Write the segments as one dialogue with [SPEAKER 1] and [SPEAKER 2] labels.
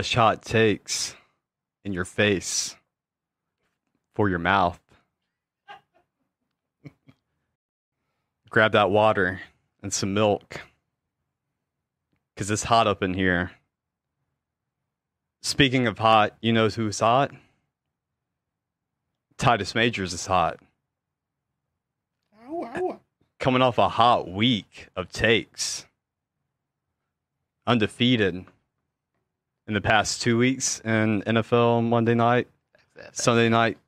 [SPEAKER 1] fresh hot takes in your face for your mouth. Grab that water and some milk because it's hot up in here. Speaking of hot, you know who's hot? Titus Majors is hot. Ow, ow. Coming off a hot week of takes. Undefeated in the past two weeks in NFL Monday night, Sunday night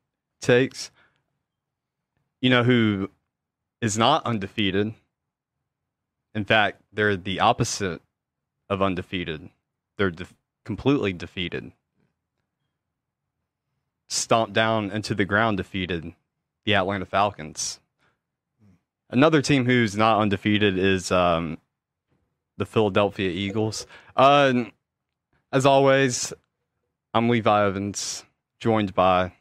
[SPEAKER 1] takes. You know who is not undefeated? In fact, they're the opposite of undefeated. They're de- completely defeated. Stomped down into the ground, defeated the Atlanta Falcons. Another team who's not undefeated is um, the Philadelphia Eagles. Uh, as always, I'm Levi Evans, joined by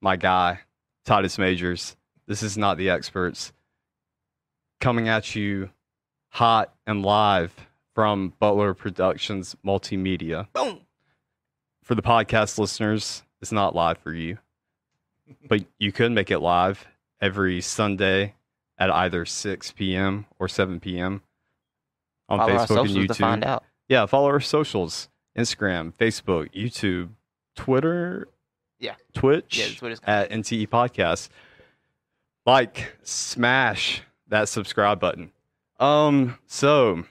[SPEAKER 1] my guy, Titus Majors. This is not the experts. Coming at you hot and live from Butler Productions Multimedia.
[SPEAKER 2] Boom.
[SPEAKER 1] For the podcast listeners, it's not live for you, but you could make it live every Sunday at either 6 p.m. or 7 p.m. on
[SPEAKER 2] Follow
[SPEAKER 1] Facebook and YouTube.
[SPEAKER 2] to find out.
[SPEAKER 1] Yeah, follow our socials Instagram, Facebook, YouTube, Twitter.
[SPEAKER 2] Yeah.
[SPEAKER 1] Twitch
[SPEAKER 2] Yeah, Twitter's
[SPEAKER 1] at NTE Podcast. Like, smash that subscribe button. Um, so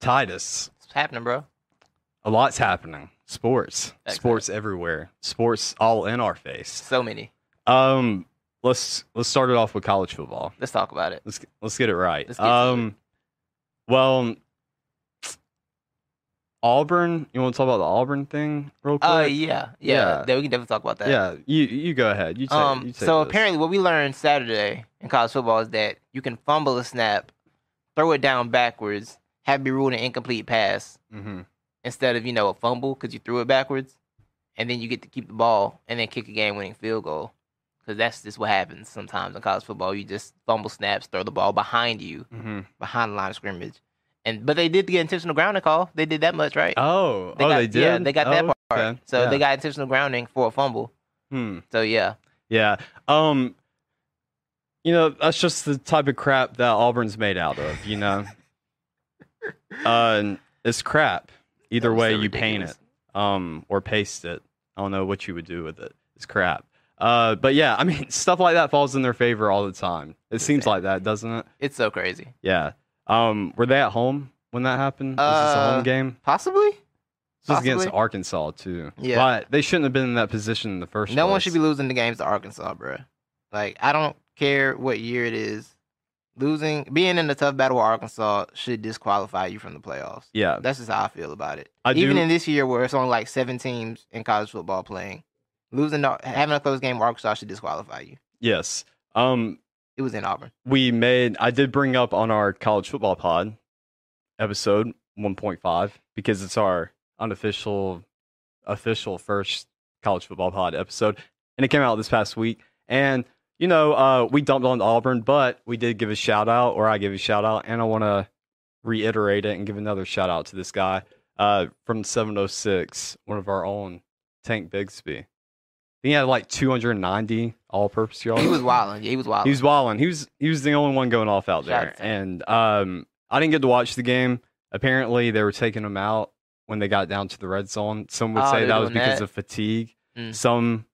[SPEAKER 1] Titus,
[SPEAKER 2] What's happening, bro?
[SPEAKER 1] a lot's happening. Sports.
[SPEAKER 2] Excellent.
[SPEAKER 1] Sports everywhere. Sports all in our face.
[SPEAKER 2] So many.
[SPEAKER 1] Um, let's let's start it off with college football.
[SPEAKER 2] Let's talk about it.
[SPEAKER 1] Let's let's get it right.
[SPEAKER 2] Let's get
[SPEAKER 1] um, well, Auburn. You want to talk about the Auburn thing real quick?
[SPEAKER 2] Oh yeah, yeah.
[SPEAKER 1] Yeah.
[SPEAKER 2] Then we can definitely talk about that.
[SPEAKER 1] Yeah, you you go ahead. You take.
[SPEAKER 2] Um.
[SPEAKER 1] you take
[SPEAKER 2] So
[SPEAKER 1] this.
[SPEAKER 2] apparently, what we learned Saturday in college football is that you can fumble a snap, throw it down backwards, have it be ruled an incomplete pass
[SPEAKER 1] Mhm.
[SPEAKER 2] instead of you know a fumble because you threw it backwards, and then you get to keep the ball and then kick a game-winning field goal. Because that's just what happens sometimes in college football. You just fumble snaps, throw the ball behind you,
[SPEAKER 1] Mhm.
[SPEAKER 2] behind the line of scrimmage, and but they did get intentional grounding call. They did that much, right?
[SPEAKER 1] Oh, oh,
[SPEAKER 2] got,
[SPEAKER 1] they did.
[SPEAKER 2] Yeah, they got that
[SPEAKER 1] Oh,
[SPEAKER 2] part.
[SPEAKER 1] okay.
[SPEAKER 2] So
[SPEAKER 1] Yeah.
[SPEAKER 2] they got intentional grounding for a fumble.
[SPEAKER 1] Hmm.
[SPEAKER 2] So yeah,
[SPEAKER 1] Yeah. Um. You know, that's just the type of crap that Auburn's made out of. You know. uh, it's crap. Either way,
[SPEAKER 2] so
[SPEAKER 1] you paint it, um, or paste it. I don't know what you would do with it. It's crap. Uh, but yeah, I mean, stuff like that falls in their favor all the time. It seems like that, doesn't it?
[SPEAKER 2] it's so crazy.
[SPEAKER 1] Yeah. Um, were they at home when that happened? Was this a
[SPEAKER 2] Uh,
[SPEAKER 1] home game?
[SPEAKER 2] Possibly,
[SPEAKER 1] This was against
[SPEAKER 2] possibly.
[SPEAKER 1] Arkansas too.
[SPEAKER 2] Yeah.
[SPEAKER 1] But they shouldn't have been in that position in the first
[SPEAKER 2] no
[SPEAKER 1] place.
[SPEAKER 2] one should be losing the games to Arkansas, bro. Like I don't care what year it is. Losing, being in a tough battle with Arkansas should disqualify you from the playoffs.
[SPEAKER 1] Yeah.
[SPEAKER 2] That's just how I feel about it.
[SPEAKER 1] I
[SPEAKER 2] Even
[SPEAKER 1] do-
[SPEAKER 2] in this year where it's only like seven teams in college football playing, losing, to- having a close game with Arkansas should disqualify you.
[SPEAKER 1] Yes. Um,
[SPEAKER 2] It was in Auburn.
[SPEAKER 1] we made I did bring up on our college football pod episode 1.5 because it's our unofficial official first college football pod episode. And it came out this past week. And you know uh we dumped on Auburn but we did give a shout out or I give a shout out and I want to reiterate it and give another shout out to this guy uh from 706 one of our own Tank Bigsby. He had like 290 all purpose yards
[SPEAKER 2] He was wilding. He was wilding.
[SPEAKER 1] he was wilding. He was he was the only one going off out there.
[SPEAKER 2] out to him.
[SPEAKER 1] And um I didn't get to watch the game. Apparently they were taking him out when they got down to the red zone. Some would
[SPEAKER 2] Oh,
[SPEAKER 1] say that was because
[SPEAKER 2] that?
[SPEAKER 1] of fatigue.
[SPEAKER 2] Mm.
[SPEAKER 1] Some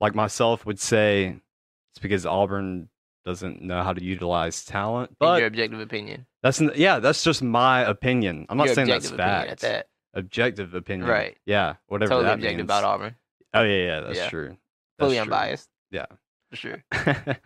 [SPEAKER 1] like myself would say it's because Auburn doesn't know how to utilize talent.
[SPEAKER 2] In
[SPEAKER 1] But
[SPEAKER 2] your objective opinion.
[SPEAKER 1] that's yeah, that's just my opinion. I'm not
[SPEAKER 2] Your
[SPEAKER 1] saying that's fact.
[SPEAKER 2] At that.
[SPEAKER 1] Objective opinion.
[SPEAKER 2] Right.
[SPEAKER 1] Yeah. Whatever
[SPEAKER 2] Totally
[SPEAKER 1] that
[SPEAKER 2] objective
[SPEAKER 1] means.
[SPEAKER 2] about Auburn.
[SPEAKER 1] Oh yeah, yeah, that's
[SPEAKER 2] Yeah.
[SPEAKER 1] true.
[SPEAKER 2] Fully
[SPEAKER 1] true.
[SPEAKER 2] unbiased.
[SPEAKER 1] Yeah.
[SPEAKER 2] For sure.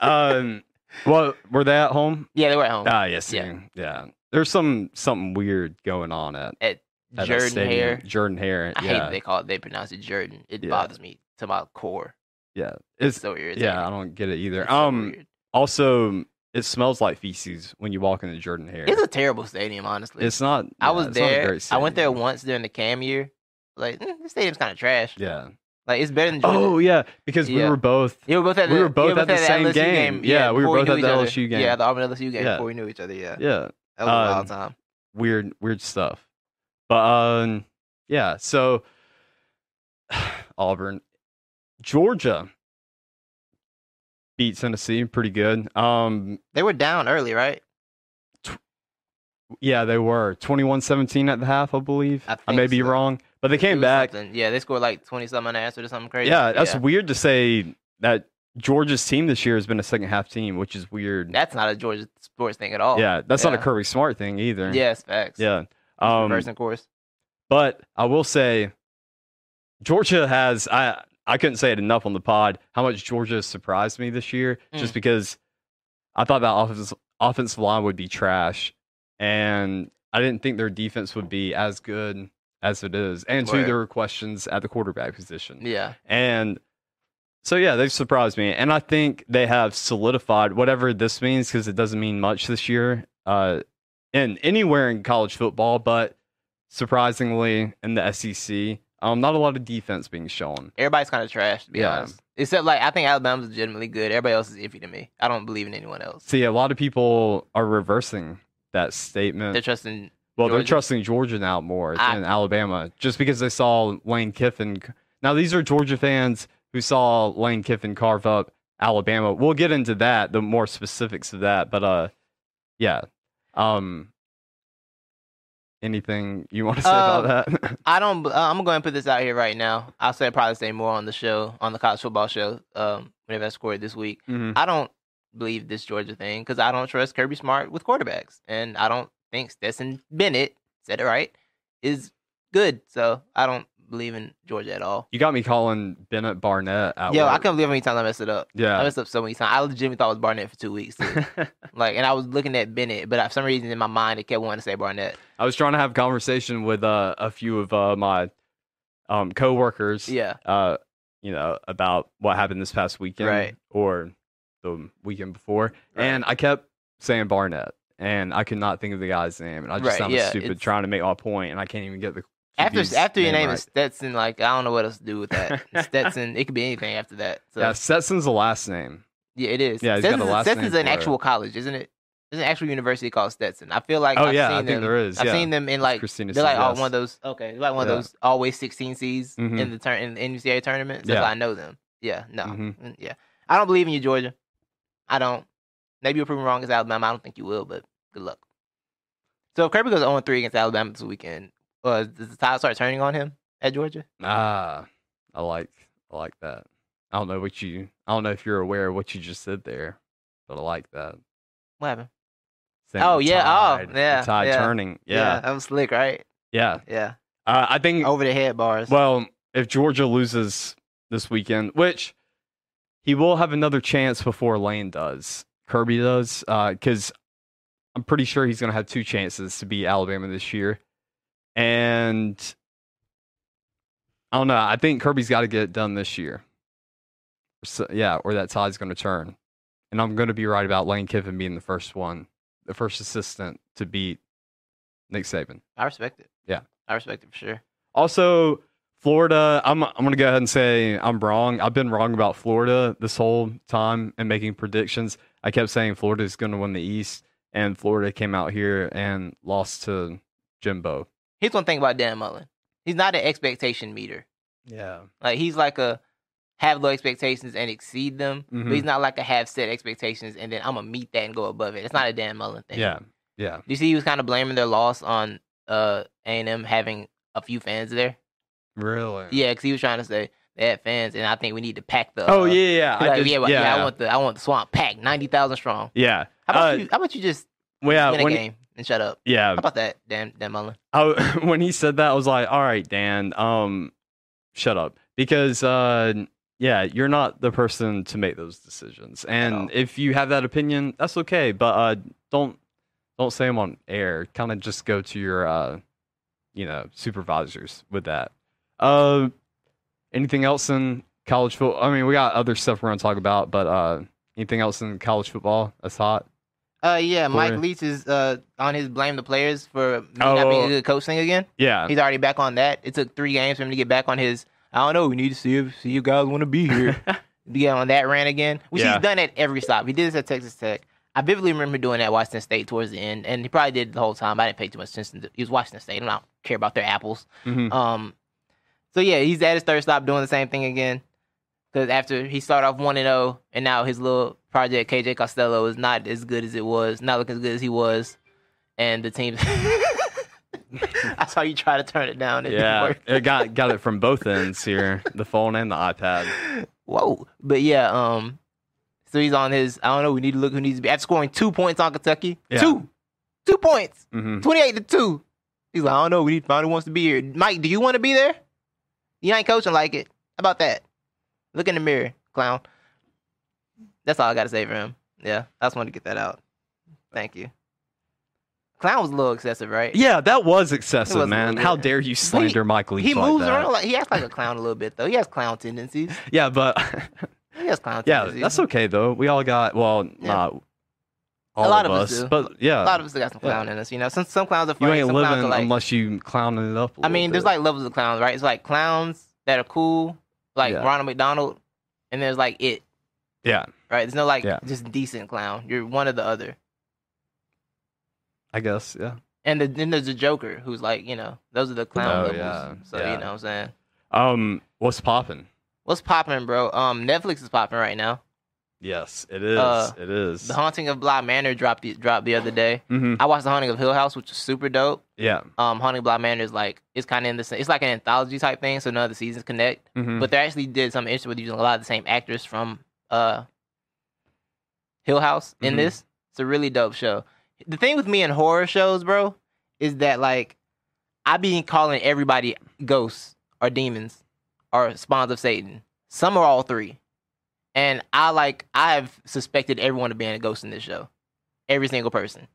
[SPEAKER 1] um well were they at home?
[SPEAKER 2] Yeah, they were at home.
[SPEAKER 1] Ah, yes,
[SPEAKER 2] Yeah.
[SPEAKER 1] yeah. There's some something weird going on at,
[SPEAKER 2] at
[SPEAKER 1] at
[SPEAKER 2] Jordan. Hare.
[SPEAKER 1] Jordan Hare.
[SPEAKER 2] I hate
[SPEAKER 1] yeah,
[SPEAKER 2] that they call it. They pronounce it Jordan. It
[SPEAKER 1] Yeah.
[SPEAKER 2] bothers me to my core.
[SPEAKER 1] yeah.
[SPEAKER 2] It's,
[SPEAKER 1] It's
[SPEAKER 2] so weird.
[SPEAKER 1] yeah. I don't get it either.
[SPEAKER 2] It's so
[SPEAKER 1] Um.
[SPEAKER 2] weird.
[SPEAKER 1] Also, it smells like feces when you walk into Jordan Hare.
[SPEAKER 2] it's a terrible stadium, honestly.
[SPEAKER 1] It's not.
[SPEAKER 2] I
[SPEAKER 1] yeah,
[SPEAKER 2] was
[SPEAKER 1] it's not a
[SPEAKER 2] there. I went there once during the Cam year. Like mm, this stadium's kind of trash.
[SPEAKER 1] Yeah.
[SPEAKER 2] Like it's better than Jordan.
[SPEAKER 1] Oh yeah, because we
[SPEAKER 2] Yeah.
[SPEAKER 1] were both.
[SPEAKER 2] You were both at
[SPEAKER 1] we were both
[SPEAKER 2] you
[SPEAKER 1] at the same
[SPEAKER 2] LSU
[SPEAKER 1] game. Yeah, we were
[SPEAKER 2] before
[SPEAKER 1] both
[SPEAKER 2] knew
[SPEAKER 1] at
[SPEAKER 2] each
[SPEAKER 1] the
[SPEAKER 2] other.
[SPEAKER 1] LSU game.
[SPEAKER 2] Yeah, the Auburn LSU game
[SPEAKER 1] Yeah.
[SPEAKER 2] before we knew each other. Yeah,
[SPEAKER 1] Yeah.
[SPEAKER 2] that was a
[SPEAKER 1] Um,
[SPEAKER 2] wild time.
[SPEAKER 1] Weird, weird stuff. But um, yeah. So Auburn, Georgia beat Tennessee pretty good. Um,
[SPEAKER 2] They were down early, right?
[SPEAKER 1] yeah, they were 21-17 at the half, I believe.
[SPEAKER 2] I
[SPEAKER 1] I, may
[SPEAKER 2] think
[SPEAKER 1] be
[SPEAKER 2] so.
[SPEAKER 1] wrong, but they came back.
[SPEAKER 2] something- Yeah, they scored like twenty something unanswered or something crazy.
[SPEAKER 1] Yeah, that's weird to say that Georgia's team this year has been a second half team, which is weird.
[SPEAKER 2] That's not a Georgia sports thing at all.
[SPEAKER 1] yeah, that's not a
[SPEAKER 2] yeah.
[SPEAKER 1] Kirby Smart thing either.
[SPEAKER 2] Yes, facts.
[SPEAKER 1] Yeah.
[SPEAKER 2] um, reversing course.
[SPEAKER 1] But I will say, Georgia has I I couldn't say it enough on the pod how much Georgia surprised me this year, just
[SPEAKER 2] Mm.
[SPEAKER 1] because I thought that offensive offensive line would be trash, and I didn't think their defense would be as good as it is, and two, there were questions at the quarterback position,
[SPEAKER 2] Yeah,
[SPEAKER 1] and so yeah, they've surprised me, and I think they have solidified whatever this means because it doesn't mean much this year, uh, in anywhere in college football, but surprisingly in the SEC, um, not a lot of defense being shown.
[SPEAKER 2] everybody's kind of trash to be
[SPEAKER 1] Yeah.
[SPEAKER 2] honest. Except like I think Alabama's legitimately good. Everybody else is iffy to me. I don't believe in anyone else.
[SPEAKER 1] See, a lot of people are reversing that statement.
[SPEAKER 2] They're trusting.
[SPEAKER 1] Well, they're trusting Georgia now more
[SPEAKER 2] I-
[SPEAKER 1] than Alabama, just because they saw Lane Kiffin. Now, these are Georgia fans who saw Lane Kiffin carve up Alabama. We'll get into that, the more specifics of that, but uh, yeah. Um, anything you want to say
[SPEAKER 2] Um,
[SPEAKER 1] about that?
[SPEAKER 2] I don't. Uh, I'm gonna go ahead and put this out here right now. I'll say probably say more on the show on the college football show. Um, whenever I scored this week,
[SPEAKER 1] Mhm.
[SPEAKER 2] I don't believe this Georgia thing because I don't trust Kirby Smart with quarterbacks, and I don't think Stetson Bennett said it right is good. So I don't believe in Georgia at all.
[SPEAKER 1] You got me calling Bennett Barnett
[SPEAKER 2] Yo, I can't believe how many times I messed it up.
[SPEAKER 1] Yeah.
[SPEAKER 2] I messed up so many times. I legitimately thought it was Barnett for two weeks. Like, and I was looking at Bennett, but for some reason in my mind it kept wanting to say Barnett.
[SPEAKER 1] I was trying to have a conversation with uh, a few of uh, my um, coworkers.
[SPEAKER 2] Yeah,
[SPEAKER 1] uh, you know, about what happened this past weekend
[SPEAKER 2] Right.
[SPEAKER 1] or the weekend before.
[SPEAKER 2] Right.
[SPEAKER 1] And I kept saying Barnett, and I could not think of the guy's name. And I just
[SPEAKER 2] Right,
[SPEAKER 1] sounded
[SPEAKER 2] yeah,
[SPEAKER 1] stupid trying to make my point, and I can't even get the
[SPEAKER 2] after after your name
[SPEAKER 1] right.
[SPEAKER 2] is Stetson, like I don't know what else to do with that. Stetson, it could be anything after that. So
[SPEAKER 1] Yeah, Stetson's the last name.
[SPEAKER 2] yeah, it is.
[SPEAKER 1] Yeah, he's got a
[SPEAKER 2] Stetson's,
[SPEAKER 1] last
[SPEAKER 2] Stetson's an
[SPEAKER 1] for it.
[SPEAKER 2] actual college, isn't it? There's an actual university called Stetson. I feel like
[SPEAKER 1] oh
[SPEAKER 2] I've
[SPEAKER 1] yeah,
[SPEAKER 2] seen
[SPEAKER 1] I think
[SPEAKER 2] them.
[SPEAKER 1] there is.
[SPEAKER 2] I've
[SPEAKER 1] yeah.
[SPEAKER 2] seen them in like
[SPEAKER 1] Christina
[SPEAKER 2] they're like all
[SPEAKER 1] yes.
[SPEAKER 2] one of those. Okay, like one
[SPEAKER 1] Yeah.
[SPEAKER 2] of those always 16 Cs
[SPEAKER 1] Mhm.
[SPEAKER 2] in the turn in the NCAA tournaments. That's
[SPEAKER 1] Yeah.
[SPEAKER 2] I know them. Yeah, no,
[SPEAKER 1] Mhm.
[SPEAKER 2] Mm, yeah. I don't believe in you, Georgia. I don't. Maybe you'll prove me wrong against Alabama. I don't think you will, but good luck. So if Kirby goes 0 3 against Alabama this weekend, uh, does the tide start turning on him at Georgia?
[SPEAKER 1] Ah, I like I like that. I don't know what you. I don't know if you're aware of what you just said there, but I like that.
[SPEAKER 2] What happened?
[SPEAKER 1] Saying
[SPEAKER 2] Oh, yeah, oh,
[SPEAKER 1] tide- the
[SPEAKER 2] yeah,
[SPEAKER 1] tide
[SPEAKER 2] yeah.
[SPEAKER 1] turning. Yeah,
[SPEAKER 2] that was slick, right?
[SPEAKER 1] yeah.
[SPEAKER 2] Yeah,
[SPEAKER 1] Uh, I think
[SPEAKER 2] over the head bars.
[SPEAKER 1] Well, if Georgia loses this weekend, which he will have another chance before Lane does, Kirby does, because I'm pretty sure he's going to have two chances to beat Alabama this year. And I don't know. I think Kirby's got to get it done this year. So, yeah, or that tide's going to turn. And I'm going to be right about Lane Kiffin being the first one, the first assistant to beat Nick Saban.
[SPEAKER 2] I respect it.
[SPEAKER 1] Yeah.
[SPEAKER 2] I respect it for sure.
[SPEAKER 1] Also, Florida, I'm I'm gonna go ahead and say I'm wrong. I've been wrong about Florida this whole time and making predictions. I kept saying Florida is gonna win the East, and Florida came out here and lost to Jimbo.
[SPEAKER 2] Here's one thing about Dan Mullen. He's not an expectation meter.
[SPEAKER 1] Yeah.
[SPEAKER 2] Like he's like a have low expectations and exceed them,
[SPEAKER 1] Mhm.
[SPEAKER 2] but he's not like a have set expectations and then I'm gonna meet that and go above it. It's not a Dan Mullen thing.
[SPEAKER 1] Yeah. Yeah.
[SPEAKER 2] You see he was kind of blaming their loss on uh A and M having a few fans there?
[SPEAKER 1] Really?
[SPEAKER 2] Yeah, because he was trying to say fans, and I think we need to pack the.
[SPEAKER 1] Oh
[SPEAKER 2] uh,
[SPEAKER 1] yeah, yeah. I
[SPEAKER 2] like,
[SPEAKER 1] did-
[SPEAKER 2] yeah,
[SPEAKER 1] yeah,
[SPEAKER 2] yeah, I want the I want the swamp packed, ninety thousand strong.
[SPEAKER 1] yeah.
[SPEAKER 2] How about
[SPEAKER 1] Uh,
[SPEAKER 2] you? How about you just
[SPEAKER 1] Well,
[SPEAKER 2] win a game and shut up?
[SPEAKER 1] yeah.
[SPEAKER 2] How about that, Dan Dan Mullen?
[SPEAKER 1] I, when he said that, I was like, "All right, Dan, um, shut up," because uh, yeah, you're not the person to make those decisions, and if you have that opinion, that's okay, but uh, don't don't say them on air. Kind of just go to your uh, you know, supervisors with that. Uh, anything else in college football? I mean, we got other stuff we're gonna talk about, but uh, anything else in college football that's hot?
[SPEAKER 2] Uh, yeah, Mike Leach is uh on his blame the players for me
[SPEAKER 1] Oh.
[SPEAKER 2] not being a good coach thing again.
[SPEAKER 1] Yeah,
[SPEAKER 2] He's already back on that. It took three games for him to get back on his. I don't know. We need to see if see you guys want to be here. to get on that rant again, which
[SPEAKER 1] Yeah.
[SPEAKER 2] he's done at every stop. He did this at Texas Tech. I vividly remember doing that at Washington State towards the end, and he probably did the whole time. I didn't pay too much attention. To, he was Washington State. And I don't care about their apples.
[SPEAKER 1] Mhm.
[SPEAKER 2] Um, so yeah, he's at his third stop doing the same thing again. Because after he started off one and zero, and now his little project KJ Costello is not as good as it was, not looking as good as he was, and the team. I saw you try to turn it down. It
[SPEAKER 1] Yeah, it got got it from both ends here, the phone and the iPad.
[SPEAKER 2] Whoa. But yeah, um, so he's on his. I don't know. We need to look who needs to be after scoring two points on Kentucky.
[SPEAKER 1] Yeah.
[SPEAKER 2] Two, two points,
[SPEAKER 1] hmm
[SPEAKER 2] twenty-eight to two. He's like, I don't know. We need to find who wants to be here. Mike, do you want to be there? You ain't coaching like it. How about that? Look in the mirror, clown. That's all I got to say for him. Yeah, I just wanted to get that out. Thank you. Clown was a little excessive, right?
[SPEAKER 1] Yeah, that was excessive,
[SPEAKER 2] was
[SPEAKER 1] man. How dare you slander Mike Leach
[SPEAKER 2] He
[SPEAKER 1] like
[SPEAKER 2] moves
[SPEAKER 1] that?
[SPEAKER 2] around like he acts like a clown a little bit though. He has clown tendencies.
[SPEAKER 1] Yeah, but
[SPEAKER 2] He has clown
[SPEAKER 1] yeah,
[SPEAKER 2] tendencies.
[SPEAKER 1] that's okay though. We all got well,
[SPEAKER 2] Yeah.
[SPEAKER 1] not all
[SPEAKER 2] lot
[SPEAKER 1] of us,
[SPEAKER 2] us do.
[SPEAKER 1] but yeah,
[SPEAKER 2] A lot of us got some
[SPEAKER 1] Yeah.
[SPEAKER 2] clown in us, you know. Some some clowns are
[SPEAKER 1] you
[SPEAKER 2] funny.
[SPEAKER 1] ain't
[SPEAKER 2] some clowns
[SPEAKER 1] living
[SPEAKER 2] are like.
[SPEAKER 1] unless you clowning it up. I
[SPEAKER 2] mean, there's like levels of clowns, right? It's like clowns that are cool, like
[SPEAKER 1] Yeah.
[SPEAKER 2] Ronald McDonald, and there's like it,
[SPEAKER 1] yeah,
[SPEAKER 2] right? There's no like
[SPEAKER 1] Yeah.
[SPEAKER 2] just decent clown. You're one or the other.
[SPEAKER 1] I guess yeah.
[SPEAKER 2] And the, then there's the Joker, who's like, you know, those are the clown
[SPEAKER 1] Oh,
[SPEAKER 2] levels.
[SPEAKER 1] yeah.
[SPEAKER 2] So
[SPEAKER 1] Yeah.
[SPEAKER 2] you know what I'm saying.
[SPEAKER 1] Um, what's popping?
[SPEAKER 2] What's popping, bro? Um, Netflix is popping right now.
[SPEAKER 1] Yes, it is.
[SPEAKER 2] Uh,
[SPEAKER 1] it is.
[SPEAKER 2] The Haunting of Bly Manor dropped the, dropped the other day.
[SPEAKER 1] hmm
[SPEAKER 2] I watched The Haunting of Hill House, which is super dope.
[SPEAKER 1] Yeah.
[SPEAKER 2] Um, Haunting of Bly Manor is like it's kind of in the same. It's like an anthology type thing, so none of the seasons connect.
[SPEAKER 1] hmm
[SPEAKER 2] but they actually did something interesting with using a lot of the same actors from uh Hill House in
[SPEAKER 1] Mhm.
[SPEAKER 2] this. It's a really dope show. The thing with me in horror shows, bro, is that like I be calling everybody ghosts or demons or spawns of Satan. Some are all three. And I like I've suspected everyone of being a ghost in this show. Every single person.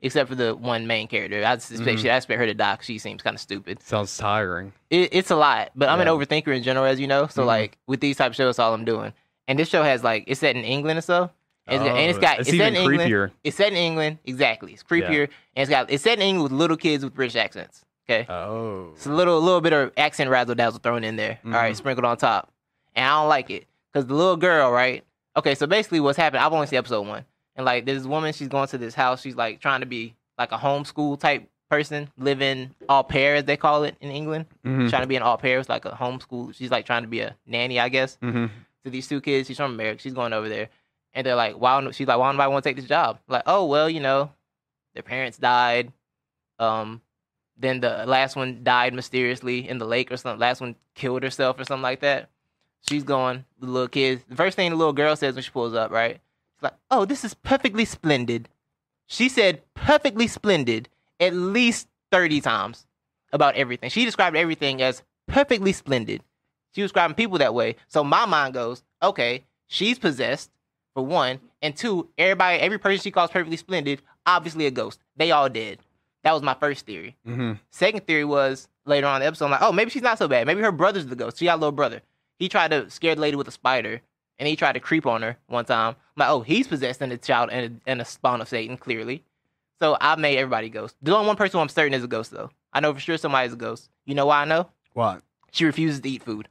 [SPEAKER 2] Except for the one main character. I suspect
[SPEAKER 1] Mhm.
[SPEAKER 2] she I expect her to die 'cause she seems kind of stupid
[SPEAKER 1] Sounds tiring.
[SPEAKER 2] it, it's a lot, but I'm an overthinker in general, as you know. So
[SPEAKER 1] Mhm.
[SPEAKER 2] like with these type of shows, all I'm doing. And this show has like it's set in England and stuff. And, it's, got- and it's got
[SPEAKER 1] Oh, it's
[SPEAKER 2] it's, set
[SPEAKER 1] even
[SPEAKER 2] in England.
[SPEAKER 1] creepier.
[SPEAKER 2] It's set in England, exactly. It's creepier, and it's got it's set in England with little kids with British accents. Okay,
[SPEAKER 1] Oh.
[SPEAKER 2] it's a little little bit of accent razzle dazzle thrown in there. All right,
[SPEAKER 1] Mhm.
[SPEAKER 2] sprinkled on top, and I don't like it because the little girl, right? Okay, so basically what's happened? I've only seen episode one, and like this woman, she's going to this house. She's like trying to be like a homeschool type person, living au pair as they call it in England
[SPEAKER 1] hmm
[SPEAKER 2] trying to be an au pair. It's like a homeschool. She's like trying to be a nanny, I guess,
[SPEAKER 1] hmm
[SPEAKER 2] to these two kids. She's from America. She's going over there, and they're like, "Why?" don't- She's like, "Why nobody want to take this job?" Like, "Oh well, you know, their parents died. Um, then the last one died mysteriously in the lake or something. Last one killed herself or something like that. She's going. The little kids. The first thing the little girl says when she pulls up, right? It's like, "Oh, this is perfectly splendid." She said perfectly splendid at least 30 times about everything. She described everything as perfectly splendid. She was describing people that way. So my mind goes, okay, she's possessed, for one. And two, everybody, every person she calls perfectly splendid, obviously a ghost. They all dead. That was my first theory.
[SPEAKER 1] hmm
[SPEAKER 2] Second theory was later on in the episode, I'm like, oh, maybe she's not so bad. Maybe her brother's the ghost. She got a little brother. He tried to scare the lady with a spider, and he tried to creep on her one time. I'm like, oh, he's possessed and a child and a, and a spawn of Satan, clearly. So I made everybody ghost. The only one person who I'm certain is a ghost, though. I know for sure somebody's a ghost. You know why I know?
[SPEAKER 1] What?
[SPEAKER 2] She refuses to eat food.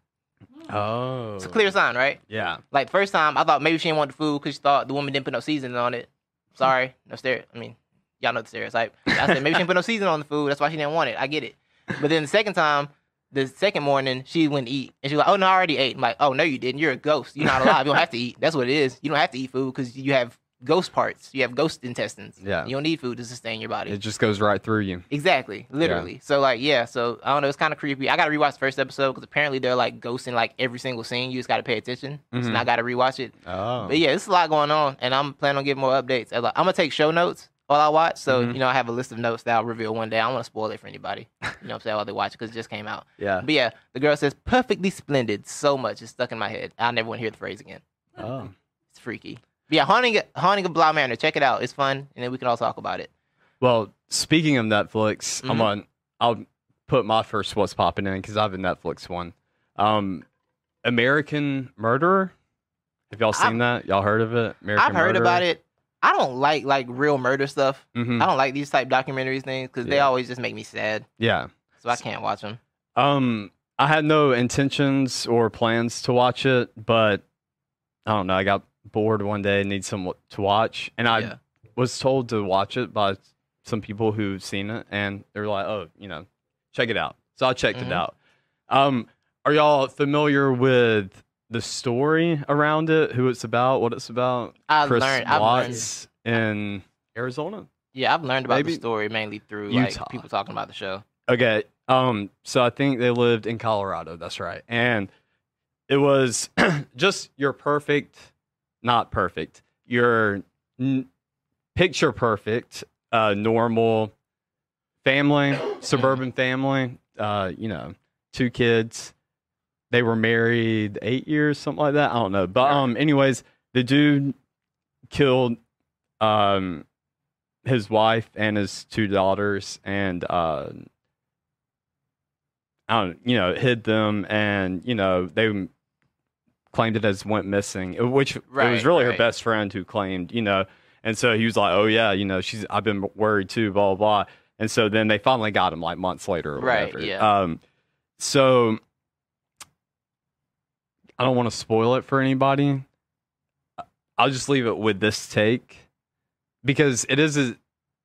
[SPEAKER 1] Oh.
[SPEAKER 2] It's a clear sign, right?
[SPEAKER 1] Yeah.
[SPEAKER 2] Like first time, I thought maybe she didn't want the food because she thought the woman didn't put no seasoning on it. Sorry, no stare. I mean, y'all know the stereotype. I said maybe she didn't put no seasoning on the food. That's why she didn't want it. I get it. But then the second time, the second morning, she wouldn't eat, and she was like, "Oh no, I already ate." I'm like, "Oh no, you didn't. You're a ghost. You're not alive. You don't have to eat. That's what it is. You don't have to eat food because you have ghost parts. You have ghost intestines.
[SPEAKER 1] Yeah.
[SPEAKER 2] You don't need food to sustain your body.
[SPEAKER 1] It just goes right through you.
[SPEAKER 2] Exactly, literally. So like, yeah. So I don't know. It's kind of creepy. I got to rewatch the first episode because apparently they're like ghosting like every single scene. You just got to pay attention. So
[SPEAKER 1] Mhm.
[SPEAKER 2] now I got to rewatch it.
[SPEAKER 1] Oh.
[SPEAKER 2] But yeah, there's a lot going on, and I'm planning on getting more updates. I'm gonna take show notes while I watch. So
[SPEAKER 1] Mhm.
[SPEAKER 2] you know, I have a list of notes that I'll reveal one day. I don't want to spoil it for anybody. You know, what I'm saying while they watch because it just came out.
[SPEAKER 1] Yeah.
[SPEAKER 2] But yeah, the girl says perfectly splendid so much it's stuck in my head. I'll never want to hear the phrase again.
[SPEAKER 1] Oh.
[SPEAKER 2] It's freaky. But yeah, haunting haunting of Bly Manor. Check it out. It's fun, and then we can all talk about it.
[SPEAKER 1] Well, speaking of Netflix, I'm
[SPEAKER 2] Mhm.
[SPEAKER 1] on. I'll put my first what's popping in because I have a Netflix one. Um, American Murderer. Have y'all seen that? Y'all heard of it? American
[SPEAKER 2] I've heard about it. I don't like like real murder stuff.
[SPEAKER 1] hmm
[SPEAKER 2] I don't like these type documentaries things because they always just make me sad.
[SPEAKER 1] Yeah.
[SPEAKER 2] So I can't watch them.
[SPEAKER 1] Um, I had no intentions or plans to watch it, but I don't know. I got bored one day, need some to watch, and I
[SPEAKER 2] Yeah.
[SPEAKER 1] was told to watch it by some people who've seen it, and they're like, "Oh, you know, check it out." So I checked
[SPEAKER 2] Mhm.
[SPEAKER 1] it out. Um, are y'all familiar with the story around it? Who it's about? What it's about?
[SPEAKER 2] I've
[SPEAKER 1] Chris
[SPEAKER 2] learned. I've learned.
[SPEAKER 1] In Arizona.
[SPEAKER 2] Yeah, I've learned about
[SPEAKER 1] Maybe
[SPEAKER 2] the story mainly through
[SPEAKER 1] Utah.
[SPEAKER 2] like people talking about the show.
[SPEAKER 1] Okay. Um. So I think they lived in Colorado. That's right. And it was just your perfect, not perfect, your n- picture perfect, uh, normal family, suburban family. Uh, you know, two kids. They were married eight years, something like that. I don't know. But um, anyways, the dude killed um his wife and his two daughters and uh I don't you know hid them and you know they claimed it as went missing uh, which it was
[SPEAKER 2] Right,
[SPEAKER 1] really her best friend who claimed you know and so he was like oh yeah you know she's I've been worried too blah blah blah and so then they finally got him like months later or
[SPEAKER 2] Right,
[SPEAKER 1] whatever
[SPEAKER 2] yeah.
[SPEAKER 1] um so I don't want to spoil it for anybody I'll just leave it with this take because it is a,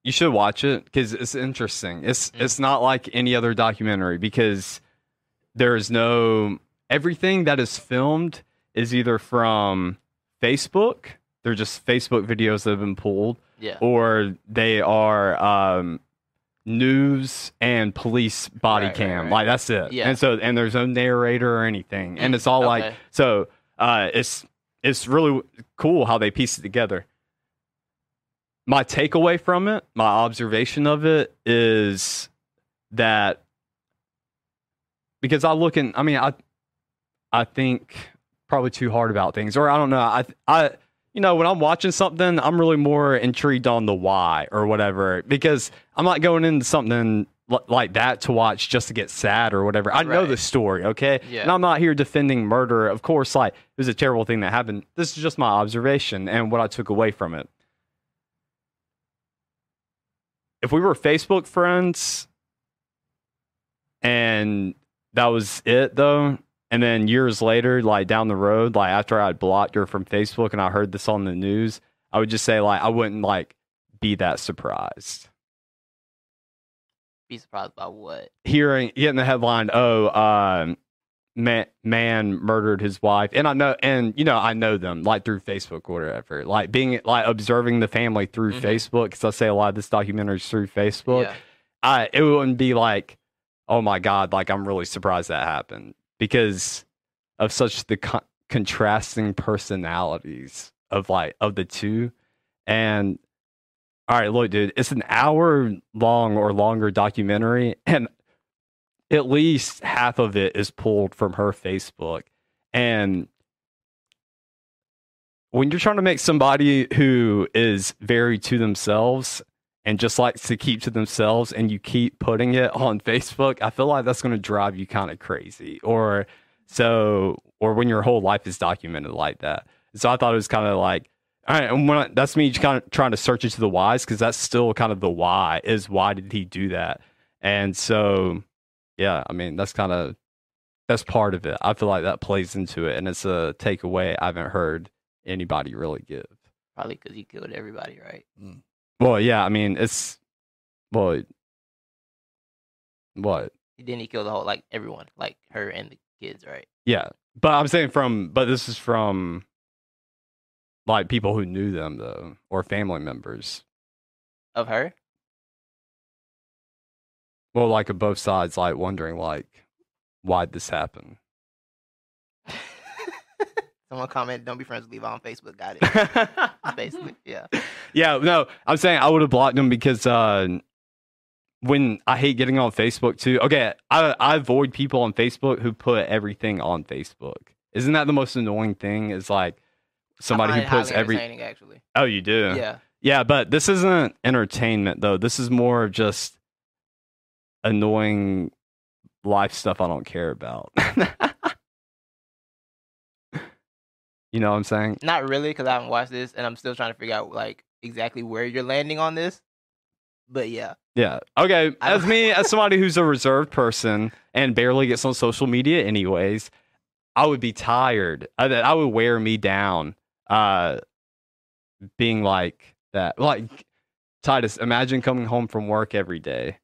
[SPEAKER 1] you should watch it because it's interesting. It's
[SPEAKER 2] Mm.
[SPEAKER 1] it's not like any other documentary because there is no everything that is filmed is either from Facebook, they're just Facebook videos that have been pulled,
[SPEAKER 2] Yeah.
[SPEAKER 1] or they are um, news and police body
[SPEAKER 2] Right, right,
[SPEAKER 1] cam.
[SPEAKER 2] right.
[SPEAKER 1] Like that's it.
[SPEAKER 2] Yeah.
[SPEAKER 1] And so and there's no narrator or anything, and it's all like so. Uh, it's it's really cool how they piece it together. My takeaway from it, my observation of it is that because I look in, I mean, I I think probably too hard about things, or I don't know. I I you know when I'm watching something, I'm really more intrigued on the why or whatever because I'm not going into something li- like that to watch just to get sad or whatever. I know the story, okay,
[SPEAKER 2] Yeah.
[SPEAKER 1] and I'm not here defending murder. Of course, like it was a terrible thing that happened. This is just my observation and what I took away from it. If we were Facebook friends and that was it though, and then years later, like down the road, like after I'd blocked her from Facebook and I heard this on the news, I would just say like I wouldn't like be that surprised.
[SPEAKER 2] Be surprised by what?
[SPEAKER 1] Hearing getting the headline, oh, um man, man murdered his wife and i know and you know i know them like through facebook or whatever like being like observing the family through
[SPEAKER 2] Mhm.
[SPEAKER 1] facebook because i say a lot of this documentary is through facebook
[SPEAKER 2] Yeah.
[SPEAKER 1] I it wouldn't be like, oh my god, like I'm really surprised that happened because of such the con- contrasting personalities of like of the two. And all right, look, dude, it's an hour long or longer documentary, and at least half of it is pulled from her Facebook. And when you're trying to make somebody who is very to themselves and just likes to keep to themselves and you keep putting it on Facebook, I feel like that's going to drive you kind of crazy. Or so, or when your whole life is documented like that. So I thought it was kind of like, all right, and when I, that's me kind of trying to search into the whys because that's still kind of the why is why did he do that? And so, yeah, I mean, that's kind of that's part of it. I feel like that plays into it, and it's a takeaway I haven't heard anybody really give.
[SPEAKER 2] Probably because he killed everybody, right? Mm.
[SPEAKER 1] Well, yeah, I mean, it's well, what?
[SPEAKER 2] Then he killed the whole like everyone, like her and the kids, right?
[SPEAKER 1] Yeah, but I'm saying from, but this is from like people who knew them though, or family members.
[SPEAKER 2] Of her?
[SPEAKER 1] Well, like of both sides, like wondering like why'd this happen.
[SPEAKER 2] Someone comment, "Don't be friends with Levi on Facebook." Got it. Basically, yeah.
[SPEAKER 1] yeah, no, I'm saying I would have blocked them because uh, when I hate getting on Facebook too. Okay, I I avoid people on Facebook who put everything on Facebook. Isn't that the most annoying thing? Is like somebody who puts every.
[SPEAKER 2] actually.
[SPEAKER 1] Oh, you do.
[SPEAKER 2] Yeah.
[SPEAKER 1] Yeah, but this isn't entertainment though. This is more of just annoying life stuff I don't care about. you know what I'm saying?
[SPEAKER 2] Not really, because I haven't watched this, and I'm still trying to figure out like exactly where you're landing on this. But yeah,
[SPEAKER 1] Yeah. Okay. As me, as somebody who's a reserved person and barely gets on social media, anyways, I would be tired. I, I would wear me down. Uh, being like, that like Titus, imagine coming home from work every day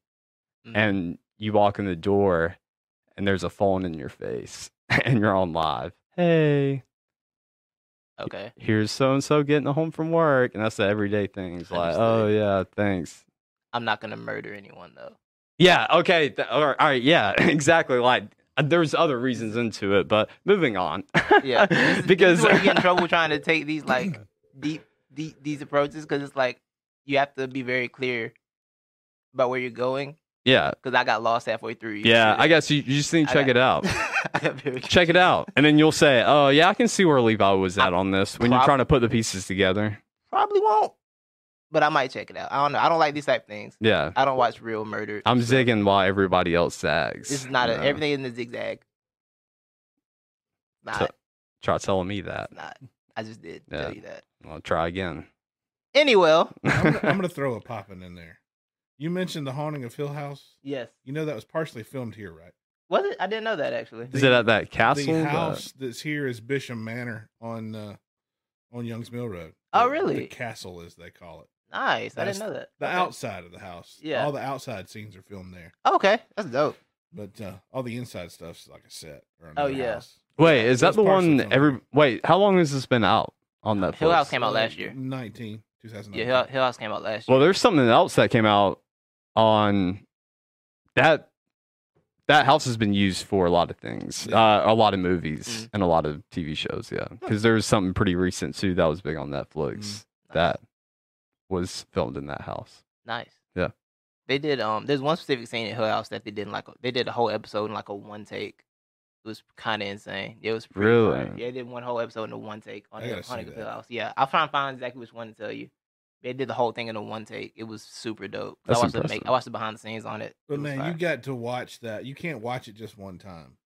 [SPEAKER 2] Mhm.
[SPEAKER 1] and you walk in the door and there's a phone in your face and you're on live. Hey,
[SPEAKER 2] okay.
[SPEAKER 1] here's so and so getting home from work, and that's the everyday things. Like, oh yeah, thanks.
[SPEAKER 2] I'm not gonna murder anyone though.
[SPEAKER 1] Yeah, okay, th- all right, all right, yeah, exactly. Like, uh, there's other reasons into it, but moving on.
[SPEAKER 2] Yeah, this is,
[SPEAKER 1] because
[SPEAKER 2] this you get in trouble trying to take these like deep, deep these approaches because it's like you have to be very clear about where you're going.
[SPEAKER 1] Yeah,
[SPEAKER 2] Because I got lost halfway through.
[SPEAKER 1] yeah. I guess you, you just need to check
[SPEAKER 2] got-
[SPEAKER 1] it out.
[SPEAKER 2] I got very
[SPEAKER 1] check it out, and then you'll say, "Oh yeah, I can see where Levi was at
[SPEAKER 2] I
[SPEAKER 1] on this." When you're
[SPEAKER 2] prob-
[SPEAKER 1] trying to put the pieces together.
[SPEAKER 2] Probably won't, but I might check it out. I don't know. I don't like these type of things.
[SPEAKER 1] Yeah,
[SPEAKER 2] I don't watch real murder.
[SPEAKER 1] I'm
[SPEAKER 2] stuff.
[SPEAKER 1] zigging while everybody else zags.
[SPEAKER 2] This is not
[SPEAKER 1] you
[SPEAKER 2] a,
[SPEAKER 1] know?
[SPEAKER 2] everything in the zigzag. Not,
[SPEAKER 1] So- Try telling me that.
[SPEAKER 2] not. I just did
[SPEAKER 1] Yeah.
[SPEAKER 2] tell you that.
[SPEAKER 1] I'll try again.
[SPEAKER 2] Anyway,
[SPEAKER 3] I'm gonna, I'm gonna throw a poppin in there. You mentioned the haunting of Hill House.
[SPEAKER 2] yes.
[SPEAKER 3] You know that was partially filmed here, right?
[SPEAKER 2] Was it? I didn't know that actually.
[SPEAKER 1] Is it at that castle?
[SPEAKER 3] The
[SPEAKER 1] that-
[SPEAKER 3] house that's here is Bisham Manor on uh, on Youngs Mill Road.
[SPEAKER 2] Oh,
[SPEAKER 3] The-
[SPEAKER 2] really?
[SPEAKER 3] The castle, as they call it.
[SPEAKER 2] Nice. I didn't know that.
[SPEAKER 3] The
[SPEAKER 2] Okay.
[SPEAKER 3] outside of the house.
[SPEAKER 2] Yeah.
[SPEAKER 3] All the outside scenes are filmed there,
[SPEAKER 2] Okay, that's dope.
[SPEAKER 3] but uh, all the inside stuff's like a set. Or
[SPEAKER 2] Oh,
[SPEAKER 3] another
[SPEAKER 2] yeah.
[SPEAKER 3] house.
[SPEAKER 1] Wait, is
[SPEAKER 3] It
[SPEAKER 1] that
[SPEAKER 3] was
[SPEAKER 1] the one? Every
[SPEAKER 3] here.
[SPEAKER 1] wait, how long has this been out on Netflix?
[SPEAKER 2] Hill House came out last year.
[SPEAKER 3] 19, 2019.
[SPEAKER 2] Yeah, Hill, Hill House came out last year.
[SPEAKER 1] Well, there's something else that came out on that. That house has been used for a lot of things, uh, a lot of movies
[SPEAKER 2] Mhm.
[SPEAKER 1] and a lot of TV shows. Yeah, because there was something pretty recent too that was big on Netflix
[SPEAKER 3] Mm.
[SPEAKER 1] that was filmed in that house.
[SPEAKER 2] nice.
[SPEAKER 1] Yeah.
[SPEAKER 2] They did. Um, there's one specific scene in Hill House that they did in like a, they did a whole episode in like a one take. It was kind of insane. It was pretty
[SPEAKER 1] Really?
[SPEAKER 2] fire. Yeah, they did one whole episode in a one take on
[SPEAKER 3] I
[SPEAKER 2] Hill,
[SPEAKER 3] gotta see
[SPEAKER 2] Haunting of Hill. House. Yeah, I'll try and find exactly which one to tell you. They did the whole thing in a one take. It was super dope.
[SPEAKER 1] That's
[SPEAKER 2] I watched the
[SPEAKER 1] impressive.
[SPEAKER 2] make, I watched the behind the scenes on it.
[SPEAKER 3] But
[SPEAKER 2] It
[SPEAKER 3] man,
[SPEAKER 2] fire.
[SPEAKER 3] you got to watch that. You can't watch it just one time.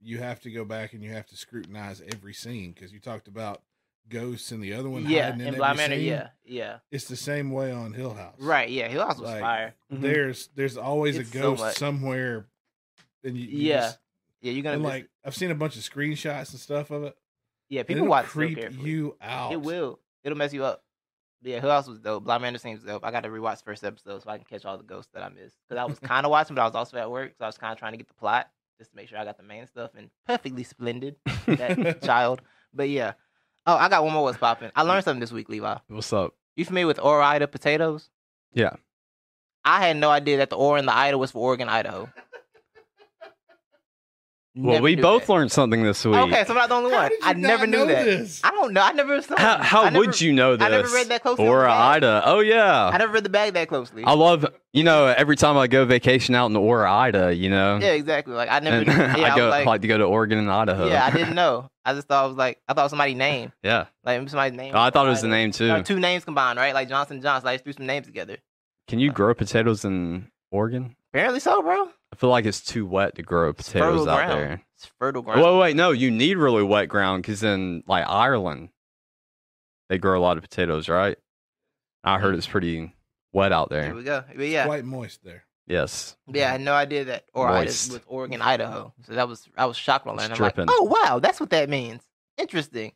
[SPEAKER 3] You have to go back and you have to scrutinize every scene because you talked about ghosts and the other one.
[SPEAKER 2] yeah,
[SPEAKER 3] hiding in
[SPEAKER 2] in
[SPEAKER 3] every
[SPEAKER 2] Bly Manor.
[SPEAKER 3] scene.
[SPEAKER 2] Yeah, yeah.
[SPEAKER 3] it's the same way on Hill House.
[SPEAKER 2] Right. Yeah, Hill House was
[SPEAKER 3] Like,
[SPEAKER 2] fire.
[SPEAKER 1] Mhm.
[SPEAKER 3] There's there's always
[SPEAKER 2] It's
[SPEAKER 3] a ghost
[SPEAKER 2] much.
[SPEAKER 3] somewhere, and you, you
[SPEAKER 2] Yeah.
[SPEAKER 3] just-
[SPEAKER 2] Yeah, you're gonna miss
[SPEAKER 3] like
[SPEAKER 2] it.
[SPEAKER 3] I've seen a bunch of screenshots and stuff of it.
[SPEAKER 2] Yeah, people
[SPEAKER 3] it'll
[SPEAKER 2] watch
[SPEAKER 3] creep
[SPEAKER 2] carefully.
[SPEAKER 3] you out.
[SPEAKER 2] It will. It'll mess you up. Yeah, who else was dope. Bly Manor seems dope. I got to rewatch the first episode so I can catch all the ghosts that I missed. Because I was kind of watching, but I was also at work, so I was kind of trying to get the plot just to make sure I got the main stuff and perfectly splendid that child. But yeah. Oh, I got one more. What's popping? I learned something this week, Levi.
[SPEAKER 1] What's up?
[SPEAKER 2] You familiar with Ore-Ida potatoes?
[SPEAKER 1] Yeah.
[SPEAKER 2] I had no idea that the Ore and the Ida was for Oregon, Idaho.
[SPEAKER 1] Well,
[SPEAKER 2] Never
[SPEAKER 1] we both
[SPEAKER 2] that.
[SPEAKER 1] learned something this week.
[SPEAKER 2] Okay, so I'm not the only
[SPEAKER 3] How
[SPEAKER 2] one.
[SPEAKER 3] did you
[SPEAKER 2] I
[SPEAKER 3] not
[SPEAKER 2] never knew
[SPEAKER 3] know
[SPEAKER 2] that.
[SPEAKER 3] this?
[SPEAKER 2] I don't know. I never.
[SPEAKER 1] How, how
[SPEAKER 2] never-
[SPEAKER 1] would you know this?
[SPEAKER 2] I never read that closely.
[SPEAKER 1] Or
[SPEAKER 2] on the bag.
[SPEAKER 1] Ida? Oh yeah.
[SPEAKER 2] I never read the bag that closely.
[SPEAKER 1] I love, you know, every time I go vacation out in Ora, Ida, you know,
[SPEAKER 2] Yeah, exactly. Like I never.
[SPEAKER 1] and
[SPEAKER 2] knew, yeah,
[SPEAKER 1] I go
[SPEAKER 2] was
[SPEAKER 1] like,
[SPEAKER 2] like,
[SPEAKER 1] to go to Oregon and Idaho.
[SPEAKER 2] yeah, I didn't know. I just thought it was like I thought it was somebody's name,
[SPEAKER 1] yeah,
[SPEAKER 2] like maybe somebody's name.
[SPEAKER 1] Oh, I thought it was the
[SPEAKER 2] Ida.
[SPEAKER 1] name too.
[SPEAKER 2] Or two names combined, right? Like Johnson Johnson. I just threw some names together.
[SPEAKER 1] Can you uh, grow potatoes in Oregon?
[SPEAKER 2] Apparently so, bro.
[SPEAKER 1] I feel like it's too wet to grow potatoes out
[SPEAKER 2] ground.
[SPEAKER 1] there.
[SPEAKER 2] It's fertile ground.
[SPEAKER 1] Wait, wait, no, you need really wet ground because in like Ireland, they grow a lot of potatoes, right? I heard it's pretty wet out
[SPEAKER 2] There
[SPEAKER 1] there.
[SPEAKER 2] we go. But yeah,
[SPEAKER 3] Quite moist there.
[SPEAKER 1] Yes.
[SPEAKER 2] yeah, I had no idea that or I
[SPEAKER 1] Moist.
[SPEAKER 2] with Oregon, Idaho. So that was I was shocked when I learned. I'm like, oh wow, that's what that means. Interesting.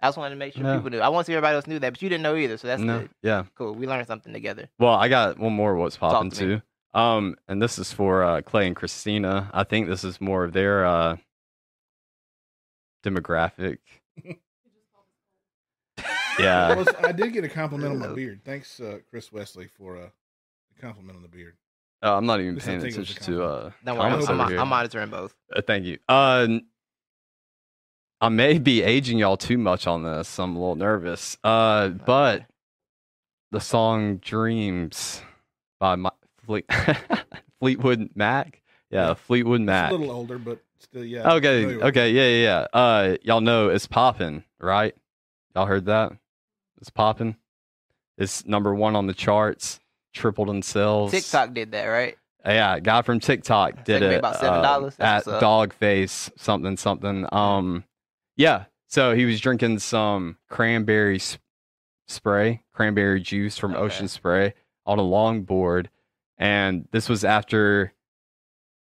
[SPEAKER 2] I just wanted to make sure
[SPEAKER 1] Yeah.
[SPEAKER 2] people knew. I want to see everybody else knew that, but you didn't know either. So that's
[SPEAKER 1] no.
[SPEAKER 2] good.
[SPEAKER 1] Yeah.
[SPEAKER 2] Cool. We learned something together.
[SPEAKER 1] Well, I got one more. What's popping
[SPEAKER 2] to me.
[SPEAKER 1] too? Um, and this is for uh, Clay and Christina. I think this is more of their uh, demographic. yeah.
[SPEAKER 3] Well, I did get a compliment on my beard. Thanks, uh, Chris Wesley, for uh, the compliment on the beard.
[SPEAKER 1] Uh, I'm not even
[SPEAKER 3] This I
[SPEAKER 1] paying
[SPEAKER 3] think it was a
[SPEAKER 1] attention to uh,
[SPEAKER 2] Don't I'm,
[SPEAKER 1] comments
[SPEAKER 3] Comments
[SPEAKER 2] I'm. I'm monitoring both.
[SPEAKER 1] Uh, thank you. Uh, n- I may be aging y'all too much on this. I'm a little nervous. Uh, but the song "Dreams" by my, Fleet, Fleetwood Mac. Yeah,
[SPEAKER 3] Yeah.
[SPEAKER 1] Fleetwood
[SPEAKER 3] It's
[SPEAKER 1] Mac.
[SPEAKER 3] a little older, but still, yeah.
[SPEAKER 1] Okay,
[SPEAKER 3] familiar
[SPEAKER 1] okay, yeah, yeah, yeah. Uh, y'all know it's popping, right? Y'all heard that? It's popping. It's number one on the charts. Tripled in sales.
[SPEAKER 2] TikTok did that, right?
[SPEAKER 1] Yeah, guy from TikTok did it
[SPEAKER 2] about
[SPEAKER 1] uh,
[SPEAKER 2] $7?
[SPEAKER 1] at
[SPEAKER 2] That's what's up.
[SPEAKER 1] Dogface something something. Um, yeah. So he was drinking some cranberry s- spray, cranberry juice from
[SPEAKER 2] Okay.
[SPEAKER 1] Ocean Spray on a longboard, and this was after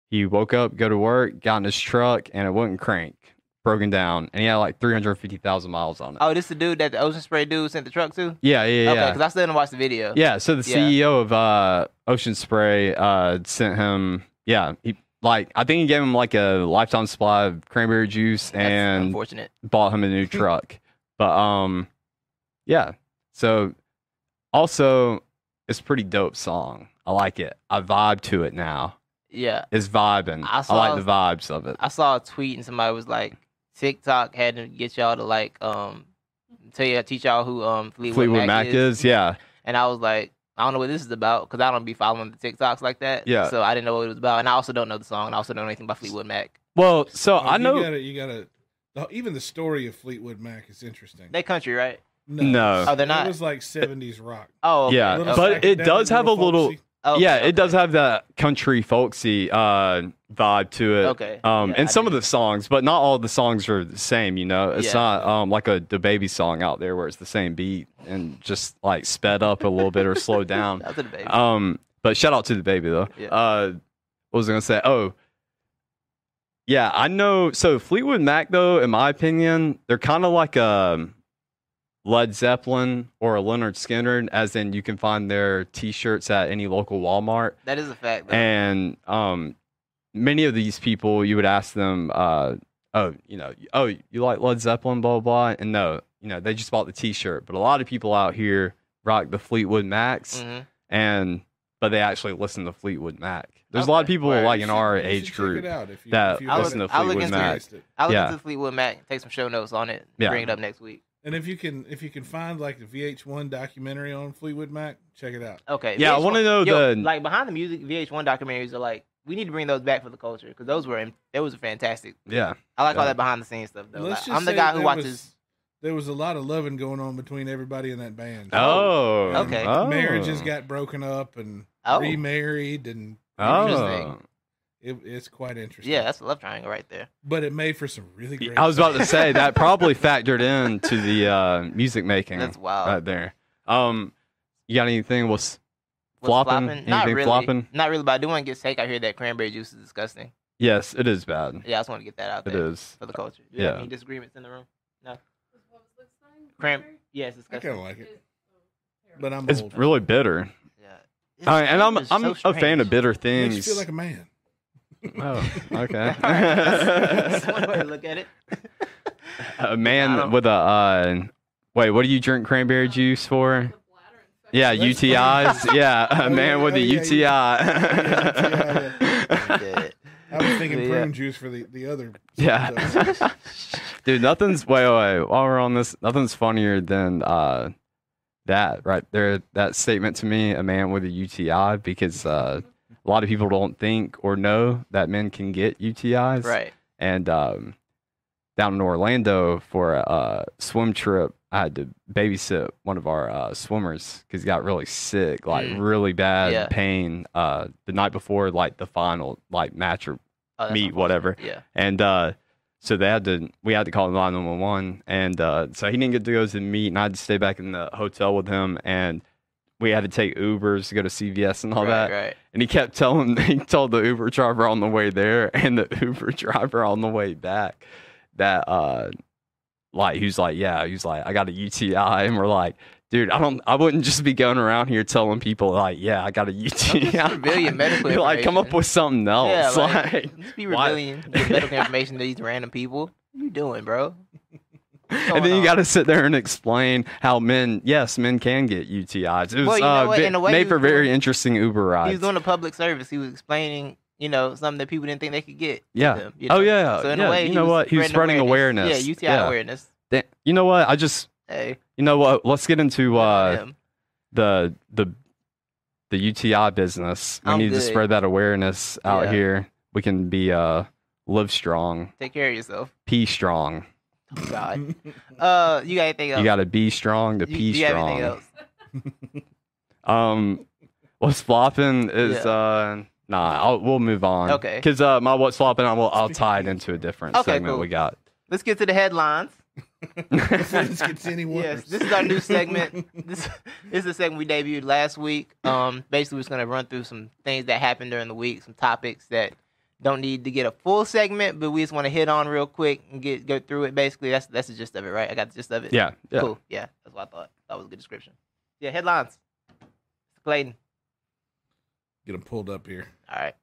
[SPEAKER 1] he woke up, go to work, got in his truck, and it wouldn't crank. broken down, and he had like 350,000 miles on it.
[SPEAKER 2] Oh, this the dude that the ocean spray dude sent the truck to?
[SPEAKER 1] yeah, yeah,
[SPEAKER 2] Okay,
[SPEAKER 1] yeah.
[SPEAKER 2] because I still didn't watch the video.
[SPEAKER 1] Yeah, so the
[SPEAKER 2] Yeah.
[SPEAKER 1] CEO of uh, Ocean Spray uh, sent him. Yeah, he like I think he gave him like a lifetime supply of cranberry juice
[SPEAKER 2] That's
[SPEAKER 1] and
[SPEAKER 2] unfortunate.
[SPEAKER 1] bought him a new truck. But um, yeah. So also, it's a pretty dope song. I like it. I vibe to it now.
[SPEAKER 2] Yeah.
[SPEAKER 1] It's vibing.
[SPEAKER 2] I
[SPEAKER 1] I, like the vibes of it.
[SPEAKER 2] I saw a tweet and somebody was like, TikTok had to get y'all to like um tell you teach y'all who um Fleetwood,
[SPEAKER 1] Fleetwood Mac is, yeah.
[SPEAKER 2] and I was like, I don't know what this is about because I don't be following the TikToks like that.
[SPEAKER 1] Yeah.
[SPEAKER 2] So I didn't know what it was about, and I also don't know the song, and I also don't know anything about Fleetwood Mac.
[SPEAKER 1] Well, so
[SPEAKER 3] Oh,
[SPEAKER 1] I
[SPEAKER 3] You
[SPEAKER 1] know.
[SPEAKER 3] gotta, you gotta. the- Even the story of Fleetwood Mac is interesting.
[SPEAKER 2] They country, right?
[SPEAKER 1] No.
[SPEAKER 2] Oh, they're not?
[SPEAKER 3] It was like '70s rock.
[SPEAKER 2] Oh, okay.
[SPEAKER 1] Yeah,
[SPEAKER 3] Little
[SPEAKER 1] but it does have a little-
[SPEAKER 2] Okay,
[SPEAKER 1] yeah, it does have that country folksy uh, vibe to it.
[SPEAKER 2] Okay.
[SPEAKER 1] Um,
[SPEAKER 2] Yeah,
[SPEAKER 1] and
[SPEAKER 2] I
[SPEAKER 1] some of the songs, but not all the songs are the same. You know, it's
[SPEAKER 2] Yeah.
[SPEAKER 1] not um like a the baby song out there where it's the same beat and just like sped up a little bit or slowed down.
[SPEAKER 2] Shout out to the baby.
[SPEAKER 1] Um, but shout out to the baby though.
[SPEAKER 2] Yeah.
[SPEAKER 1] Uh, what was I gonna say? Oh, yeah, I know. So Fleetwood Mac, though, in my opinion, they're kind of like a Led Zeppelin or a Lynyrd Skynyrd, as in you can find their T-shirts at any local Walmart.
[SPEAKER 2] that is a fact. Though.
[SPEAKER 1] And um, many of these people, you would ask them, uh, "Oh, you know, oh, you like Led Zeppelin, blah blah," blah. and no, you know, they just bought the T-shirt. But a lot of people out here rock the Fleetwood Macs
[SPEAKER 2] Mhm.
[SPEAKER 1] and but they actually listen to Fleetwood Mac. There's a lot of people
[SPEAKER 2] Word.
[SPEAKER 1] like in
[SPEAKER 3] should-
[SPEAKER 1] our age group.
[SPEAKER 3] it out if you,
[SPEAKER 1] that
[SPEAKER 2] I'll
[SPEAKER 1] listen
[SPEAKER 2] look-
[SPEAKER 1] to Fleetwood
[SPEAKER 2] into
[SPEAKER 1] Mac.
[SPEAKER 2] I'll look into Fleetwood Mac, take some show notes on it,
[SPEAKER 1] Yeah.
[SPEAKER 2] bring it up next week.
[SPEAKER 3] And if you can, if you can find like the VH1 documentary on Fleetwood Mac, check it out.
[SPEAKER 2] Okay.
[SPEAKER 1] Yeah, I
[SPEAKER 2] VH1
[SPEAKER 1] wanna know
[SPEAKER 2] yo,
[SPEAKER 1] the-
[SPEAKER 2] like behind the music VH1 documentaries are like we need to bring those back for the culture because those were that was fantastic.
[SPEAKER 1] Yeah,
[SPEAKER 2] I like all that behind the scenes stuff though.
[SPEAKER 3] Let's
[SPEAKER 2] Like,
[SPEAKER 3] just
[SPEAKER 2] I'm the
[SPEAKER 3] say
[SPEAKER 2] guy who watches.
[SPEAKER 3] was- there was a lot of loving going on between everybody in that band.
[SPEAKER 1] Oh, oh
[SPEAKER 2] okay.
[SPEAKER 1] Oh.
[SPEAKER 3] Marriages got broken up and
[SPEAKER 2] Oh.
[SPEAKER 3] remarried, and
[SPEAKER 1] Oh,
[SPEAKER 2] Interesting.
[SPEAKER 3] It, it's quite interesting.
[SPEAKER 2] Yeah, that's a love triangle right there.
[SPEAKER 3] but it made for some really great.
[SPEAKER 1] I was about to say that probably factored in to the uh, music making
[SPEAKER 2] That's wild.
[SPEAKER 1] right there. Um, you got anything? Was
[SPEAKER 2] What's
[SPEAKER 1] flopping?
[SPEAKER 2] Not
[SPEAKER 1] Anything
[SPEAKER 2] really.
[SPEAKER 1] flopping?
[SPEAKER 2] Not really, but I do want to get steak. I hear that cranberry juice is disgusting.
[SPEAKER 1] Yes, it is bad.
[SPEAKER 2] Yeah, I just want to get that out there.
[SPEAKER 1] It is
[SPEAKER 2] for the culture. Do you have
[SPEAKER 1] Yeah.
[SPEAKER 2] any disagreements in the room?
[SPEAKER 4] No. was this thing?
[SPEAKER 2] Cram-
[SPEAKER 4] Cranberry?
[SPEAKER 2] Yeah, it's
[SPEAKER 3] I
[SPEAKER 2] disgusting.
[SPEAKER 3] kind of like it,
[SPEAKER 4] Is- oh,
[SPEAKER 3] but I'm
[SPEAKER 1] It's
[SPEAKER 3] old.
[SPEAKER 1] really bitter.
[SPEAKER 2] Yeah. It's-
[SPEAKER 1] All right, and I'm I'm
[SPEAKER 2] so
[SPEAKER 1] a fan of bitter
[SPEAKER 3] Makes
[SPEAKER 1] things.
[SPEAKER 3] you feel like a man.
[SPEAKER 1] Oh, okay.
[SPEAKER 2] That's one way to look at it.
[SPEAKER 1] a
[SPEAKER 2] I
[SPEAKER 1] man with a uh, wait. What do you drink cranberry juice for?
[SPEAKER 4] the bladder infection.
[SPEAKER 1] Yeah, UTIs. Yeah, a
[SPEAKER 3] Oh,
[SPEAKER 1] man with a UTI.
[SPEAKER 3] I was thinking
[SPEAKER 2] Yeah.
[SPEAKER 3] prune juice for the the other.
[SPEAKER 1] Yeah. Dude, nothing's wait, wait, wait. While we're on this, nothing's funnier than uh that right there. That statement to me, a man with a UTI, because uh, a lot of people don't think or know that men can get UTIs.
[SPEAKER 2] Right.
[SPEAKER 1] And um, down in Orlando for a uh, swim trip, I had to babysit one of our uh, swimmers because he got really sick, like
[SPEAKER 2] Mm.
[SPEAKER 1] really bad
[SPEAKER 2] Yeah.
[SPEAKER 1] pain uh, the night before, like the final like match or
[SPEAKER 2] Oh,
[SPEAKER 1] meet, whatever.
[SPEAKER 2] Yeah.
[SPEAKER 1] and uh, so they had to we had to call 911 and uh, so he didn't get to go to the meet and I had to stay back in the hotel with him and we had to take Ubers to go to CVS and all
[SPEAKER 2] right,
[SPEAKER 1] that.
[SPEAKER 2] Right.
[SPEAKER 1] And he kept telling he told the Uber driver on the way there and the Uber driver on the way back that uh like he was like, Yeah, he was like, I got a UTI and we're like, dude, I don't I wouldn't just be going around here telling people like, yeah, I got a UTI.
[SPEAKER 2] reveal medical
[SPEAKER 1] Be like, come up
[SPEAKER 2] information.
[SPEAKER 1] with something else.
[SPEAKER 2] Yeah,
[SPEAKER 1] like,
[SPEAKER 2] like, just be revealing medical information to these random people. What you doing, bro?
[SPEAKER 1] And then
[SPEAKER 2] going
[SPEAKER 1] you got to sit there and explain how men, yes, men can get UTIs. It was
[SPEAKER 2] Well, you know
[SPEAKER 1] uh,
[SPEAKER 2] what? In a way,
[SPEAKER 1] made for very
[SPEAKER 2] doing-
[SPEAKER 1] interesting Uber rides.
[SPEAKER 2] He was doing a public service. He was explaining, you know, something that people didn't think they could get.
[SPEAKER 1] Yeah.
[SPEAKER 2] them, you
[SPEAKER 1] Oh, yeah,
[SPEAKER 2] So in
[SPEAKER 1] yeah.
[SPEAKER 2] a way,
[SPEAKER 1] You know what? He was spreading awareness.
[SPEAKER 2] Yeah, UTI
[SPEAKER 1] Yeah.
[SPEAKER 2] awareness.
[SPEAKER 1] Da- you know what? I just,
[SPEAKER 2] Hey,
[SPEAKER 1] you know what? Let's get into uh, the the the UTI business. We
[SPEAKER 2] I'm
[SPEAKER 1] need to spread that awareness out
[SPEAKER 2] Yeah.
[SPEAKER 1] here. We can be uh live strong,
[SPEAKER 2] take care of yourself.
[SPEAKER 1] pee strong.
[SPEAKER 2] Oh, God. uh, you got anything else?
[SPEAKER 1] You got to be strong to
[SPEAKER 2] You-
[SPEAKER 1] pee
[SPEAKER 2] do you
[SPEAKER 1] strong.
[SPEAKER 2] anything else?
[SPEAKER 1] Um, what's flopping is
[SPEAKER 2] Yeah.
[SPEAKER 1] uh nah. I'll, we'll move on.
[SPEAKER 2] Okay.
[SPEAKER 1] Because uh, my what's flopping, I will I'll tie it into a different
[SPEAKER 2] Okay,
[SPEAKER 1] segment
[SPEAKER 2] cool.
[SPEAKER 1] we got.
[SPEAKER 2] Let's get to the headlines.
[SPEAKER 3] This gets any worse.
[SPEAKER 2] Yes, this is our new segment. This, this is the segment we debuted last week. Um, basically, we're just gonna run through some things that happened during the week, some topics that Don't need to get a full segment, but we just want to hit on real quick and get go through it. Basically, that's that's the gist of it, right? I got the gist of it.
[SPEAKER 1] Yeah, yeah.
[SPEAKER 2] Cool. Yeah, that's what I thought. That was a good description. Yeah, headlines. Clayton.
[SPEAKER 3] Get them pulled up here.
[SPEAKER 2] All right.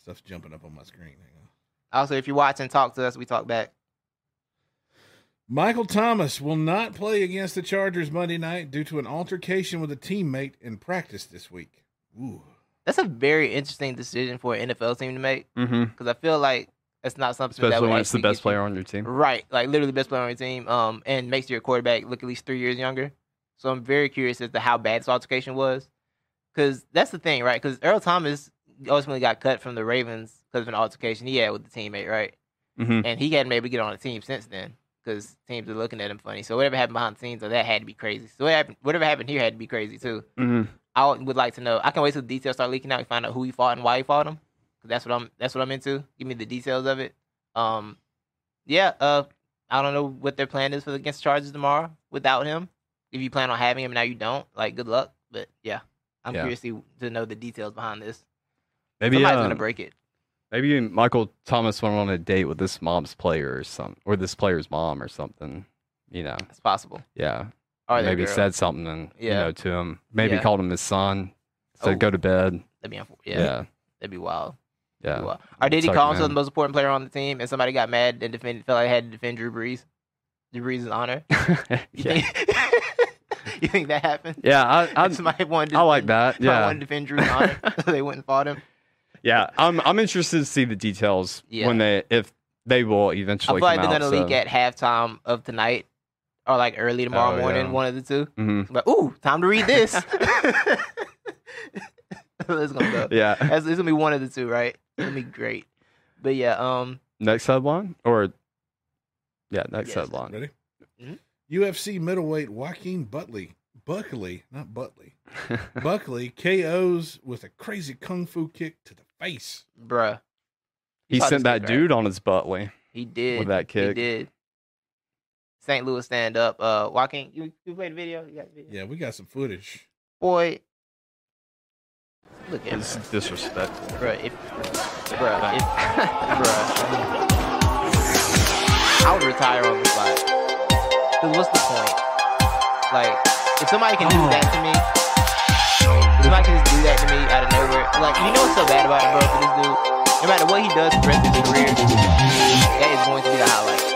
[SPEAKER 3] Stuff's jumping up on my screen. Hang on.
[SPEAKER 2] Also, if you're watching, talk to us. We talk back.
[SPEAKER 3] Michael Thomas will not play against the Chargers Monday night due to an altercation with a teammate in practice this week. Ooh.
[SPEAKER 2] That's a very interesting decision for an NFL team to make
[SPEAKER 1] Mm-hmm.
[SPEAKER 2] because I feel like it's not something that
[SPEAKER 1] Especially
[SPEAKER 2] would
[SPEAKER 1] when it's the best
[SPEAKER 2] get you-
[SPEAKER 1] player on your team.
[SPEAKER 2] Right, like literally the best player on your team, um, and makes your quarterback look at least three years younger. So I'm very curious as to how bad this altercation was, because that's the thing, right? Because Earl Thomas ultimately got cut from the Ravens because of an altercation he had with the teammate, right?
[SPEAKER 1] Mm-hmm.
[SPEAKER 2] And he hadn't been able to get on the team since then because teams are looking at him funny. So whatever happened behind the scenes of that had to be crazy. So what happened, whatever happened here had to be crazy too.
[SPEAKER 1] Mm-hmm.
[SPEAKER 2] I would like to know. I can wait till the details start leaking out and find out who he fought and why he fought him. 'Cause that's what I'm. That's what I'm into. Give me the details of it. Um, yeah. Uh, I don't know what their plan is for the against Chargers tomorrow without him. If you plan on having him, now you don't. Like, good luck. But yeah, I'm
[SPEAKER 1] Yeah.
[SPEAKER 2] curious to, know the details behind this.
[SPEAKER 1] Maybe
[SPEAKER 2] Somebody's
[SPEAKER 1] uh,
[SPEAKER 2] gonna break it.
[SPEAKER 1] maybe Michael Thomas went on a date with this mom's player or something, or this player's mom or something. You know,
[SPEAKER 2] It's possible.
[SPEAKER 1] yeah.
[SPEAKER 2] Oh, or
[SPEAKER 1] maybe
[SPEAKER 2] girl.
[SPEAKER 1] said something and you know to him. Maybe
[SPEAKER 2] Yeah.
[SPEAKER 1] called him his son. Said
[SPEAKER 2] Oh.
[SPEAKER 1] go to bed.
[SPEAKER 2] That'd be
[SPEAKER 1] Yeah.
[SPEAKER 2] yeah,
[SPEAKER 1] Yeah.
[SPEAKER 2] That'd be wild.
[SPEAKER 1] Yeah.
[SPEAKER 2] Be wild. Or did he call
[SPEAKER 1] him
[SPEAKER 2] himself the most important player on the team, and somebody got mad and defended, felt like they had to defend Drew Brees? Drew Brees' honor. You
[SPEAKER 1] yeah.
[SPEAKER 2] think? you think that happened?
[SPEAKER 1] Yeah, I, I,
[SPEAKER 2] somebody wanted to
[SPEAKER 1] I like that. Yeah.
[SPEAKER 2] wanted to defend Drew's honor, so they went and fought him.
[SPEAKER 1] Yeah, I'm I'm interested to see the details
[SPEAKER 2] Yeah.
[SPEAKER 1] when they if they will
[SPEAKER 2] I
[SPEAKER 1] eventually
[SPEAKER 2] feel like they're gonna leak at halftime of tonight, or like early tomorrow
[SPEAKER 1] Oh,
[SPEAKER 2] morning,
[SPEAKER 1] yeah.
[SPEAKER 2] one of the two.
[SPEAKER 1] hmm
[SPEAKER 2] But ooh, time to read this. Let's gonna go.
[SPEAKER 1] Yeah.
[SPEAKER 2] That's, it's gonna be one of the two, right? It's gonna be great. But yeah, um,
[SPEAKER 1] Next headline or yeah, next
[SPEAKER 2] Yes.
[SPEAKER 1] headline.
[SPEAKER 3] Ready?
[SPEAKER 2] Mhm.
[SPEAKER 3] UFC middleweight Joaquin Buckley. Buckley, not Buckley. Buckley KOs with a crazy kung fu kick to the face.
[SPEAKER 2] bruh,
[SPEAKER 1] he
[SPEAKER 2] saw
[SPEAKER 1] sent that
[SPEAKER 2] kick, right?
[SPEAKER 1] dude on his buttly
[SPEAKER 2] He did
[SPEAKER 1] with that kick.
[SPEAKER 2] He did. St. Louis stand up. Uh, Joaquin, you you played the video? You got the video?
[SPEAKER 3] Yeah, we got some footage.
[SPEAKER 2] Boy, look at him,
[SPEAKER 1] This is disrespectful.
[SPEAKER 2] bruh. If, bruh, if, bruh, I would retire on the spot. 'Cause what's the point? Like, if somebody can do
[SPEAKER 1] Oh.
[SPEAKER 2] that to me, if somebody can just do that to me out of nowhere, like, you know what's so bad about it, bro? For this dude, no matter what he does for the rest of his career, that is going to be the highlight.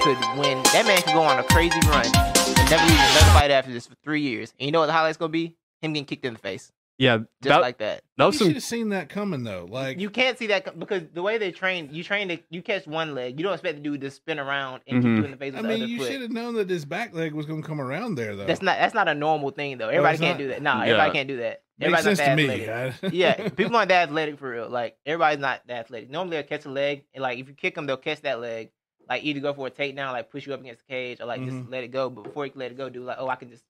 [SPEAKER 2] That man could win. That man could go on a crazy run and never lose another fight after this for three years. And you know what the highlight's gonna be? Him getting kicked in the face,
[SPEAKER 1] Yeah,
[SPEAKER 2] just
[SPEAKER 1] that,
[SPEAKER 2] like that.
[SPEAKER 1] that
[SPEAKER 3] You
[SPEAKER 1] was
[SPEAKER 3] should have seen that coming though. Like
[SPEAKER 2] You can't see that because the way they train, you train to you catch one leg. You don't expect the dude to spin around and
[SPEAKER 1] Mhm.
[SPEAKER 2] kick you in the face
[SPEAKER 3] I
[SPEAKER 2] with the
[SPEAKER 3] mean,
[SPEAKER 2] other
[SPEAKER 3] you should have known that his back leg was going to come around there though.
[SPEAKER 2] That's not that's not a normal thing though. Everybody
[SPEAKER 3] it's
[SPEAKER 2] can't
[SPEAKER 3] not?
[SPEAKER 2] do that. No,
[SPEAKER 1] Yeah.
[SPEAKER 2] everybody can't do that.
[SPEAKER 3] Makes
[SPEAKER 2] Everybody's
[SPEAKER 3] sense
[SPEAKER 2] not
[SPEAKER 3] to
[SPEAKER 2] that
[SPEAKER 3] me.
[SPEAKER 2] athletic.
[SPEAKER 3] guys.
[SPEAKER 2] yeah, people aren't that athletic for real. Like everybody's not that athletic. Normally they'll catch a leg and like if you kick them, they'll catch that leg. Like either go for a takedown, like push you up against the cage, or like just
[SPEAKER 3] Mhm.
[SPEAKER 2] let it go. But before you let it go, do like, oh, I can just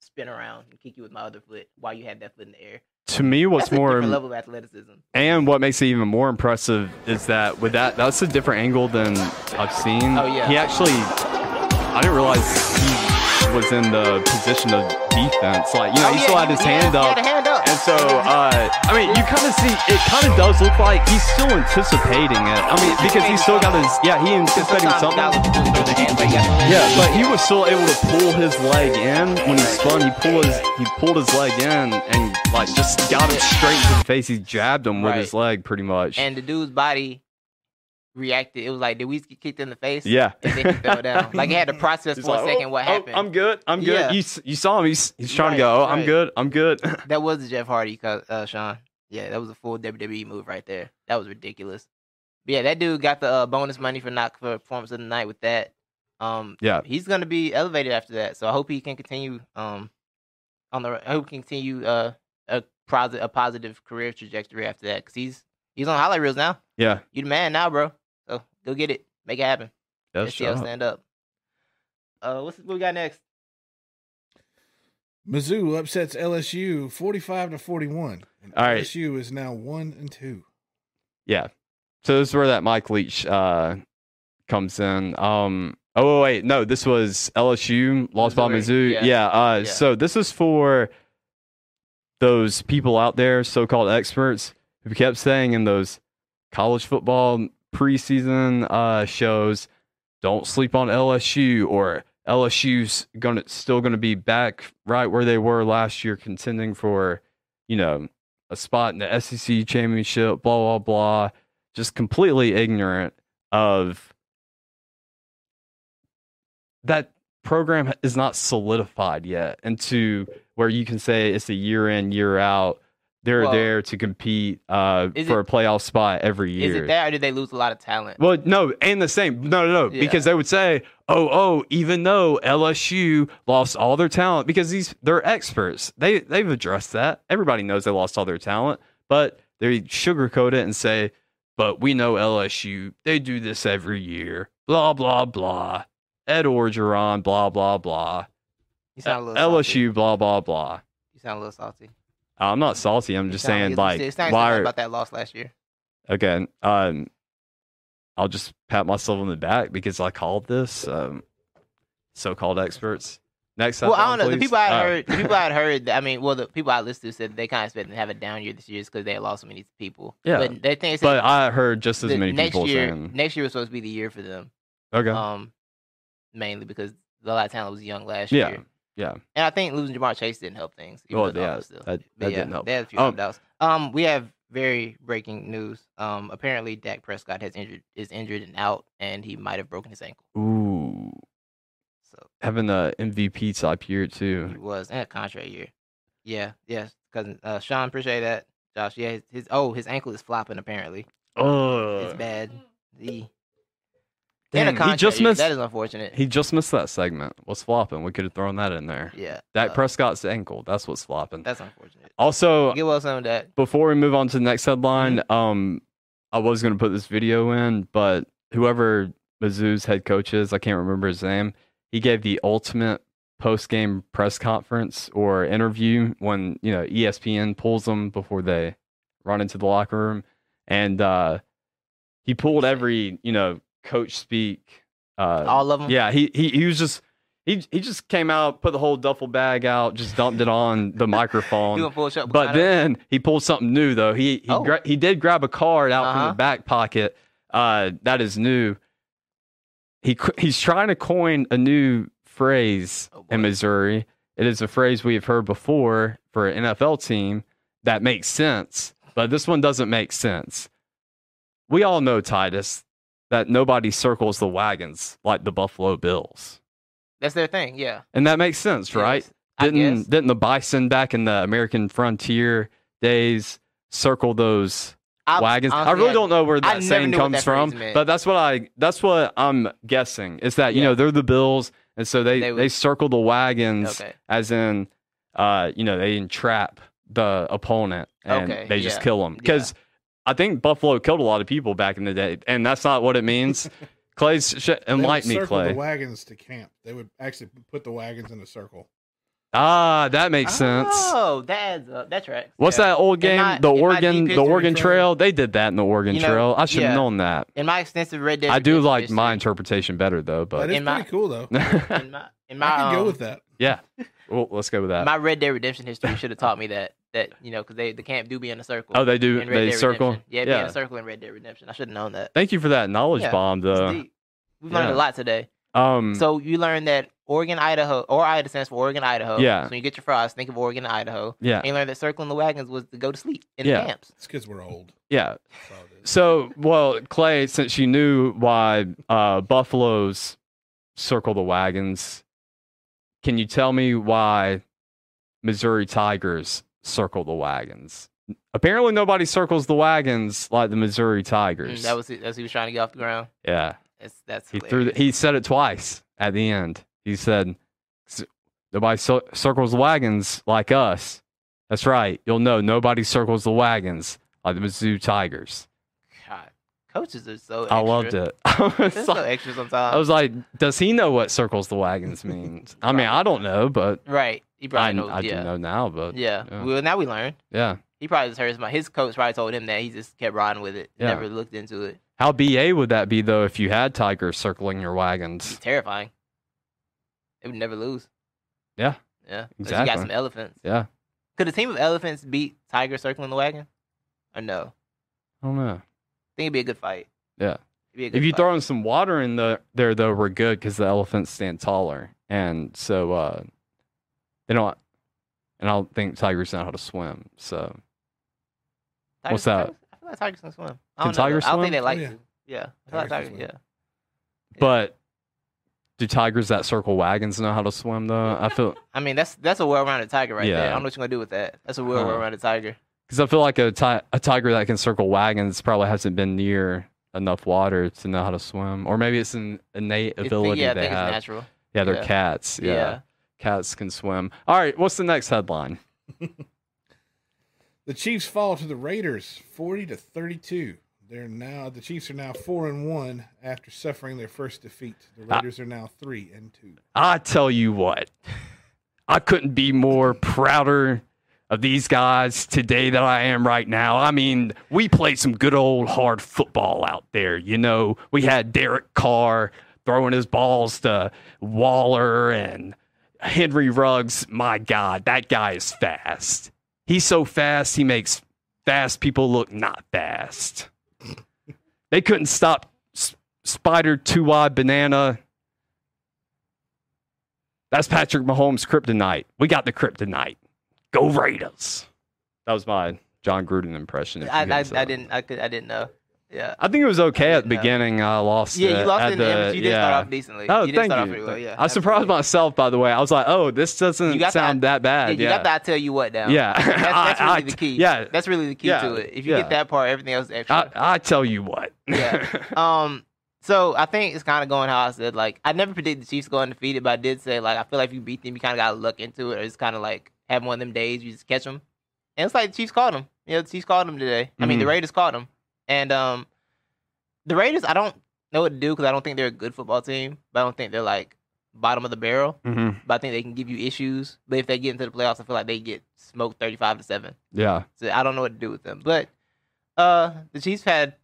[SPEAKER 2] spin around and kick you with my other foot while you have that foot in the air.
[SPEAKER 1] to me what's
[SPEAKER 2] That's
[SPEAKER 1] more
[SPEAKER 2] different level of athleticism.
[SPEAKER 1] and what makes it even more impressive is that with that that's a different angle than I've seen.
[SPEAKER 2] Oh, yeah.
[SPEAKER 1] He actually I didn't realize he was in the position of defense. Like, you know,
[SPEAKER 2] Oh,
[SPEAKER 1] he
[SPEAKER 2] yeah,
[SPEAKER 1] still had his hand up.
[SPEAKER 2] Had a hand up.
[SPEAKER 1] And so, uh, I mean, you kind of see it. Kind of does look like he's still anticipating it. I mean, because he's still got his yeah, he anticipating something.
[SPEAKER 2] will just throw their hands like that.
[SPEAKER 1] Yeah, but he was still able to pull his leg in when he spun. He pulled his he pulled his leg in and like just got him straight to the face. He jabbed him with
[SPEAKER 2] Right.
[SPEAKER 1] his leg, pretty much.
[SPEAKER 2] and the dude's body reacted. It was like, did we get kicked in the face?
[SPEAKER 1] yeah,
[SPEAKER 2] And then he fell down. Like he had to process for
[SPEAKER 1] like,
[SPEAKER 2] a second
[SPEAKER 1] "Oh,
[SPEAKER 2] what
[SPEAKER 1] oh,
[SPEAKER 2] happened.
[SPEAKER 1] I'm good. I'm good.
[SPEAKER 2] Yeah.
[SPEAKER 1] You you saw him. He's he's trying
[SPEAKER 2] Right,
[SPEAKER 1] to go. Oh, I'm good. I'm good.
[SPEAKER 2] that was the Jeff Hardy, uh, Sean. Yeah, that was a full WWE move right there. That was ridiculous. But yeah, that dude got the uh, bonus money for knock for performance of the night with that. Um,
[SPEAKER 1] Yeah.
[SPEAKER 2] he's gonna be elevated after that. So I hope he can continue. Um, on the I hope he can continue uh a positive a positive career trajectory after that because he's he's on highlight reels now.
[SPEAKER 1] yeah,
[SPEAKER 2] You the man now, bro. So go get it, make it happen.
[SPEAKER 1] that's
[SPEAKER 2] STL
[SPEAKER 1] true.
[SPEAKER 2] stand up. Uh, what's what we got next?
[SPEAKER 3] Mizzou upsets LSU 45 to 41. And
[SPEAKER 1] All right.
[SPEAKER 3] LSU is now 1 and 2.
[SPEAKER 1] Yeah. So this is where that Mike Leach uh, comes in. Um, oh wait, no, this was LSU lost by
[SPEAKER 2] Missouri,
[SPEAKER 1] Mizzou.
[SPEAKER 2] yeah.
[SPEAKER 1] Yeah. uh,
[SPEAKER 2] Yeah.
[SPEAKER 1] So this is for those people out there, so-called experts. who kept saying in those college football preseason uh, shows, "Don't sleep on LSU," or LSU's gonna still gonna be back right where they were last year, contending for you know a spot in the SEC championship. Blah blah blah. Just completely ignorant of that program is not solidified yet into where you can say it's a year in year out they're
[SPEAKER 2] Well,
[SPEAKER 1] there to compete uh, for
[SPEAKER 2] it-
[SPEAKER 1] a playoff spot every year.
[SPEAKER 2] Is it that or did they lose a lot of talent?
[SPEAKER 1] well no and the same no no no
[SPEAKER 2] Yeah.
[SPEAKER 1] because they would say oh oh even though lsu lost all their talent because these they're experts they they've addressed that everybody knows they lost all their talent but they sugarcoat it and say but we know lsu they do this every year blah blah blah ed orgeron blah blah blah
[SPEAKER 2] You sound a little salty.
[SPEAKER 1] lsu blah blah blah
[SPEAKER 2] You sound a little salty.
[SPEAKER 1] I'm not salty i'm just saying like
[SPEAKER 2] it sounds
[SPEAKER 1] why are,
[SPEAKER 2] about that loss last year.
[SPEAKER 1] again, um, I'll just pat myself on the back because I called this. Um, so-called experts. Next,
[SPEAKER 2] Well, I don't know. The people I had heard, the people I heard, I mean, well, the people I listened to said they kind of expected to have a down year this year because they lost so many people.
[SPEAKER 1] Yeah.
[SPEAKER 2] but they think
[SPEAKER 1] but I heard just as many
[SPEAKER 2] next
[SPEAKER 1] people
[SPEAKER 2] year,
[SPEAKER 1] saying,
[SPEAKER 2] next year was supposed to be the year for them.
[SPEAKER 1] "Okay,
[SPEAKER 2] Um, mainly because a lot of talent was young last
[SPEAKER 1] Yeah,
[SPEAKER 2] year.
[SPEAKER 1] Yeah.
[SPEAKER 2] and I think losing Ja'Marr Chase didn't help things. even
[SPEAKER 1] Well, yeah,
[SPEAKER 2] still-
[SPEAKER 1] that, that
[SPEAKER 2] yeah,
[SPEAKER 1] didn't help."
[SPEAKER 2] They had a few
[SPEAKER 1] Um,
[SPEAKER 2] opt-outs. Um, we have very breaking news. Um, apparently Dak Prescott has injured is injured and out, and he might have broken his ankle.
[SPEAKER 1] Ooh,
[SPEAKER 2] So
[SPEAKER 1] having a MVP type year too.
[SPEAKER 2] he was and a contract year. Yeah, yes, cousin. Uh, Sean, appreciate that. Josh, yeah, his, his oh his ankle is flopping apparently.
[SPEAKER 1] Oh,
[SPEAKER 2] It's bad. He A
[SPEAKER 1] he just missed.
[SPEAKER 2] That is unfortunate.
[SPEAKER 1] He just missed that segment. What's flopping? We could have thrown that in there.
[SPEAKER 2] yeah,
[SPEAKER 1] Dak
[SPEAKER 2] uh,
[SPEAKER 1] Prescott's ankle. That's what's flopping.
[SPEAKER 2] That's unfortunate.
[SPEAKER 1] Also,
[SPEAKER 2] Get well some of that.
[SPEAKER 1] before we move on to the next headline,
[SPEAKER 2] Mm-hmm.
[SPEAKER 1] um, I was going to put this video in, but whoever Mizzou's head coach is, I can't remember his name. He gave the ultimate post game press conference or interview when you know ESPN pulls them before they run into the locker room, and uh, he pulled every you know coach speak. Uh,
[SPEAKER 2] All of them.
[SPEAKER 1] yeah, he, he he was just. He, he just came out, put the whole duffel bag out, just dumped it on the microphone.
[SPEAKER 2] He went full.
[SPEAKER 1] But then he pulled something new though. He he
[SPEAKER 2] Oh.
[SPEAKER 1] gra- he did grab a card out from
[SPEAKER 2] Uh-huh.
[SPEAKER 1] the back pocket. Uh, that is new. He he's trying to coin a new phrase
[SPEAKER 2] Oh,
[SPEAKER 1] in Missouri. It is a phrase we have heard before for an NFL team that makes sense, but this one doesn't make sense. We all know Titus that nobody circles the wagons like the Buffalo Bills,
[SPEAKER 2] that's their thing. Yeah.
[SPEAKER 1] and that makes sense, right?
[SPEAKER 2] Yes,
[SPEAKER 1] Didn't didn't the bison back in the American frontier days circle those
[SPEAKER 2] I-
[SPEAKER 1] wagons? I
[SPEAKER 2] honestly,
[SPEAKER 1] really don't know where that
[SPEAKER 2] never
[SPEAKER 1] saying comes
[SPEAKER 2] that
[SPEAKER 1] from, but that's what I that's what I'm guessing is that you
[SPEAKER 2] Yeah.
[SPEAKER 1] know they're the Bills, and so they
[SPEAKER 2] They
[SPEAKER 1] they, circle the wagons
[SPEAKER 2] Okay.
[SPEAKER 1] as in uh you know they entrap the opponent and
[SPEAKER 2] Okay,
[SPEAKER 1] they just
[SPEAKER 2] yeah,
[SPEAKER 1] kill them because I think Buffalo killed a lot of people back in the day, and that's not what it means. Clay's sh-
[SPEAKER 3] They would
[SPEAKER 1] enlighten me,
[SPEAKER 3] circle
[SPEAKER 1] Clay.
[SPEAKER 3] the wagons to camp. They would actually put the wagons in a circle.
[SPEAKER 1] Ah, that makes sense.
[SPEAKER 2] Oh, that adds up. That tracks.
[SPEAKER 1] What's
[SPEAKER 2] Yeah.
[SPEAKER 1] that old game?
[SPEAKER 2] my-
[SPEAKER 1] the Oregon, the Oregon
[SPEAKER 3] trail-
[SPEAKER 1] Trail. They did that in the Oregon
[SPEAKER 2] You know,
[SPEAKER 1] Trail. I should have
[SPEAKER 2] yeah.
[SPEAKER 1] known that.
[SPEAKER 2] In my extensive Red Dead
[SPEAKER 1] I do like
[SPEAKER 2] history-
[SPEAKER 1] my interpretation better though,
[SPEAKER 3] But
[SPEAKER 1] but
[SPEAKER 3] it's
[SPEAKER 2] in my-
[SPEAKER 3] pretty cool though.
[SPEAKER 2] in my in my
[SPEAKER 3] I can go
[SPEAKER 2] um,
[SPEAKER 3] with that.
[SPEAKER 1] yeah, well, let's go with that.
[SPEAKER 2] my Red Dead Redemption history should have taught me that that you know because they the camp do be in a circle.
[SPEAKER 1] oh, they do.
[SPEAKER 2] in Red
[SPEAKER 1] They
[SPEAKER 2] Dead
[SPEAKER 1] circle.
[SPEAKER 2] Redemption. Yeah, be in a circle in Red Dead Redemption. I should have known that.
[SPEAKER 1] Thank you for that knowledge
[SPEAKER 2] Yeah,
[SPEAKER 1] bomb,
[SPEAKER 2] It's
[SPEAKER 1] though.
[SPEAKER 2] We've learned
[SPEAKER 1] yeah.
[SPEAKER 2] a lot today.
[SPEAKER 1] Um,
[SPEAKER 2] So you learned that Oregon, Idaho, or IDA stands for Oregon, Idaho.
[SPEAKER 1] Yeah.
[SPEAKER 2] So when you get your fries, think of Oregon, Idaho.
[SPEAKER 1] yeah,
[SPEAKER 2] And you learned that circling the wagons was to go to sleep in
[SPEAKER 1] Yeah.
[SPEAKER 2] the camps.
[SPEAKER 3] It's because we're old.
[SPEAKER 1] yeah.
[SPEAKER 3] That's all it is.
[SPEAKER 1] So, well, Clay, since you knew why uh, buffaloes circle the wagons, can you tell me why Missouri Tigers circle the wagons? Apparently, nobody circles the wagons like the Missouri
[SPEAKER 2] Mm,
[SPEAKER 1] Tigers.
[SPEAKER 2] that was. That's what he was trying to get off the ground.
[SPEAKER 1] yeah.
[SPEAKER 2] That's that's
[SPEAKER 1] He threw. The, he said it twice at the end. He said, "Nobody cir- circles the wagons like us." That's right. You'll know nobody circles the wagons like the Mizzou Tigers.
[SPEAKER 2] Coaches are so.
[SPEAKER 1] I loved it. I was,
[SPEAKER 2] They're so
[SPEAKER 1] like,
[SPEAKER 2] extra sometimes.
[SPEAKER 1] I was like, "Does he know what circles the wagons means?" I mean, I don't know, but
[SPEAKER 2] right. He
[SPEAKER 1] I,
[SPEAKER 2] probably knows.
[SPEAKER 1] I
[SPEAKER 2] yeah.
[SPEAKER 1] do know now. But
[SPEAKER 2] Yeah.
[SPEAKER 1] Yeah.
[SPEAKER 2] Well, now we learn.
[SPEAKER 1] yeah,
[SPEAKER 2] He probably just heard his His coach probably told him that. He just kept riding with it.
[SPEAKER 1] Yeah.
[SPEAKER 2] Never looked into it.
[SPEAKER 1] how ba would that be though if you had tigers circling your wagons?
[SPEAKER 2] terrifying. It would never lose.
[SPEAKER 1] Yeah.
[SPEAKER 2] Yeah. Unless You
[SPEAKER 1] Exactly.
[SPEAKER 2] got some elephants.
[SPEAKER 1] Yeah,
[SPEAKER 2] Could a team of elephants beat Tiger circling the wagon? or no?
[SPEAKER 1] I don't know.
[SPEAKER 2] I think it'd be a good fight.
[SPEAKER 1] Yeah.
[SPEAKER 2] It'd be a good
[SPEAKER 1] If you
[SPEAKER 2] fight.
[SPEAKER 1] throw in some water in the there though, we're good because the elephants stand taller, and so uh, they don't. And I don't think tigers know how to swim. So
[SPEAKER 2] Tigers-
[SPEAKER 1] what's that?
[SPEAKER 2] Tigers- I feel like tigers can swim. I
[SPEAKER 1] Can
[SPEAKER 2] don't know,
[SPEAKER 1] tigers
[SPEAKER 2] though. I don't
[SPEAKER 1] swim?
[SPEAKER 2] think they like
[SPEAKER 3] Oh, yeah.
[SPEAKER 2] to. Yeah, I feel like
[SPEAKER 3] Tigers can
[SPEAKER 2] tigers. Yeah.
[SPEAKER 1] But do tigers that circle wagons know how to swim though? I feel
[SPEAKER 2] I mean, that's that's a well-rounded tiger right there. I don't know what you're gonna do with that. That's a well-rounded tiger.
[SPEAKER 1] Because I feel like a ti- a tiger that can circle wagons probably hasn't been near enough water to know how to swim, or maybe it's an innate
[SPEAKER 2] It's-
[SPEAKER 1] ability
[SPEAKER 2] yeah,
[SPEAKER 1] they
[SPEAKER 2] think
[SPEAKER 1] have.
[SPEAKER 2] it's natural.
[SPEAKER 1] Yeah, they're
[SPEAKER 2] Yeah.
[SPEAKER 1] cats. Yeah.
[SPEAKER 2] Yeah.
[SPEAKER 1] cats can swim. All right, what's the next headline?
[SPEAKER 3] The Chiefs fall to the Raiders, forty to thirty-two. They're now the Chiefs are now four and one after suffering their first defeat. The
[SPEAKER 1] Ah.
[SPEAKER 3] Raiders are now three and two.
[SPEAKER 1] I tell you what, I couldn't be more prouder of these guys today that I am right now. I mean, we played some good old hard football out there. You know, we had Derek Carr throwing his balls to Waller and Henry Ruggs. My God, that guy is fast. He's so fast, he makes fast people look not fast. They couldn't stop S- Spider Two Y Banana. That's Patrick Mahomes' kryptonite. We got the kryptonite. Go Raiders. That was my Jon Gruden impression.
[SPEAKER 2] I, I, I
[SPEAKER 1] uh,
[SPEAKER 2] didn't I could I didn't know. Yeah.
[SPEAKER 1] I think it was okay at the
[SPEAKER 2] No.
[SPEAKER 1] beginning. I lost.
[SPEAKER 2] Yeah,
[SPEAKER 1] it
[SPEAKER 2] you lost
[SPEAKER 1] at
[SPEAKER 2] in the, end, but you did
[SPEAKER 1] yeah.
[SPEAKER 2] start off decently.
[SPEAKER 1] Oh,
[SPEAKER 2] you
[SPEAKER 1] thank
[SPEAKER 2] start
[SPEAKER 1] you.
[SPEAKER 2] off pretty well. Yeah.
[SPEAKER 1] I surprised
[SPEAKER 2] absolutely.
[SPEAKER 1] myself, by the way. I was like, "Oh, this doesn't
[SPEAKER 2] You got
[SPEAKER 1] sound that
[SPEAKER 2] Yeah,
[SPEAKER 1] bad."
[SPEAKER 2] you
[SPEAKER 1] Yeah,
[SPEAKER 2] got the I tell you what down.
[SPEAKER 1] Yeah.
[SPEAKER 2] That's, that's really
[SPEAKER 1] I-
[SPEAKER 2] the key.
[SPEAKER 1] yeah.
[SPEAKER 2] That's really the key
[SPEAKER 1] Yeah,
[SPEAKER 2] to it. If you
[SPEAKER 1] yeah.
[SPEAKER 2] get that part, everything else is extra.
[SPEAKER 1] I, I tell you what.
[SPEAKER 2] Yeah. Um, so I think it's kind of going how I said. Like, I never predicted the Chiefs go undefeated, but I did say like I feel like if you beat them, you kind of got to look into it, or it's kind of like have one of them days you just catch them. And it's like the Chiefs caught them. You know, the Chiefs caught them today. I mean, the
[SPEAKER 1] Mhm.
[SPEAKER 2] Raiders caught them, and um, the Raiders. I don't know what to do because I don't think they're a good football team, but I don't think they're like bottom of the barrel.
[SPEAKER 1] hmm
[SPEAKER 2] But I think they can give you issues. But if they get into the playoffs, I feel like they get smoked thirty-five to seven.
[SPEAKER 1] Yeah.
[SPEAKER 2] So I don't know what to do with them. But uh the Chiefs had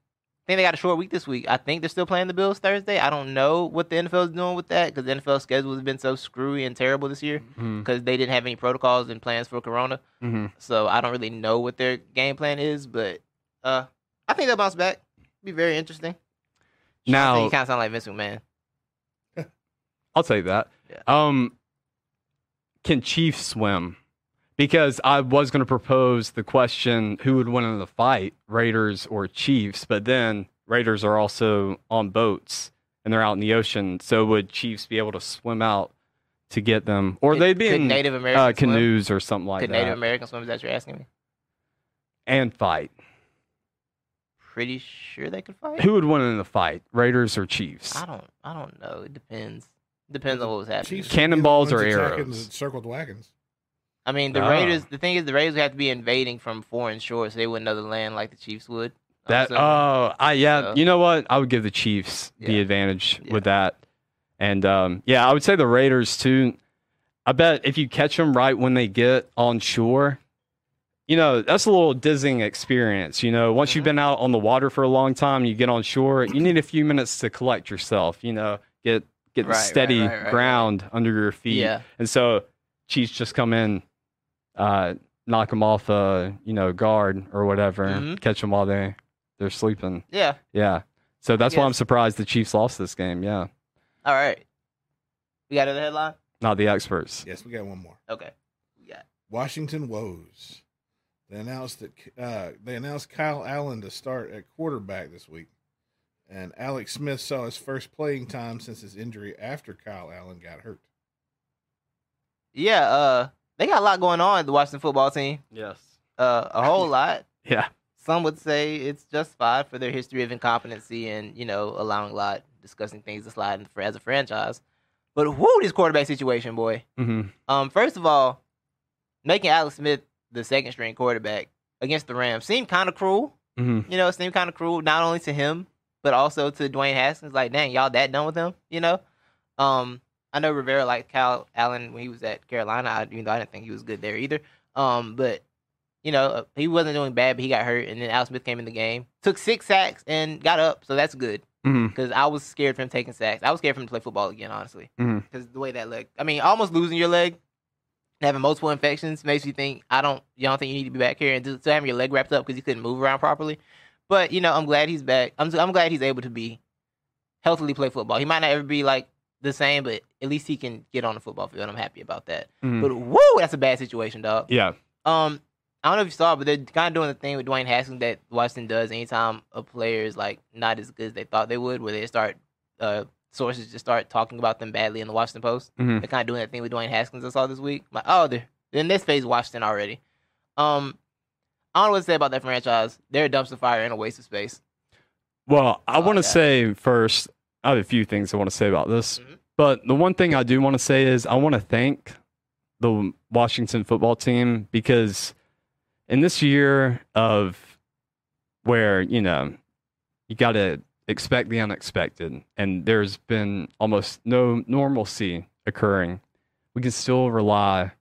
[SPEAKER 2] think they got a short week this week. I think they're still playing the Bills Thursday. I don't know what the NFL is doing with that because the NFL schedule has been so screwy and terrible this year because they didn't have any protocols and plans for Corona.
[SPEAKER 1] hmm
[SPEAKER 2] So I don't really know what their game plan is, but uh I think they'll bounce back. Be very interesting.
[SPEAKER 1] Now,
[SPEAKER 2] you kind of sound like Vince McMahon.
[SPEAKER 1] I'll take that.
[SPEAKER 2] Yeah.
[SPEAKER 1] Um, can Chiefs swim? Because I was going to propose the question: Who would win in the fight, Raiders or Chiefs? But then Raiders are also on boats and they're out in the ocean. So would Chiefs be able to swim out to get them, or
[SPEAKER 2] Could-
[SPEAKER 1] they'd be
[SPEAKER 2] could
[SPEAKER 1] in
[SPEAKER 2] Native
[SPEAKER 1] uh,
[SPEAKER 2] American swim?
[SPEAKER 1] canoes or something like
[SPEAKER 2] Could
[SPEAKER 1] that,
[SPEAKER 2] Native American swim? Is that what you're asking me?
[SPEAKER 1] and fight?
[SPEAKER 2] Pretty sure they could fight.
[SPEAKER 1] Who would win in the fight, Raiders or Chiefs?
[SPEAKER 2] I don't. I don't know. It depends. Depends on what was happening.
[SPEAKER 3] Chiefs would be the
[SPEAKER 1] Cannonballs or arrows?
[SPEAKER 3] Circled wagons.
[SPEAKER 2] I mean, the
[SPEAKER 1] Ah.
[SPEAKER 2] Raiders. The thing is, the Raiders would have to be invading from foreign shores, so they wouldn't know the land like the Chiefs would. I'm
[SPEAKER 1] That
[SPEAKER 2] assuming.
[SPEAKER 1] oh, I yeah.
[SPEAKER 2] So-
[SPEAKER 1] you know what? I would give the Chiefs the
[SPEAKER 2] Yeah.
[SPEAKER 1] advantage with that, and um, yeah, I would say the Raiders too. I bet if you catch them right when they get on shore, you know that's a little dizzying experience. You know, once you've
[SPEAKER 2] Mhm.
[SPEAKER 1] been out on the water for a long time, you get on shore. You need a few minutes to collect yourself. You know, get get
[SPEAKER 2] Right, right,
[SPEAKER 1] steady
[SPEAKER 2] right, right, right.
[SPEAKER 1] ground under your feet.
[SPEAKER 2] yeah,
[SPEAKER 1] And so Chiefs just come in, uh, knock them off a you know guard or whatever,
[SPEAKER 2] Mhm.
[SPEAKER 1] catch them while they they're sleeping.
[SPEAKER 2] yeah.
[SPEAKER 1] Yeah. So that's why I'm surprised the Chiefs lost this game. Yeah.
[SPEAKER 2] All right. We got another headline.
[SPEAKER 1] Not the experts.
[SPEAKER 3] Yes, we got one more.
[SPEAKER 2] Okay. We got.
[SPEAKER 3] Washington woes. They announced that uh, they announced Kyle Allen to start at quarterback this week, and Alex Smith saw his first playing time since his injury after Kyle Allen got hurt.
[SPEAKER 2] Yeah. Uh, they got a lot going on. at The Washington football team.
[SPEAKER 1] Yes.
[SPEAKER 2] Uh, a whole lot.
[SPEAKER 1] Yeah.
[SPEAKER 2] Some would say it's justified for their history of incompetency and you know allowing a lot, discussing things to slide for as a franchise. But whoo, this quarterback situation, boy.
[SPEAKER 1] hmm
[SPEAKER 2] Um, first of all, making Alex Smith the second string quarterback against the Rams seemed kind of cruel.
[SPEAKER 1] hmm
[SPEAKER 2] You know, it seemed kind of cruel, not only to him, but also to Dwayne Haskins. Like, dang, y'all that done with him? You know? Um, I know Rivera liked Kyle Allen when he was at Carolina, I, even though I didn't think he was good there either. Um, but you know, uh, he wasn't doing bad, but he got hurt, and then Al Smith came in the game, took six sacks, and got up. So that's good because I was scared for him taking sacks. I was scared for him to play football again, honestly, because the way that leg. I mean, almost losing your leg having multiple infections makes you think I don't you don't think you need to be back here and just having your leg wrapped up because you couldn't move around properly. But you know, I'm glad he's back. I'm I'm glad he's able to be healthily play football. He might not ever be like the same, but at least he can get on the football field. I'm happy about that.
[SPEAKER 1] Mhm.
[SPEAKER 2] But woo, that's a bad situation, dog.
[SPEAKER 1] yeah,
[SPEAKER 2] Um, I don't know if you saw, it, but they're kind of doing the thing with Dwayne Haskins that Washington does anytime a player is like not as good as they thought they would, where they start uh sources just start talking about them badly in the Washington Post.
[SPEAKER 1] Mhm.
[SPEAKER 2] They're kind of doing that thing with Dwayne Haskins I saw this week. Like, oh, they're, in this phase Washington already. Um, I don't know what to say about that franchise. They're a dumpster fire and a waste of space.
[SPEAKER 1] Well, I
[SPEAKER 2] Oh,
[SPEAKER 1] want to say first, I have a few things I want to say about this.
[SPEAKER 2] Mhm.
[SPEAKER 1] But the one thing I do want to say is I want to thank the Washington football team because in this year of where, you know, you got to expect the unexpected and there's been almost no normalcy occurring, we can still rely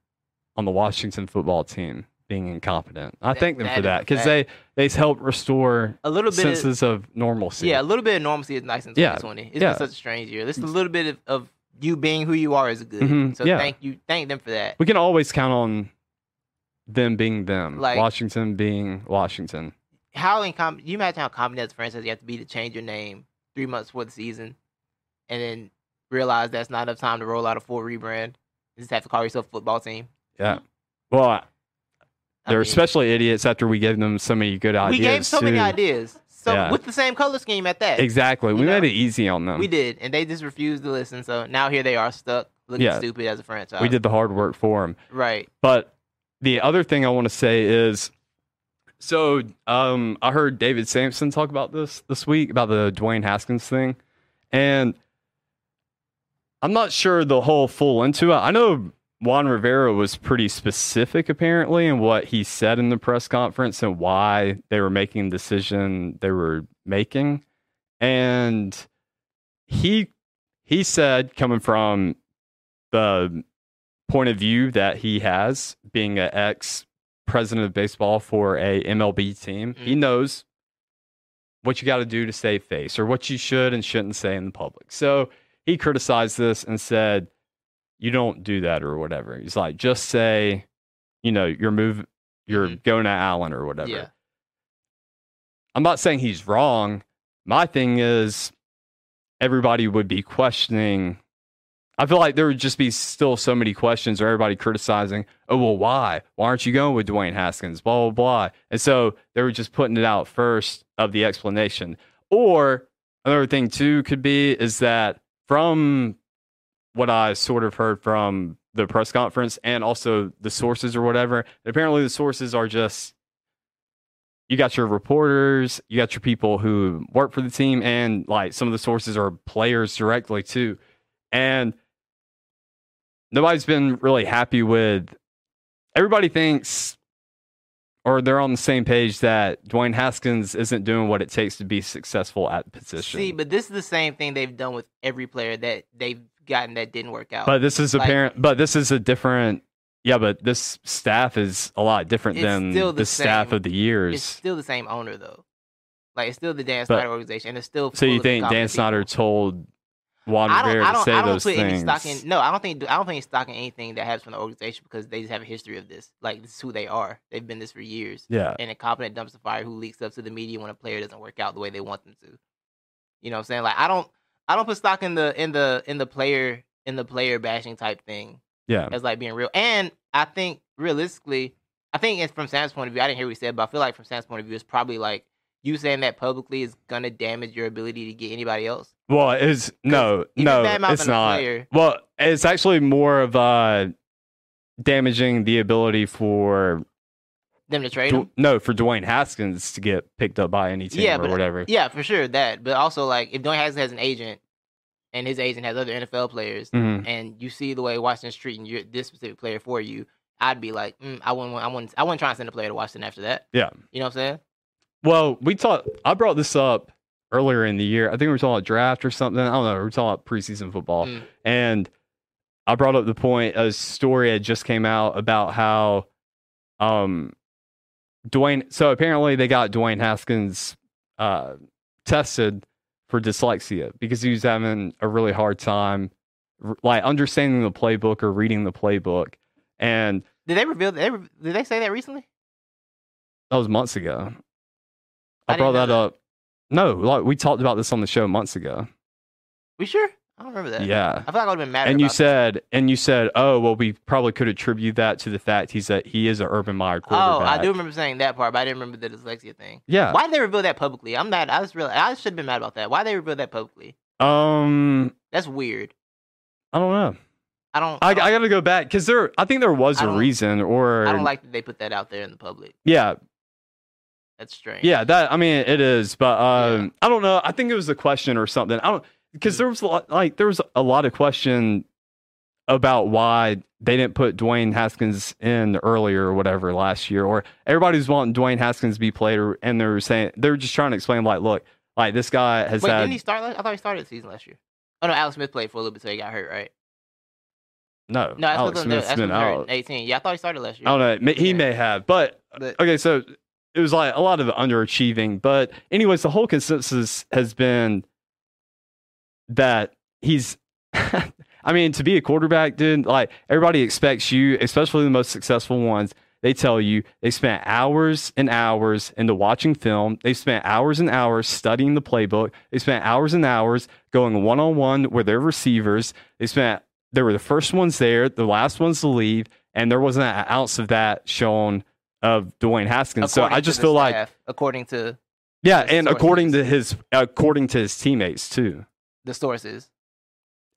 [SPEAKER 1] on the Washington football team being incompetent. I
[SPEAKER 2] That-
[SPEAKER 1] thank them
[SPEAKER 2] that
[SPEAKER 1] for that because they they've helped restore
[SPEAKER 2] A little bit, of,
[SPEAKER 1] senses of normalcy.
[SPEAKER 2] yeah, a little bit of normalcy is nice in
[SPEAKER 1] Yeah,
[SPEAKER 2] 2020. It's
[SPEAKER 1] yeah.
[SPEAKER 2] been such a strange year. Just a little bit of, of you being who you are is good.
[SPEAKER 1] Mhm,
[SPEAKER 2] So
[SPEAKER 1] yeah.
[SPEAKER 2] thank you, thank them for that.
[SPEAKER 1] we can always count on them being them,
[SPEAKER 2] Like-
[SPEAKER 1] Washington being Washington.
[SPEAKER 2] How incom- you imagine how confident as a franchise you have to be to change your name three months before the season, and then realize that's not enough time to roll out a full rebrand. You just have to call yourself a football team.
[SPEAKER 1] Yeah. Well,
[SPEAKER 2] I
[SPEAKER 1] they're
[SPEAKER 2] mean,
[SPEAKER 1] especially idiots after we gave them so many good ideas.
[SPEAKER 2] we gave so many ideas. So
[SPEAKER 1] Yeah.
[SPEAKER 2] with the same color scheme at that.
[SPEAKER 1] Exactly. We
[SPEAKER 2] know?
[SPEAKER 1] made it easy on them.
[SPEAKER 2] We did, and they just refused to listen. So now here they are stuck, looking
[SPEAKER 1] Yeah.
[SPEAKER 2] stupid as a franchise.
[SPEAKER 1] We did the hard work for them.
[SPEAKER 2] right.
[SPEAKER 1] But the other thing I want to say is so um, I heard David Samson talk about this this week about the Dwayne Haskins thing. And I'm not sure the whole full into it. I know Ron Rivera was pretty specific apparently in what he said in the press conference and why they were making the decision they were making. And he he said coming from the point of view that he has being an ex president of baseball for a MLB team. He
[SPEAKER 2] Mhm.
[SPEAKER 1] knows what you got to do to save face or what you should and shouldn't say in the public. So he criticized this and said, "You don't do that or whatever." He's like, "Just say, you know, you're move, you're
[SPEAKER 2] Mhm.
[SPEAKER 1] going to Allen or whatever."
[SPEAKER 2] Yeah.
[SPEAKER 1] I'm not saying he's wrong. My thing is, everybody would be questioning. I feel like there would just be still so many questions or everybody criticizing, oh, well, why? Why aren't you going with Dwayne Haskins? Blah, blah, blah. And so they were just putting it out first of the explanation. Or another thing, too, could be is that from what I sort of heard from the press conference and also the sources or whatever, apparently the sources are just you got your reporters, you got your people who work for the team, and like some of the sources are players directly too. And nobody's been really happy with everybody thinks or they're on the same page that Dwayne Haskins isn't doing what it takes to be successful at the position.
[SPEAKER 2] See, but this is the same thing they've done with every player that they've gotten that didn't work out.
[SPEAKER 1] But this is
[SPEAKER 2] Like-
[SPEAKER 1] apparent. But this is a different. Yeah, but this staff is a lot different than the,
[SPEAKER 2] the
[SPEAKER 1] staff of the years.
[SPEAKER 2] it's still the same owner though. Like it's still the Dan Snyder organization, and it's still.
[SPEAKER 1] So you think Dan Snyder told Ron
[SPEAKER 2] I don't.
[SPEAKER 1] Rivera
[SPEAKER 2] I
[SPEAKER 1] to
[SPEAKER 2] don't.
[SPEAKER 1] say
[SPEAKER 2] I don't
[SPEAKER 1] those
[SPEAKER 2] put
[SPEAKER 1] things?
[SPEAKER 2] any stock in. No, I don't think. I don't think stock in anything that happens from the organization because they just have a history of this. Like this is who they are. They've been this for years.
[SPEAKER 1] Yeah, And
[SPEAKER 2] An incompetent dumpster fire who leaks up to the media when a player doesn't work out the way they want them to. You know what I'm saying? Like I don't. I don't put stock in the in the in the player in the player bashing type thing
[SPEAKER 1] yeah,
[SPEAKER 2] as like being real. And I think realistically, I think it's from Sam's point of view. I didn't hear what he said, but I feel like from Sam's point of view, it's probably like you saying that publicly is gonna damage your ability to get anybody else.
[SPEAKER 1] Well, it's no, no, it's not.
[SPEAKER 2] player-
[SPEAKER 1] Well, it's actually more of uh damaging the ability for
[SPEAKER 2] Them to trade him.
[SPEAKER 1] no for Dwayne Haskins to get picked up by any team
[SPEAKER 2] Yeah,
[SPEAKER 1] or
[SPEAKER 2] but-
[SPEAKER 1] whatever.
[SPEAKER 2] Yeah, for sure that. But also like if Dwayne Haskins has an agent and his agent has other NFL players
[SPEAKER 1] Mhm.
[SPEAKER 2] and you see the way Washington's treating your this specific player for you, I'd be like, mm, I wouldn't want- I wouldn't I wouldn't try and send a player to Washington after that.
[SPEAKER 1] Yeah.
[SPEAKER 2] You know what I'm saying?
[SPEAKER 1] Well, we talked. I brought this up earlier in the year. I think we were talking about draft or something. I don't know. We were talking about preseason football,
[SPEAKER 2] Mm.
[SPEAKER 1] and I brought up the point. A story had just came out about how, um, Dwayne. So apparently they got Dwayne Haskins uh, tested for dyslexia because he was having a really hard time, like understanding the playbook or reading the playbook. And
[SPEAKER 2] Did they reveal? Did they, did they say that recently?
[SPEAKER 1] that was months ago.
[SPEAKER 2] I
[SPEAKER 1] I, brought
[SPEAKER 2] didn't
[SPEAKER 1] that up. No, like we talked about this on the show months ago.
[SPEAKER 2] We sure? I don't remember that.
[SPEAKER 1] Yeah.
[SPEAKER 2] I feel like I would have been mad.
[SPEAKER 1] And you said, and you said, oh well, we probably could attribute that to the fact he's that he is an Urban Meyer
[SPEAKER 2] this. Oh. I do remember saying that part, but I didn't remember the dyslexia thing.
[SPEAKER 1] Yeah.
[SPEAKER 2] Why did they reveal that publicly? I'm not. I just really. I should have been mad about that. Why did they reveal that publicly?
[SPEAKER 1] Um,
[SPEAKER 2] That's weird.
[SPEAKER 1] I don't know.
[SPEAKER 2] I don't.
[SPEAKER 1] I, I
[SPEAKER 2] don't-
[SPEAKER 1] got to go back because there. I think there was a reason, or
[SPEAKER 2] I don't like that they put that out there in the public.
[SPEAKER 1] yeah,
[SPEAKER 2] That's strange.
[SPEAKER 1] yeah. That I mean, it is, but um,
[SPEAKER 2] Yeah.
[SPEAKER 1] I don't know. I think it was a question or something. I don't because there was a lot, like there was a lot of question about why they didn't put Dwayne Haskins in earlier or whatever last year, or everybody's wanting Dwayne Haskins to be played, or, and they're saying they're just trying to explain like, look, like this guy has
[SPEAKER 2] Wait,
[SPEAKER 1] had
[SPEAKER 2] didn't he start? Last, I thought he started the season last year. Oh no, Alex Smith played for a little bit, so he got hurt, right?
[SPEAKER 1] no,
[SPEAKER 2] No,
[SPEAKER 1] Alex
[SPEAKER 2] Smith,
[SPEAKER 1] Smith's been out.
[SPEAKER 2] 18. Yeah, I thought he started last year.
[SPEAKER 1] I don't know. He
[SPEAKER 2] Yeah.
[SPEAKER 1] may have, but
[SPEAKER 2] But-
[SPEAKER 1] okay. So it was like a lot of underachieving. But anyways, the whole consensus has been that he's. I mean, to be a quarterback, dude, like everybody expects you, especially the most successful ones. They tell you they spent hours and hours into watching film. They spent hours and hours studying the playbook. They spent hours and hours going one on one with their receivers. They spent they were the first ones there, the last ones to leave, and there wasn't an ounce of that shown of Dwayne Haskins. So I just feel like
[SPEAKER 2] according to
[SPEAKER 1] yeah, and according to his according to his teammates too,
[SPEAKER 2] the sources,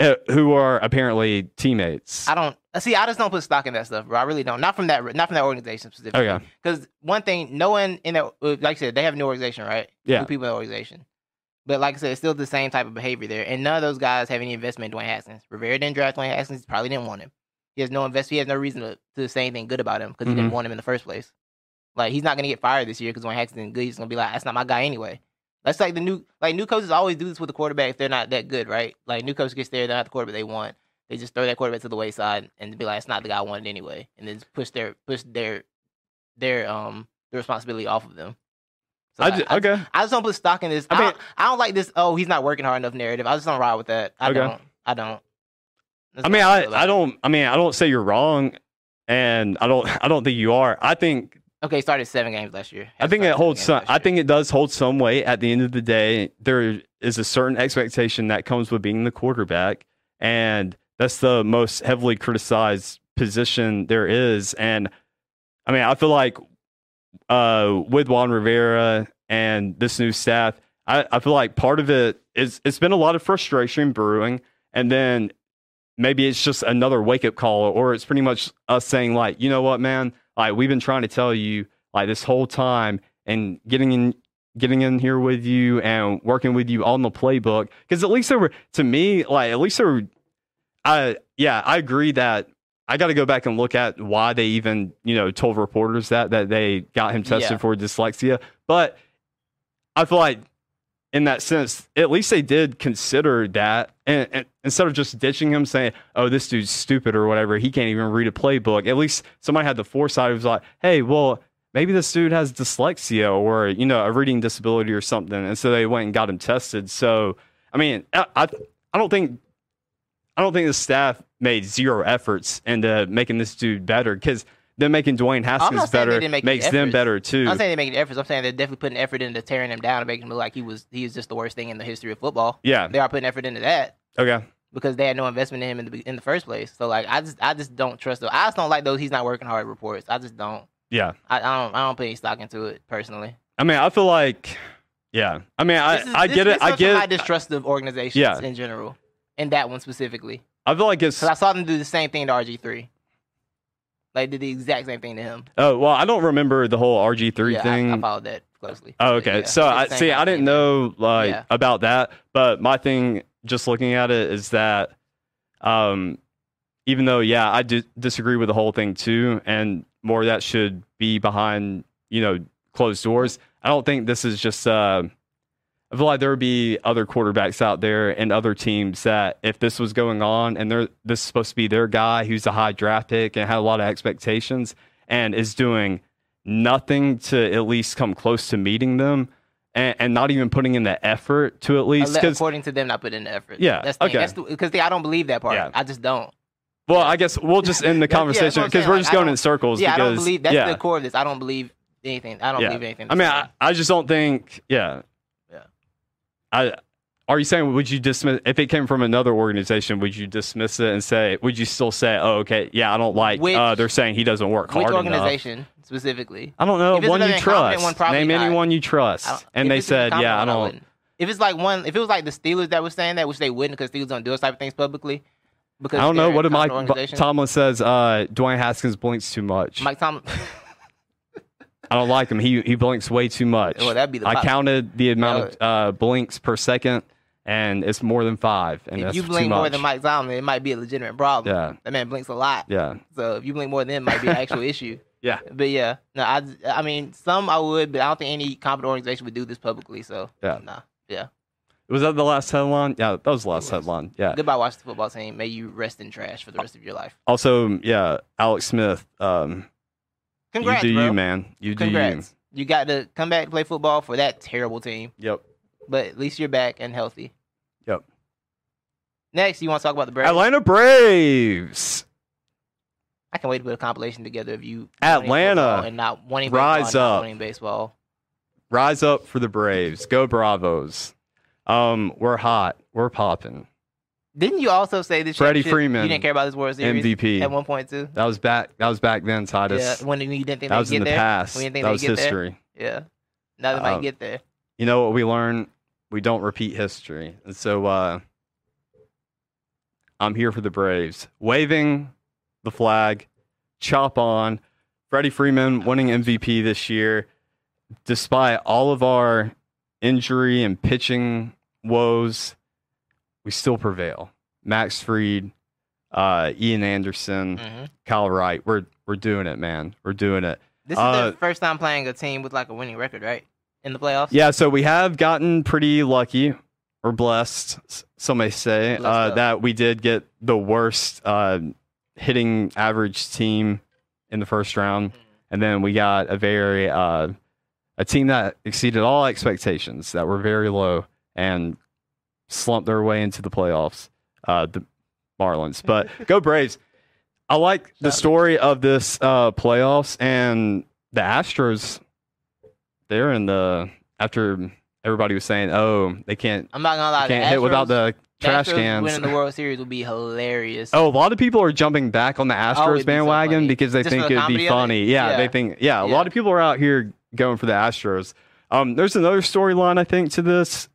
[SPEAKER 1] uh, who are apparently teammates.
[SPEAKER 2] I don't uh, see. I just don't put stock in that stuff, bro. I really don't. Not from that. Not from that organization specifically.
[SPEAKER 1] Okay.
[SPEAKER 2] Because one thing, no one in that, uh, like I said, they have a new organization, right?
[SPEAKER 1] Yeah.
[SPEAKER 2] New people in the organization. But like I said, it's still the same type of behavior there. And none of those guys have any investment in Dwayne Haskins. Rivera didn't draft Dwayne Haskins. Probably didn't want him. He has no invest. He has no reason to, to say anything good about him because he didn't
[SPEAKER 1] Mhm.
[SPEAKER 2] want him in the first place. Like he's not gonna get fired this year because Dwayne Haskins isn't good. He's gonna be like, that's not my guy anyway. That's like the new like new coaches always do this with the quarterback if they're not that good, right? Like new coach gets there, they're not the quarterback they want. They just throw that quarterback to the wayside and be like, it's not the guy I wanted anyway, and then just push their push their their um the responsibility off of them. So
[SPEAKER 1] I
[SPEAKER 2] I,
[SPEAKER 1] ju-
[SPEAKER 2] I,
[SPEAKER 1] okay.
[SPEAKER 2] I just don't put stock in this.
[SPEAKER 1] I
[SPEAKER 2] I,
[SPEAKER 1] mean-
[SPEAKER 2] don't, I don't like this. Oh, he's not working hard enough narrative. I just don't ride with that. I
[SPEAKER 1] Okay.
[SPEAKER 2] don't. I don't. That's
[SPEAKER 1] I mean, I, I don't. I mean, I don't say you're wrong, and I don't. I don't think you are. I think.
[SPEAKER 2] Okay, he started seven games last year.
[SPEAKER 1] I think it holds some. I think it does hold some weight. At the end of the day, there is a certain expectation that comes with being the quarterback, and that's the most heavily criticized position there is. And I mean, I feel like uh, with Ron Rivera and this new staff, I, I feel like part of it is it's been a lot of frustration brewing, and then maybe it's just another wake up call, or it's pretty much us saying like, you know what, man, like we've been trying to tell you like this whole time, and getting in getting in here with you and working with you on the playbook because at least there were to me like at least there were I yeah I agree that I got to go back and look at why they even you know told reporters that that they got him tested
[SPEAKER 2] Yeah.
[SPEAKER 1] for dyslexia but I feel like in that sense at least they did consider that and, and instead of just ditching him saying oh this dude's stupid or whatever he can't even read a playbook. At least somebody had the foresight was like hey well maybe this dude has dyslexia or you know a reading disability or something and so they went and got him tested. So i mean i i, I don't think i don't think the staff made zero efforts into making this dude better because them making dwayne haskins better makes them better too
[SPEAKER 2] I'm not saying they're making efforts. I'm saying they're definitely putting effort into tearing him down and making him look like he was he was just the worst thing in the history of football.
[SPEAKER 1] yeah
[SPEAKER 2] They are putting effort into that
[SPEAKER 1] okay
[SPEAKER 2] because they had no investment in him in the in the first place. So like I just I just don't trust those. I just don't like those. He's not working hard reports. I just don't.
[SPEAKER 1] yeah
[SPEAKER 2] I, I don't I don't put any stock into it personally.
[SPEAKER 1] i mean i feel like yeah i mean i
[SPEAKER 2] is-
[SPEAKER 1] i
[SPEAKER 2] this-
[SPEAKER 1] get it i
[SPEAKER 2] from my distrust of organizations
[SPEAKER 1] Yeah.
[SPEAKER 2] in general, and that one specifically.
[SPEAKER 1] i feel like it's
[SPEAKER 2] Because I saw them do the same thing to RG three. Like did the exact same thing to him.
[SPEAKER 1] oh well i don't remember the whole rg3
[SPEAKER 2] yeah,
[SPEAKER 1] thing
[SPEAKER 2] I, I followed that closely.
[SPEAKER 1] Oh, okay.
[SPEAKER 2] yeah,
[SPEAKER 1] so I see. I didn't know like
[SPEAKER 2] Yeah.
[SPEAKER 1] about that, but my thing, just looking at it, is that, um, even though yeah, I disagree with the whole thing too, and more of that should be behind you know closed doors. I don't think this is just. Uh, I feel like there would be other quarterbacks out there and other teams that if this was going on and they're this is supposed to be their guy who's a high draft pick and had a lot of expectations and is doing nothing to at least come close to meeting them and, and not even putting in the effort to at least
[SPEAKER 2] according to them, not putting in the effort.
[SPEAKER 1] Yeah,
[SPEAKER 2] that's the thing.
[SPEAKER 1] okay.
[SPEAKER 2] Because I don't believe that part.
[SPEAKER 1] Yeah.
[SPEAKER 2] I just don't.
[SPEAKER 1] Well, I guess we'll just end the
[SPEAKER 2] yeah,
[SPEAKER 1] conversation because
[SPEAKER 2] saying,
[SPEAKER 1] we're
[SPEAKER 2] like,
[SPEAKER 1] just going in circles.
[SPEAKER 2] Yeah, I don't believe that's
[SPEAKER 1] yeah,
[SPEAKER 2] the core of this. I don't believe anything. I don't
[SPEAKER 1] Yeah.
[SPEAKER 2] believe anything.
[SPEAKER 1] I mean, I. I just don't think. Yeah. I. Are you saying would you dismiss if it came from another organization? Would you dismiss it and say? Would you still say, "Oh, okay, yeah, I don't like."
[SPEAKER 2] Which-
[SPEAKER 1] uh, they're saying he doesn't work
[SPEAKER 2] which
[SPEAKER 1] hard enough.
[SPEAKER 2] organization specifically?
[SPEAKER 1] I don't know one you trust.
[SPEAKER 2] one,
[SPEAKER 1] Name
[SPEAKER 2] not.
[SPEAKER 1] anyone you trust. And they said, "Yeah, I don't."
[SPEAKER 2] wouldn't. If it's like one, if it was like the Steelers that was saying that, which they wouldn't, because Steelers don't do those type of things publicly. Because
[SPEAKER 1] I don't know. What did Mike
[SPEAKER 2] incompetent
[SPEAKER 1] B-
[SPEAKER 2] organization.
[SPEAKER 1] Tomlin says? Uh, Dwayne Haskins blinks too much.
[SPEAKER 2] Mike Tomlin.
[SPEAKER 1] I don't like him. He he blinks way too much.
[SPEAKER 2] well, that'd be the.
[SPEAKER 1] I
[SPEAKER 2] pop-
[SPEAKER 1] counted the amount of uh, blinks per second, and it's more than five. And
[SPEAKER 2] If
[SPEAKER 1] that's
[SPEAKER 2] you
[SPEAKER 1] too
[SPEAKER 2] blink
[SPEAKER 1] much.
[SPEAKER 2] more than Mike Tomlin, it might be a legitimate problem.
[SPEAKER 1] Yeah.
[SPEAKER 2] That man blinks a lot.
[SPEAKER 1] Yeah,
[SPEAKER 2] So if you blink more than him, it might be an actual issue.
[SPEAKER 1] yeah,
[SPEAKER 2] But yeah, no, I, I mean, some I would, but I don't think any competent organization would do this publicly. So
[SPEAKER 1] Yeah.
[SPEAKER 2] nah, yeah.
[SPEAKER 1] Was that the last headline? Yeah, that was the last headline. Yeah.
[SPEAKER 2] Goodbye, Washington football team. May you rest in trash for the rest of your life.
[SPEAKER 1] Also, yeah, Alex Smith. Um,
[SPEAKER 2] Congrats,
[SPEAKER 1] you do
[SPEAKER 2] bro.
[SPEAKER 1] you, man. You do
[SPEAKER 2] Congrats. You got to come back and play football for that terrible team.
[SPEAKER 1] Yep.
[SPEAKER 2] but at least you're back and healthy.
[SPEAKER 1] Yep.
[SPEAKER 2] Next, you want to talk about the Braves?
[SPEAKER 1] Atlanta Braves.
[SPEAKER 2] I can wait to put a compilation together of you
[SPEAKER 1] Atlanta.
[SPEAKER 2] and not wanting
[SPEAKER 1] Rise up.
[SPEAKER 2] wanting baseball.
[SPEAKER 1] Rise up for the Braves. Go Bravos. Um, we're hot. We're popping.
[SPEAKER 2] Didn't you also say this?
[SPEAKER 1] Freddie Freeman,
[SPEAKER 2] You didn't care about this World Series
[SPEAKER 1] MVP.
[SPEAKER 2] at one point too.
[SPEAKER 1] That was back. That was back then, Titus.
[SPEAKER 2] Yeah, when you didn't think
[SPEAKER 1] that was
[SPEAKER 2] get
[SPEAKER 1] in the
[SPEAKER 2] there.
[SPEAKER 1] past.
[SPEAKER 2] When you think
[SPEAKER 1] That was
[SPEAKER 2] get there.
[SPEAKER 1] history.
[SPEAKER 2] Yeah. Now they might
[SPEAKER 1] Um,
[SPEAKER 2] get there.
[SPEAKER 1] You know what we learned? We don't repeat history. And so uh, I'm here for the Braves. Waving the flag, chop on. Freddie Freeman winning MVP this year, despite all of our injury and pitching woes, we still prevail. Max Fried, uh, Ian Anderson,
[SPEAKER 2] hmm
[SPEAKER 1] Kyle Wright, we're we're doing it, man. We're doing it.
[SPEAKER 2] This is
[SPEAKER 1] Uh,
[SPEAKER 2] the first time playing a team with like a winning record, right? In the playoffs.
[SPEAKER 1] Yeah, so we have gotten pretty lucky or blessed, some may say, uh, that we did get the worst uh, hitting average team in the first round, and then we got a very uh, a team that exceeded all expectations that were very low and slumped their way into the playoffs. Uh, the Marlins, but go Braves! I like the story of this uh, playoffs and the Astros. They're in the after everybody was saying, "Oh, they can't
[SPEAKER 2] I'm not gonna lie.
[SPEAKER 1] can't
[SPEAKER 2] the
[SPEAKER 1] hit without the trash
[SPEAKER 2] Astros
[SPEAKER 1] cans."
[SPEAKER 2] Winning the World Series would be hilarious.
[SPEAKER 1] Oh, a lot of people are jumping back on the
[SPEAKER 2] it'd
[SPEAKER 1] Astros
[SPEAKER 2] be so
[SPEAKER 1] bandwagon because they
[SPEAKER 2] Just
[SPEAKER 1] think
[SPEAKER 2] the
[SPEAKER 1] it'd be
[SPEAKER 2] it?
[SPEAKER 1] funny. Yeah,
[SPEAKER 2] Yeah.
[SPEAKER 1] they think yeah, a lot of people are out here going for the Astros. Um, there's another storyline I think to this.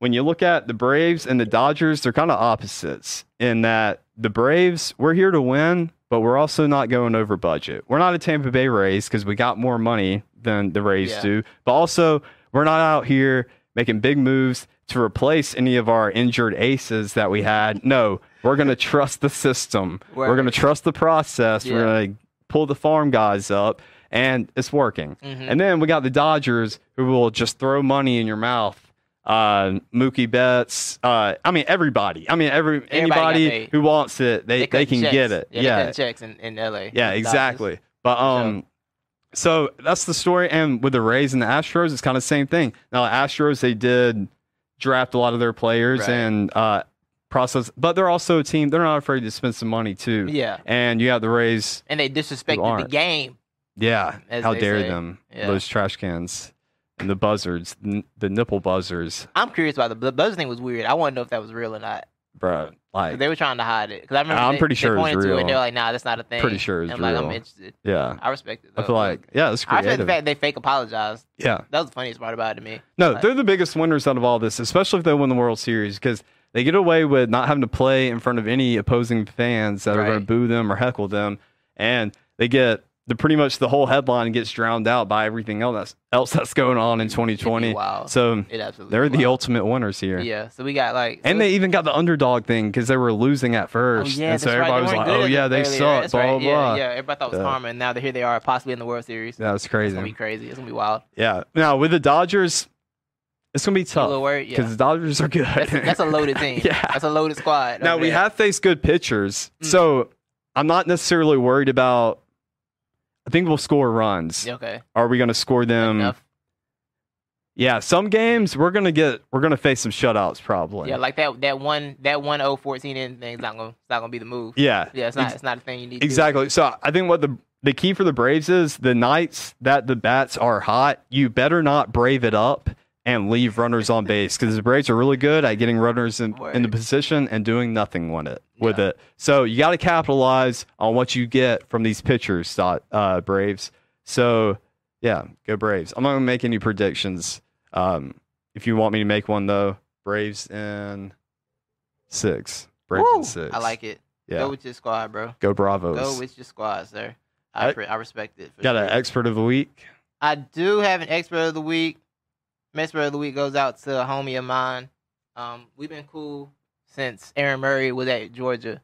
[SPEAKER 1] When you look at the Braves and the Dodgers, they're kind of opposites in that the Braves, we're here to win, but we're also not going over budget. We're not a Tampa Bay Rays because we got more money than the Rays
[SPEAKER 2] Yeah.
[SPEAKER 1] do, but also we're not out here making big moves to replace any of our injured aces that we had. No, we're going to trust the system. We're going to trust the process. We're going to pull the farm guys up, and it's working.
[SPEAKER 2] Mhm.
[SPEAKER 1] And then we got the Dodgers who will just throw money in your mouth. Uh, Mookie Betts. Uh, I mean everybody. I mean every
[SPEAKER 2] got
[SPEAKER 1] anybody who wants it, they they,
[SPEAKER 2] cut
[SPEAKER 1] can
[SPEAKER 2] checks.
[SPEAKER 1] get it.
[SPEAKER 2] Yeah,
[SPEAKER 1] Yeah,
[SPEAKER 2] they checks in, in L.A.
[SPEAKER 1] yeah, exactly. But um, so that's the story. And with the Rays and the Astros, it's kind of the same thing. Now the Astros, they did draft a lot of their players
[SPEAKER 2] Right.
[SPEAKER 1] and uh process, but they're also a team. They're not afraid to spend some money too.
[SPEAKER 2] Yeah,
[SPEAKER 1] And you have the Rays.
[SPEAKER 2] and they disrespected the game.
[SPEAKER 1] Yeah,
[SPEAKER 2] As
[SPEAKER 1] how dare
[SPEAKER 2] say.
[SPEAKER 1] them?
[SPEAKER 2] Yeah.
[SPEAKER 1] Those trash cans and the buzzards, n- the nipple buzzers,
[SPEAKER 2] I'm curious about the, the buzz thing. Was weird. I want to know if that was real or not.
[SPEAKER 1] Bro, Like,
[SPEAKER 2] they were trying to hide it. Because I remember
[SPEAKER 1] I'm
[SPEAKER 2] they-
[SPEAKER 1] pretty
[SPEAKER 2] they
[SPEAKER 1] sure it's
[SPEAKER 2] pointed to it and
[SPEAKER 1] real.
[SPEAKER 2] they're like, "Nah, that's not a thing."
[SPEAKER 1] Pretty sure it's
[SPEAKER 2] I'm like, I'm interested.
[SPEAKER 1] yeah.
[SPEAKER 2] I respect it.
[SPEAKER 1] I
[SPEAKER 2] Though.
[SPEAKER 1] feel like, yeah, it's
[SPEAKER 2] I respect the fact they fake apologized.
[SPEAKER 1] Yeah.
[SPEAKER 2] That was the funniest part about it to me.
[SPEAKER 1] No, they're the biggest winners out of all this, especially if they win the World Series, because they get away with not having to play in front of any opposing fans that are going to boo them or heckle them, and they get the pretty much the whole headline gets drowned out by everything else that's, else that's going on in 2020.
[SPEAKER 2] Wow.
[SPEAKER 1] So
[SPEAKER 2] It absolutely.
[SPEAKER 1] they're the
[SPEAKER 2] wild.
[SPEAKER 1] ultimate winners here.
[SPEAKER 2] Yeah. So we got like.
[SPEAKER 1] And
[SPEAKER 2] so
[SPEAKER 1] they even got the underdog thing because they were losing at
[SPEAKER 2] Oh,
[SPEAKER 1] first.
[SPEAKER 2] yeah,
[SPEAKER 1] and so
[SPEAKER 2] that's right.
[SPEAKER 1] everybody was like, oh, yeah, they
[SPEAKER 2] earlier.
[SPEAKER 1] suck,
[SPEAKER 2] That's
[SPEAKER 1] blah,
[SPEAKER 2] right. yeah,
[SPEAKER 1] blah.
[SPEAKER 2] Yeah, everybody thought it was
[SPEAKER 1] Yeah.
[SPEAKER 2] karma, and now here they are, possibly in the World Series.
[SPEAKER 1] That was
[SPEAKER 2] It's
[SPEAKER 1] crazy.
[SPEAKER 2] It's gonna be crazy. It's gonna be wild.
[SPEAKER 1] Yeah. Now, with the Dodgers, it's going to be tough
[SPEAKER 2] little worried? Yeah.
[SPEAKER 1] Because
[SPEAKER 2] Yeah.
[SPEAKER 1] the Dodgers are good.
[SPEAKER 2] That's a, that's a loaded team.
[SPEAKER 1] Yeah.
[SPEAKER 2] That's a loaded squad.
[SPEAKER 1] Now we
[SPEAKER 2] there.
[SPEAKER 1] have faced good pitchers,
[SPEAKER 2] Mm.
[SPEAKER 1] so I'm not necessarily worried about. I think we'll score runs.
[SPEAKER 2] Okay.
[SPEAKER 1] Are we going to score them?
[SPEAKER 2] Enough.
[SPEAKER 1] Yeah, some games we're gonna get we're gonna face some shutouts probably.
[SPEAKER 2] Yeah, like that that one that one oh fourteen in thing's not gonna it's not gonna be the move.
[SPEAKER 1] yeah,
[SPEAKER 2] Yeah, it's not it's not a thing you need.
[SPEAKER 1] exactly. So I think what the the key for the Braves is the nights that the bats are hot, you better not brave it up and leave runners on base because the Braves are really good at getting runners in, in the position and doing nothing with it. With
[SPEAKER 2] Yeah.
[SPEAKER 1] it, so you got to capitalize on what you get from these pitchers, uh, Braves. So yeah, go Braves. I'm not gonna make any predictions. Um, if you want me to make one though, Braves in six. Braves in
[SPEAKER 2] Woo!
[SPEAKER 1] six.
[SPEAKER 2] I like it.
[SPEAKER 1] Yeah,
[SPEAKER 2] Go with your squad, bro.
[SPEAKER 1] Go Bravos.
[SPEAKER 2] Go with your squad, sir. I
[SPEAKER 1] I-
[SPEAKER 2] I respect it.
[SPEAKER 1] Got
[SPEAKER 2] sure.
[SPEAKER 1] an expert of the week.
[SPEAKER 2] I do have an expert of the week. My expert of the week goes out to a homie of mine. Um, we've been cool since Aaron Murray was at Georgia,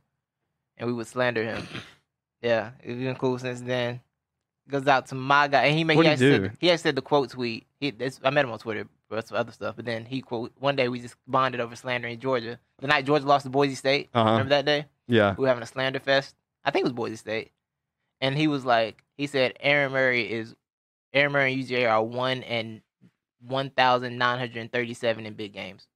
[SPEAKER 2] and we would slander him. yeah, we've been cool since then. Goes out to my guy, and he made he
[SPEAKER 1] he
[SPEAKER 2] actually said, he actually said the quote tweet. He, I met him on Twitter for some other stuff, but then he quote one day we just bonded over slandering Georgia. The night Georgia lost to Boise State,
[SPEAKER 1] Uh huh.
[SPEAKER 2] remember that day?
[SPEAKER 1] Yeah.
[SPEAKER 2] we were having a slander fest. I think it was Boise State, and he was like, he said Aaron Murray is Aaron Murray and UGA are one and one thousand nine hundred and thirty-seven in big games,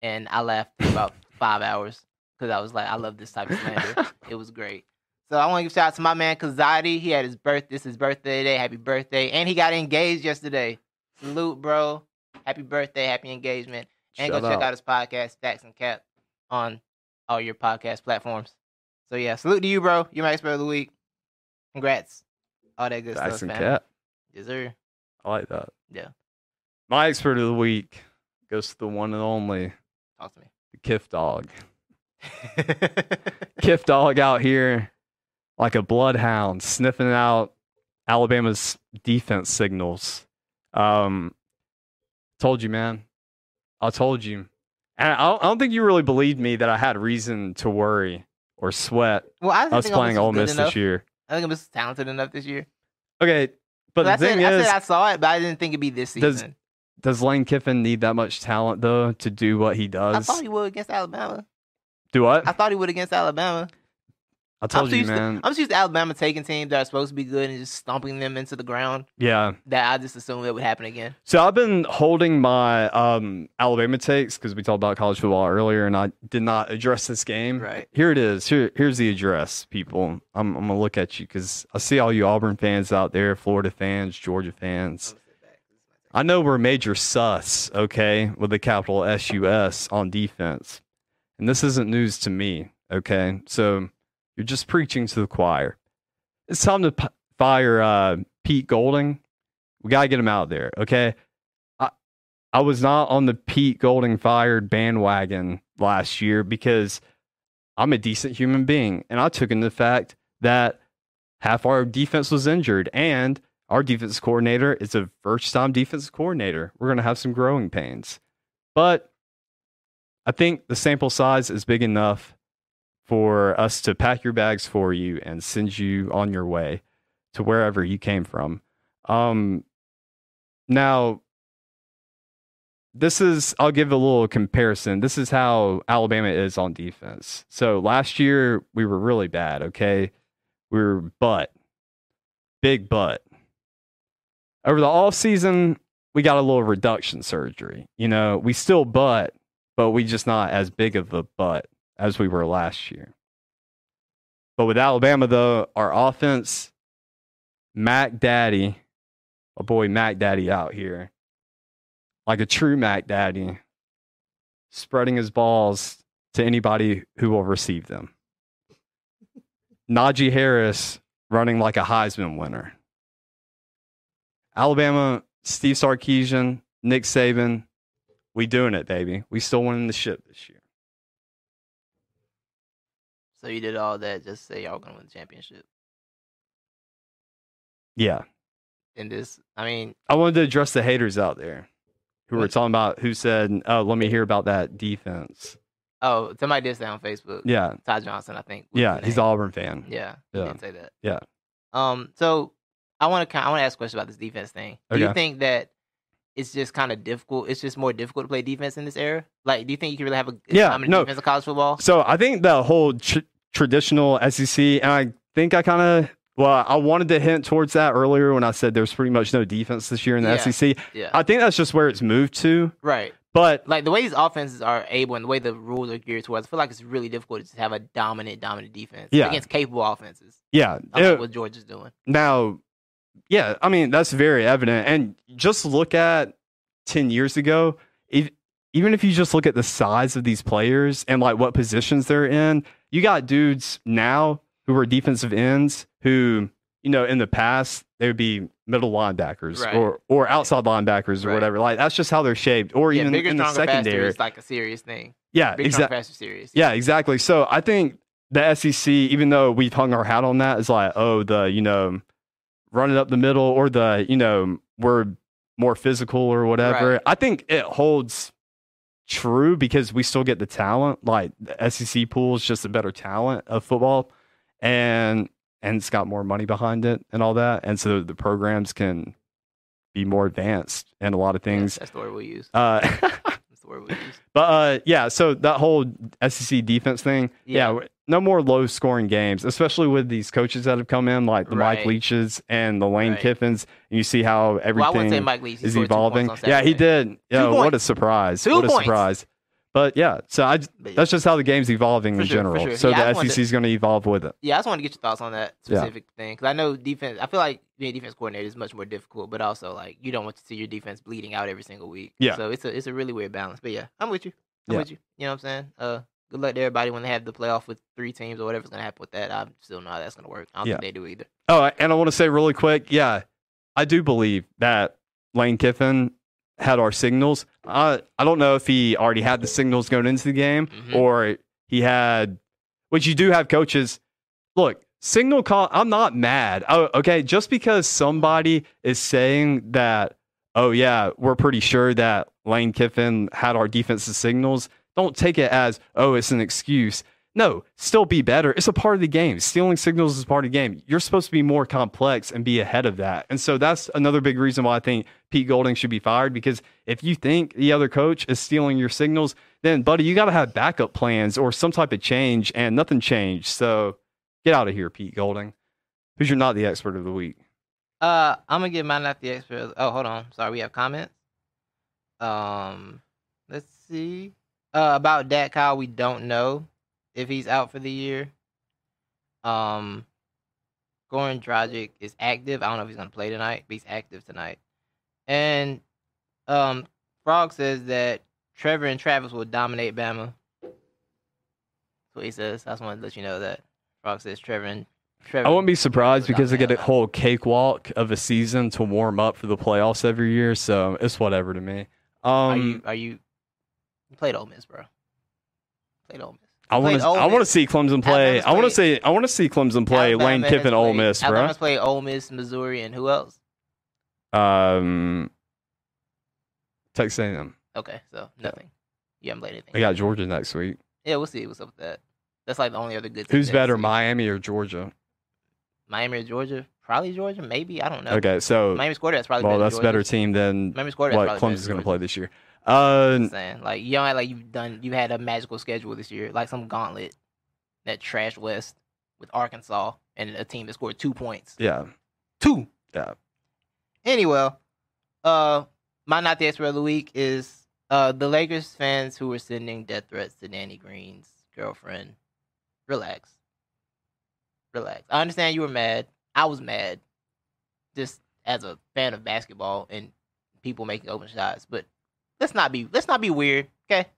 [SPEAKER 2] and I laughed for about five hours because I was like, I love this type of slander. it was great. So I want to give shout out to my man Kazadi. He had his birth. This is his birthday today. Happy birthday! And he got engaged yesterday. Salute, bro. Happy birthday. Happy engagement. And
[SPEAKER 1] Shout
[SPEAKER 2] go check
[SPEAKER 1] out.
[SPEAKER 2] out his podcast, Stacks and Cap, on all your podcast platforms. So yeah, salute to you, bro. You're my expert of the week. Congrats. All that good
[SPEAKER 1] Dax
[SPEAKER 2] stuff,
[SPEAKER 1] and
[SPEAKER 2] man.
[SPEAKER 1] Cat.
[SPEAKER 2] Yes, sir.
[SPEAKER 1] I like that.
[SPEAKER 2] Yeah.
[SPEAKER 1] My expert of the week goes to the one and only
[SPEAKER 2] Talk to me.
[SPEAKER 1] the Kiff Dog. Kiff Dog out here like a bloodhound, sniffing out Alabama's defense signals. Um, told you, man. I told you. And I don't, I don't think you really believed me that I had reason to worry or sweat
[SPEAKER 2] well, I think
[SPEAKER 1] playing
[SPEAKER 2] Ole Miss was good
[SPEAKER 1] this year.
[SPEAKER 2] I think I'm just talented enough this year.
[SPEAKER 1] Okay, but
[SPEAKER 2] I
[SPEAKER 1] the
[SPEAKER 2] said,
[SPEAKER 1] thing
[SPEAKER 2] I
[SPEAKER 1] is,
[SPEAKER 2] said I saw it, but I didn't think it'd be this season.
[SPEAKER 1] does Lane Kiffin need that much talent though to do what he does?
[SPEAKER 2] I thought he would against Alabama.
[SPEAKER 1] do what?
[SPEAKER 2] I thought he would against Alabama.
[SPEAKER 1] I told
[SPEAKER 2] I'm
[SPEAKER 1] you,
[SPEAKER 2] used to-
[SPEAKER 1] man.
[SPEAKER 2] I'm just used to Alabama taking teams that are supposed to be good and just stomping them into the ground.
[SPEAKER 1] yeah.
[SPEAKER 2] That I just assumed it would happen again.
[SPEAKER 1] So I've been holding my um, Alabama takes because we talked about college football earlier, and I did not address this game.
[SPEAKER 2] Right.
[SPEAKER 1] Here it is. Here, here's the address, people. I'm, I'm gonna look at you because I see all you Auburn fans out there, Florida fans, Georgia fans. I know we're major sus, okay, with the capital S U S on defense, and this isn't news to me, okay. So you're just preaching to the choir. It's time to p- fire uh, Pete Golding. We gotta get him out there, okay. I I was not on the Pete Golding fired bandwagon last year because I'm a decent human being, and I took into the fact that half our defense was injured, and our defense coordinator is a first time defense coordinator. We're gonna have some growing pains, but I think the sample size is big enough for us to pack your bags for you and send you on your way to wherever you came from. Um, now, this is, I'll give a little comparison. This is how Alabama is on defense. So last year, we were really bad, okay? We were butt, big butt. Over the off season, we got a little reduction surgery. You know, we still butt, but we just not as big of a butt as we were last year. But with Alabama, though, our offense, Mac Daddy, a boy Mac Daddy out here, like a true Mac Daddy, spreading his balls to anybody who will receive them. Najee Harris running like a Heisman winner. Alabama, Steve Sarkisian, Nick Saban, we doing it, baby. We still winning the ship this year.
[SPEAKER 2] So you did all that just to say y'all gonna win the championship.
[SPEAKER 1] Yeah.
[SPEAKER 2] And this, I mean,
[SPEAKER 1] I wanted to address the haters out there who were talking about who said, "Oh, let me hear about that defense."
[SPEAKER 2] oh, somebody did say on Facebook.
[SPEAKER 1] Yeah,
[SPEAKER 2] Todd Johnson, I think.
[SPEAKER 1] yeah, he's an Auburn fan.
[SPEAKER 2] Yeah, he
[SPEAKER 1] Yeah.
[SPEAKER 2] did say that.
[SPEAKER 1] Yeah.
[SPEAKER 2] Um. So I want to. I want to ask a question about this defense thing. Do you think that it's just kind of difficult? It's just more difficult to play defense in this era. Like, do you think you can really have a
[SPEAKER 1] Yeah, no.
[SPEAKER 2] defense in college football?
[SPEAKER 1] So I think the whole tr- traditional SEC, and I think I kind of Well, I wanted to hint towards that earlier when I said there's pretty much no defense this year in the
[SPEAKER 2] Yeah.
[SPEAKER 1] SEC.
[SPEAKER 2] Yeah.
[SPEAKER 1] I think that's just where it's moved to.
[SPEAKER 2] right.
[SPEAKER 1] But
[SPEAKER 2] Like the way these offenses are able and the way the rules are geared towards, I feel like it's really difficult to just have a dominant, dominant defense
[SPEAKER 1] Yeah.
[SPEAKER 2] against capable offenses.
[SPEAKER 1] yeah, it-
[SPEAKER 2] what Georgia's doing.
[SPEAKER 1] now, yeah, I mean that's very evident. And just look at ten years ago. If, even if you just look at the size of these players and like what positions they're in, you got dudes now who are defensive ends who you know in the past they would be middle linebackers
[SPEAKER 2] Right.
[SPEAKER 1] or or outside linebackers or
[SPEAKER 2] Right.
[SPEAKER 1] whatever. Like that's just how they're shaped. Or
[SPEAKER 2] Yeah,
[SPEAKER 1] even
[SPEAKER 2] bigger,
[SPEAKER 1] in the secondary.
[SPEAKER 2] is like a serious thing.
[SPEAKER 1] Yeah, exactly.
[SPEAKER 2] faster.
[SPEAKER 1] Yeah, exactly. So I think the SEC, even though we've hung our hat on that, is like, oh, the you know, running up the middle or the you know we're more physical or whatever.
[SPEAKER 2] Right.
[SPEAKER 1] I think it holds true because we still get the talent. Like the SEC pool is just a better talent of football, and and it's got more money behind it and all that, and so the programs can be more advanced and a lot of things.
[SPEAKER 2] that's the word we use.
[SPEAKER 1] Uh,
[SPEAKER 2] That's the word we use.
[SPEAKER 1] But uh, yeah, so that whole SEC defense thing, yeah,
[SPEAKER 2] Yeah.
[SPEAKER 1] No more low scoring games, especially with these coaches that have come in, like the Mike
[SPEAKER 2] Right.
[SPEAKER 1] Leaches and the Lane
[SPEAKER 2] Right.
[SPEAKER 1] Kiffins, and you see how
[SPEAKER 2] Well, I wouldn't say
[SPEAKER 1] everything
[SPEAKER 2] Mike Leach
[SPEAKER 1] is
[SPEAKER 2] points
[SPEAKER 1] evolving. Yeah, he did. Yeah, what a surprise!
[SPEAKER 2] Two
[SPEAKER 1] what a surprise! But yeah, so I, that's just how the game's evolving
[SPEAKER 2] For
[SPEAKER 1] in
[SPEAKER 2] sure,
[SPEAKER 1] general.
[SPEAKER 2] sure.
[SPEAKER 1] So
[SPEAKER 2] Yeah,
[SPEAKER 1] the SEC is going to evolve with it.
[SPEAKER 2] Yeah, I just want to get your thoughts on that
[SPEAKER 1] Yeah.
[SPEAKER 2] specific thing because I know defense. I feel like being a defense coordinator is much more difficult, but also like you don't want to see your defense bleeding out every single week.
[SPEAKER 1] Yeah.
[SPEAKER 2] So it's a it's a really weird balance. But yeah, I'm with you. I'm
[SPEAKER 1] Yeah.
[SPEAKER 2] with you. You know what I'm saying? Uh, good luck to everybody when they have the playoff with three teams or whatever's gonna happen with that. I'm still know how that's gonna work. I don't
[SPEAKER 1] Yeah.
[SPEAKER 2] think they do either.
[SPEAKER 1] Oh, and I want to say really quick, yeah, I do believe that Lane Kiffin had our signals. I I don't know if he already had the signals going into the game
[SPEAKER 2] Mhm.
[SPEAKER 1] or he had, which you do have coaches. Look, signal call. I'm not mad. Oh, okay, just because somebody is saying that, oh yeah, we're pretty sure that Lane Kiffin had our defensive signals. Don't take it as oh, it's an excuse. No, still be better. It's a part of the game. Stealing signals is part of the game. You're supposed to be more complex and be ahead of that. And so that's another big reason why I think Pete Golding should be fired because if you think the other coach is stealing your signals, then buddy, you got to have backup plans or some type of change and nothing changed. So get out of here, Pete Golding. Who's your not the expert of the week?
[SPEAKER 2] Uh, I'm gonna give mine not the expert. Oh, hold on. Sorry, we have comments. Um, let's see. Uh, about Dak Kyle, we don't know if he's out for the year. Um, Goran Dragic is active. I don't know if he's gonna play tonight, but he's active tonight. And um, Frog says that Trevor and Travis will dominate Bama. That's what he says. I just wanted to let you know that. Frog says Trevor and Trevor.
[SPEAKER 1] I wouldn't be surprised because they get a whole cakewalk of a season to warm up for the playoffs every year. So it's whatever to me.
[SPEAKER 2] Are
[SPEAKER 1] Um,
[SPEAKER 2] you are you you played Ole Miss, bro? Played Ole Miss.
[SPEAKER 1] I want to. I want to see Clemson play.
[SPEAKER 2] Alabama's
[SPEAKER 1] I want to see. I want to see Clemson play
[SPEAKER 2] Alabama
[SPEAKER 1] Lane Kiffin, Ole
[SPEAKER 2] played-
[SPEAKER 1] Miss, bro.
[SPEAKER 2] Alabama's played Ole Miss, Missouri, and who else?
[SPEAKER 1] Um, Texas A&M.
[SPEAKER 2] Okay, so nothing. You haven't played anything.
[SPEAKER 1] I got Georgia next week.
[SPEAKER 2] Yeah, we'll see what's up with that. That's like the only other good.
[SPEAKER 1] Who's better, Miami or Georgia?
[SPEAKER 2] Miami or Georgia? Probably Georgia. Maybe I don't know.
[SPEAKER 1] Okay, so
[SPEAKER 2] Miami's quarterback's probably
[SPEAKER 1] well,
[SPEAKER 2] better.
[SPEAKER 1] that's a better team than
[SPEAKER 2] Miami's quarterback's
[SPEAKER 1] what Clemson's going to play this year. Uh,
[SPEAKER 2] saying like you don't act like you've done. You had a magical schedule this year, like some gauntlet that trashed West with Arkansas and a team that scored two points.
[SPEAKER 1] yeah,
[SPEAKER 2] Two.
[SPEAKER 1] Yeah.
[SPEAKER 2] Anyway, uh, my not the expert of the week is uh the Lakers fans who were sending death threats to Danny Green's girlfriend. Relax. Relax. I understand you were mad. I was mad. Just as a fan of basketball and people making open shots, but let's not be let's not be weird, okay?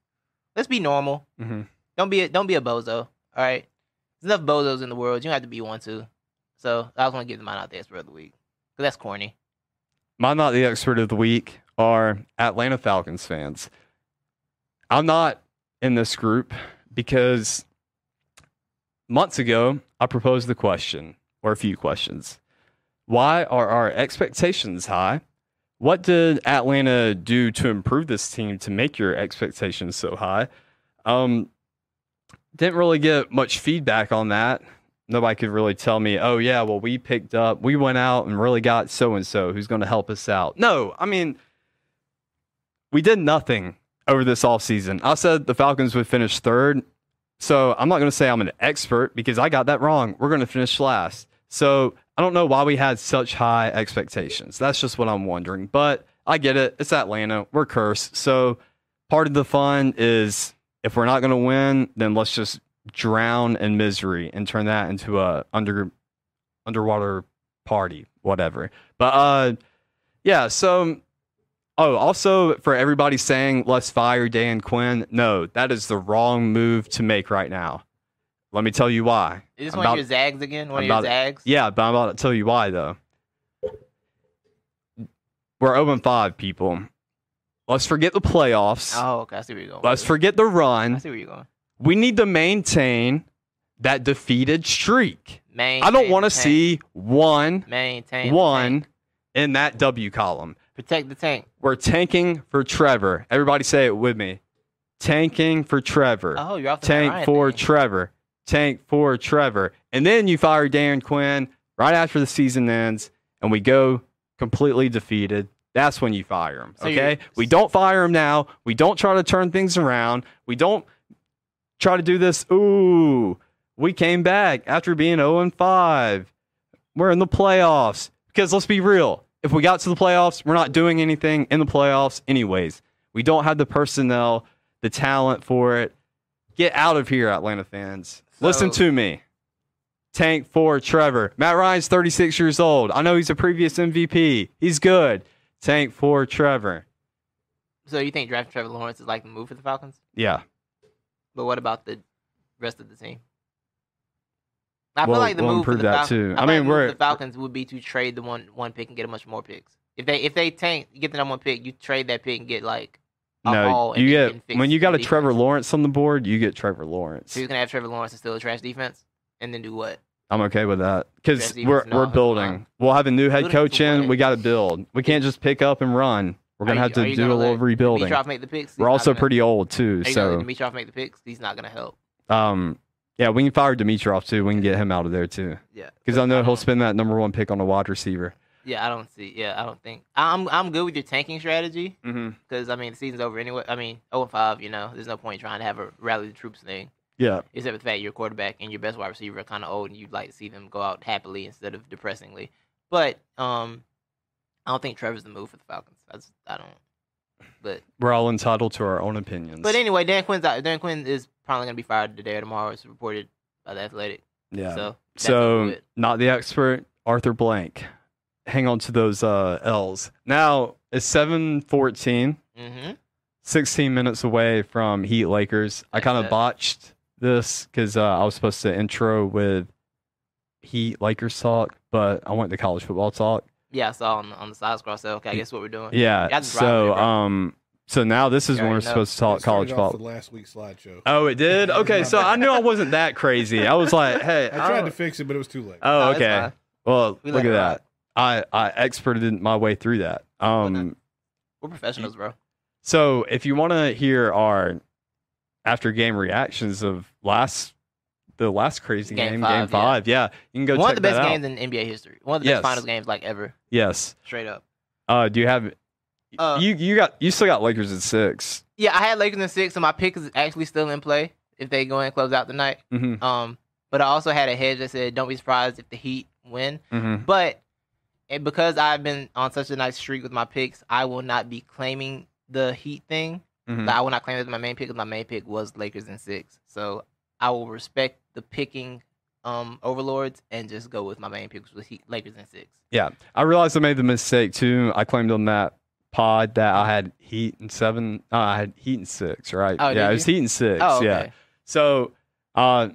[SPEAKER 2] Let's be normal.
[SPEAKER 1] hmm
[SPEAKER 2] Don't be a, don't be a bozo. All right. There's enough bozos in the world. You don't have to be one too. So I was gonna give mine out the expert of the week because that's corny.
[SPEAKER 1] my not the expert of the week are Atlanta Falcons fans. I'm not in this group because months ago I proposed the question or a few questions. Why are our expectations high? What did Atlanta do to improve this team to make your expectations so high? Um, didn't really get much feedback on that. Nobody could really tell me, oh, yeah, well, we picked up, we went out and really got so and so who's going to help us out. No, I mean, we did nothing over this offseason. I said the Falcons would finish third. So I'm not going to say I'm an expert because I got that wrong. We're going to finish last. So I don't know why we had such high expectations. That's just what I'm wondering. But I get it. It's Atlanta. We're cursed. So part of the fun is if we're not going to win, then let's just drown in misery and turn that into a under underwater party, whatever. But uh yeah, so oh, also for everybody saying let's fire Dan Quinn, no, that is the wrong move to make right now. Let me tell you why.
[SPEAKER 2] Is this
[SPEAKER 1] I'm
[SPEAKER 2] one
[SPEAKER 1] about-
[SPEAKER 2] of your zags again? One
[SPEAKER 1] I'm
[SPEAKER 2] of your
[SPEAKER 1] about-
[SPEAKER 2] zags?
[SPEAKER 1] Yeah, but I'm about to tell you why though. We're 0 5, people. Let's forget the playoffs.
[SPEAKER 2] Oh, okay. I see where you're going.
[SPEAKER 1] Let's
[SPEAKER 2] with
[SPEAKER 1] forget the
[SPEAKER 2] it. I
[SPEAKER 1] run.
[SPEAKER 2] see where you're going.
[SPEAKER 1] We need to maintain that defeated streak.
[SPEAKER 2] Maintain
[SPEAKER 1] I don't want to see one
[SPEAKER 2] maintain
[SPEAKER 1] one in that W column.
[SPEAKER 2] Protect the tank.
[SPEAKER 1] We're tanking for Trevor. Everybody say it with me. Tanking for Trevor.
[SPEAKER 2] Oh, you're off the
[SPEAKER 1] Tank for
[SPEAKER 2] thing.
[SPEAKER 1] Trevor. Tank for Trevor. And then you fire Darren Quinn right after the season ends and we go completely defeated. That's when you fire him.
[SPEAKER 2] So
[SPEAKER 1] Okay? We don't fire him now. We don't try to turn things around. We don't try to do this. Ooh, we came back after being 0 and 5. We're in the playoffs. Because let's be real. If we got to the playoffs, we're not doing anything in the playoffs, anyways. We don't have the personnel, the talent for it. Get out of here, Atlanta fans. Listen to me. Tank for Trevor. Matt Ryan's 36 years old. I know he's a previous MVP. He's good. Tank for Trevor.
[SPEAKER 2] So you think drafting Trevor Lawrence is like the move for the Falcons?
[SPEAKER 1] Yeah.
[SPEAKER 2] But what about the rest of the team? I
[SPEAKER 1] We'll-
[SPEAKER 2] feel like the
[SPEAKER 1] we'll
[SPEAKER 2] move for the
[SPEAKER 1] that
[SPEAKER 2] Falcons.
[SPEAKER 1] too.
[SPEAKER 2] I,
[SPEAKER 1] I mean,
[SPEAKER 2] the
[SPEAKER 1] we're-
[SPEAKER 2] the Falcons would be to trade the one one pick and get a bunch more picks. If they if they tank, you get the number one pick, you trade that pick and get like
[SPEAKER 1] No, you get when you got a Trevor. Lawrence on the board, you get Trevor Lawrence.
[SPEAKER 2] So you can have Trevor Lawrence and still a trash defense, and then do what?
[SPEAKER 1] I'm okay with that because we're we're building. We'll have a new head coach in. We got to build. We can't just pick up and run. We're gonna
[SPEAKER 2] Are
[SPEAKER 1] have to do a little rebuilding.
[SPEAKER 2] Dimitroff make the picks.
[SPEAKER 1] We're also
[SPEAKER 2] gonna-
[SPEAKER 1] pretty old too,
[SPEAKER 2] you
[SPEAKER 1] so
[SPEAKER 2] Dimitroff make the picks? He's not gonna help.
[SPEAKER 1] um, yeah, we can fire Dimitroff too. We can get him out of there too
[SPEAKER 2] Yeah,
[SPEAKER 1] because I know he'll spend that number one pick on a wide receiver.
[SPEAKER 2] Yeah, I don't see. Yeah, I don't think. I'm I'm good with your tanking strategy
[SPEAKER 1] Mm-hmm.
[SPEAKER 2] because I mean the season's over anyway. I mean 0 and 5. You know, there's no point trying to have a rally the troops thing.
[SPEAKER 1] Yeah,
[SPEAKER 2] Except for the fact your quarterback and your best wide receiver are kind of old, and you'd like to see them go out happily instead of depressingly. But um, I don't think Trevor's the move for the Falcons. That's I don't. But
[SPEAKER 1] we're all entitled to our own opinions.
[SPEAKER 2] but anyway, Dan Quinn's out. Dan Quinn is probably gonna be fired today or tomorrow. It's reported by the Athletic.
[SPEAKER 1] yeah.
[SPEAKER 2] So
[SPEAKER 1] So not the expert, Arthur Blank. Hang on to those uh, L's. Now it's seven fourteen.
[SPEAKER 2] Mhm.
[SPEAKER 1] 16 minutes away from Heat Lakers. I kind of botched this because uh, I was supposed to intro with Heat Lakers talk, but I went to college football talk.
[SPEAKER 2] Yeah, I saw on the, on the side scroll. So okay, I guess what we're doing.
[SPEAKER 1] Yeah.
[SPEAKER 2] I just
[SPEAKER 1] so,
[SPEAKER 2] robbed
[SPEAKER 1] um, so now this is
[SPEAKER 2] You
[SPEAKER 1] when we're
[SPEAKER 2] know.
[SPEAKER 1] supposed to talk
[SPEAKER 3] It started
[SPEAKER 1] college
[SPEAKER 3] off
[SPEAKER 1] football.
[SPEAKER 3] with last week's slideshow.
[SPEAKER 1] Oh, it did. Okay, so I knew I wasn't that crazy. I was like, hey,
[SPEAKER 3] I tried
[SPEAKER 1] oh,
[SPEAKER 3] to fix it, but it was too late.
[SPEAKER 1] oh,
[SPEAKER 2] No,
[SPEAKER 1] okay. Well,
[SPEAKER 2] We
[SPEAKER 1] look at that.
[SPEAKER 2] rock.
[SPEAKER 1] I I experted my way through that. Um,
[SPEAKER 2] We're professionals, bro.
[SPEAKER 1] So if you want to hear our after game reactions of last the last crazy
[SPEAKER 2] Game
[SPEAKER 1] game,
[SPEAKER 2] five,
[SPEAKER 1] game
[SPEAKER 2] yeah.
[SPEAKER 1] five, yeah, you can go
[SPEAKER 2] One of the best games in NBA history. One of the
[SPEAKER 1] Yes.
[SPEAKER 2] best finals games like ever.
[SPEAKER 1] Yes.
[SPEAKER 2] Straight up.
[SPEAKER 1] Uh, do you have
[SPEAKER 2] Uh,
[SPEAKER 1] you you got you still got Lakers at six?
[SPEAKER 2] Yeah, I had Lakers in six, so my pick is actually still in play if they go in and close out tonight.
[SPEAKER 1] Mm-hmm.
[SPEAKER 2] Um, but I also had a hedge that said, "Don't be surprised if the Heat win."
[SPEAKER 1] Mm-hmm.
[SPEAKER 2] But and because I've been on such a nice streak with my picks, I will not be claiming the Heat thing.
[SPEAKER 1] Mhm.
[SPEAKER 2] I will not claim it as my main pick my main pick was Lakers in six. So I will respect the picking um overlords and just go with my main pick, which was Heat, Lakers in six.
[SPEAKER 1] Yeah, I realized I made the mistake too. I claimed on that pod that I had Heat and seven. Uh, I had Heat and six, right?
[SPEAKER 2] Oh,
[SPEAKER 1] yeah, it was? Heat and six.
[SPEAKER 2] Oh, okay.
[SPEAKER 1] Yeah. So, uh,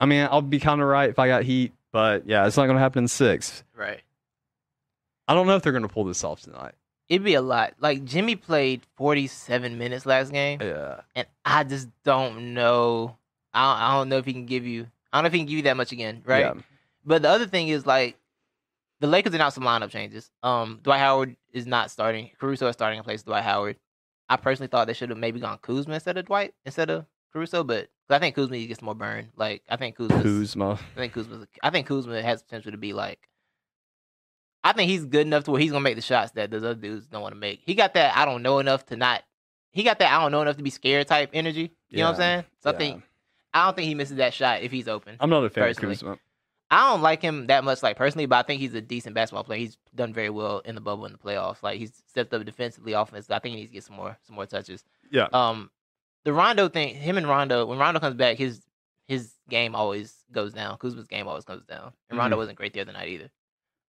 [SPEAKER 1] I mean, I'll be kind of right if I got Heat, but yeah, it's not going to happen in six.
[SPEAKER 2] Right.
[SPEAKER 1] I don't know if they're going to pull this off tonight.
[SPEAKER 2] It'd be a lot. Like Jimmy played 47 minutes last game,
[SPEAKER 1] Yeah.
[SPEAKER 2] and I just don't know. I don't, I don't know if he can give you. I don't know if he can give you that much again, right?
[SPEAKER 1] Yeah.
[SPEAKER 2] But the other thing is like the Lakers announced some lineup changes. Um, Dwight Howard is not starting. Caruso is starting in place of Dwight Howard. I personally thought they should have maybe gone Kuzma instead of Dwight instead of Caruso, but 'cause I think Kuzma gets more burn. Like I think Kuzma.
[SPEAKER 1] Kuzma.
[SPEAKER 2] I think Kuzma. I think Kuzma has potential to be like. I think he's good enough to where he's gonna make the shots that those other dudes don't want to make. He got that I don't know enough to not. He got that I don't know enough to be scared type energy. You know what I'm saying? So I think I don't think he misses that shot if he's open.
[SPEAKER 1] I'm not a fan
[SPEAKER 2] personally.
[SPEAKER 1] of Kuzma.
[SPEAKER 2] I don't like him that much, like personally, but I think he's a decent basketball player. He's done very well in the bubble in the playoffs. Like he's stepped up defensively, offensively. I think he needs to get some more some more touches.
[SPEAKER 1] Yeah.
[SPEAKER 2] Um, the Rondo thing, him and Rondo, when Rondo comes back, his his game always goes down. Kuzma's game always goes down, and Rondo wasn't great the other night either.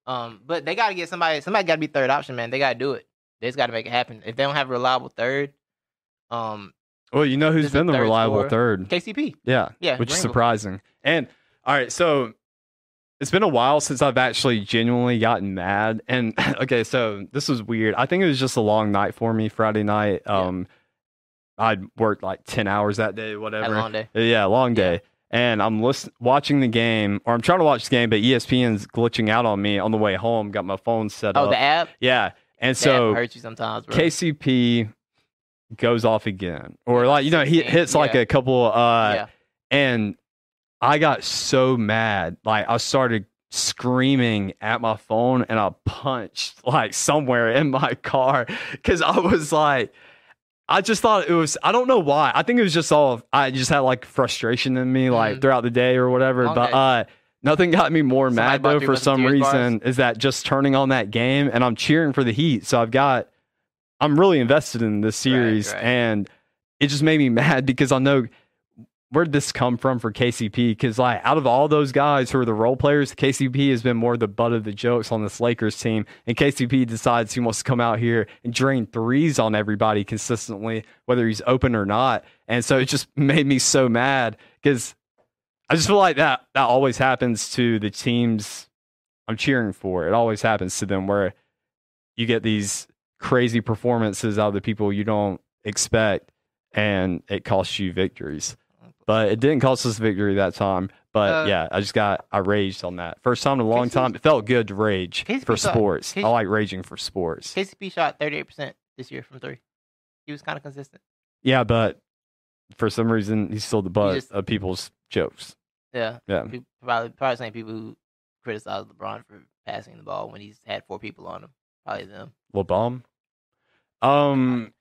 [SPEAKER 2] Um, but they got to get somebody. Somebody got to be third option, man. They got to do it. They just got to make it happen. If they don't have a reliable third, um,
[SPEAKER 1] Well, you know who's been the reliable
[SPEAKER 2] scorer.
[SPEAKER 1] third?
[SPEAKER 2] KCP.
[SPEAKER 1] Yeah,
[SPEAKER 2] Yeah,
[SPEAKER 1] which is surprising. And all right, so it's been a while since I've actually genuinely gotten mad. And okay, so this was weird. I think it was just a long night for me Friday night.
[SPEAKER 2] Yeah.
[SPEAKER 1] Um, I'd worked like ten hours that day,
[SPEAKER 2] Had a
[SPEAKER 1] whatever.
[SPEAKER 2] long day.
[SPEAKER 1] Yeah, long
[SPEAKER 2] Yeah.
[SPEAKER 1] And I'm listen- watching the game, or I'm trying to watch the game, but ESPN's glitching out on me on the way home. Got my phone set
[SPEAKER 2] Oh,
[SPEAKER 1] up.
[SPEAKER 2] Oh, the app.
[SPEAKER 1] yeah, and
[SPEAKER 2] The
[SPEAKER 1] so
[SPEAKER 2] hurts you sometimes, bro.
[SPEAKER 1] KCP goes off again, or
[SPEAKER 2] Yeah,
[SPEAKER 1] like you know he
[SPEAKER 2] 16,
[SPEAKER 1] hits like a couple. Uh,
[SPEAKER 2] yeah.
[SPEAKER 1] and I got so mad. Like I started screaming at my phone and I punched like somewhere in my car because I was like, I just thought it was, I don't know why. I think it was just all, I just had like frustration in me like
[SPEAKER 2] Mhm.
[SPEAKER 1] throughout the day or whatever.
[SPEAKER 2] Long
[SPEAKER 1] but uh, nothing got me more
[SPEAKER 2] Somebody
[SPEAKER 1] mad though for some
[SPEAKER 2] Tears bars?
[SPEAKER 1] reason is that just turning on that game and I'm cheering for the Heat. So I've got, I'm really invested in this series
[SPEAKER 2] right.
[SPEAKER 1] and it just made me mad because I know where'd this come from for KCP? Because like out of all those guys who are the role players, KCP has been more the butt of the jokes on this Lakers team, and KCP decides he wants to come out here and drain threes on everybody consistently, whether he's open or not. And so it just made me so mad because I just feel like that that always happens to the teams I'm cheering for. It always happens to them where you get these crazy performances out of the people you don't expect, and it costs you victories but it didn't cost us victory that time. But
[SPEAKER 2] Uh,
[SPEAKER 1] yeah, I just got I raged on that first time in a long time. It felt good to rage for
[SPEAKER 2] thought-
[SPEAKER 1] sports. I like raging for sports.
[SPEAKER 2] KCP shot 38% this year from three. He was kind of consistent.
[SPEAKER 1] Yeah, but for some reason he's still the butt
[SPEAKER 2] just-
[SPEAKER 1] of people's jokes.
[SPEAKER 2] Yeah.
[SPEAKER 1] Yeah,
[SPEAKER 2] People, probably probably same people who criticize LeBron for passing the ball when he's had four people on him. Probably them.
[SPEAKER 1] LeBom. Um,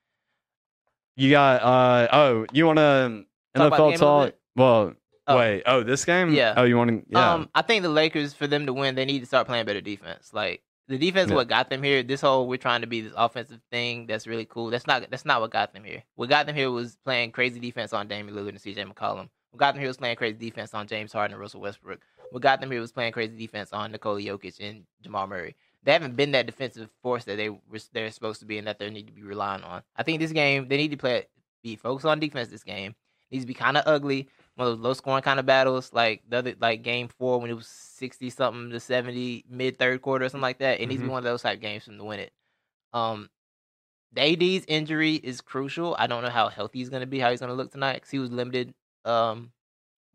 [SPEAKER 1] you got uh oh, you want to
[SPEAKER 2] Talk about the
[SPEAKER 1] NFL
[SPEAKER 2] game a little
[SPEAKER 1] talk? Well,
[SPEAKER 2] Oh.
[SPEAKER 1] wait. Oh, this game?
[SPEAKER 2] Yeah.
[SPEAKER 1] Oh, you want to? Yeah.
[SPEAKER 2] Um, I think the Lakers, for them to win, they need to start playing better defense. Like the defense, is
[SPEAKER 1] Yeah.
[SPEAKER 2] what got them here. This whole we're trying to be this offensive thing that's really cool. That's not that's not what got them here. What got them here was playing crazy defense on Damian Lillard and C.J. McCollum. What got them here was playing crazy defense on James Harden and Russell Westbrook. What got them here was playing crazy defense on Nikola Jokic and Jamal Murray. They haven't been that defensive force that they were they're supposed to be and that they need to be relying on. I think this game they need to play be focused on defense. This game needs to be kind of ugly one of those low scoring kind of battles, like the other like game four when it was sixty something to seventy mid third quarter or something like that. It needs to be one of those type games for them to win it. Um, the AD's injury is crucial. I don't know how healthy he's going to be, how he's going to look tonight, because he was limited um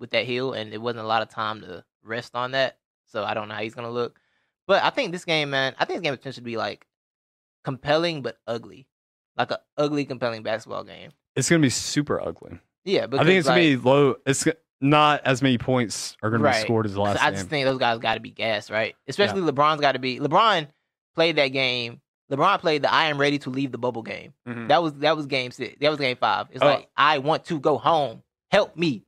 [SPEAKER 2] with that heel, and it wasn't a lot of time to rest on that. So I don't know how he's going to look. But I think this game, man, I think this game potentially be like compelling but ugly, like a ugly, compelling basketball game.
[SPEAKER 1] it's gonna be super ugly.
[SPEAKER 2] Yeah, but
[SPEAKER 1] I think it's
[SPEAKER 2] like,
[SPEAKER 1] gonna be low. It's not as many points are gonna
[SPEAKER 2] Right.
[SPEAKER 1] be scored as the last
[SPEAKER 2] I
[SPEAKER 1] game.
[SPEAKER 2] just think those guys got to be gassed, right? Especially LeBron's got to be. LeBron played that game. LeBron played the "I am ready to leave the bubble" game.
[SPEAKER 1] Mhm.
[SPEAKER 2] That was that was game six. That was game five. It's
[SPEAKER 1] Oh.
[SPEAKER 2] like I want to go home. Help me.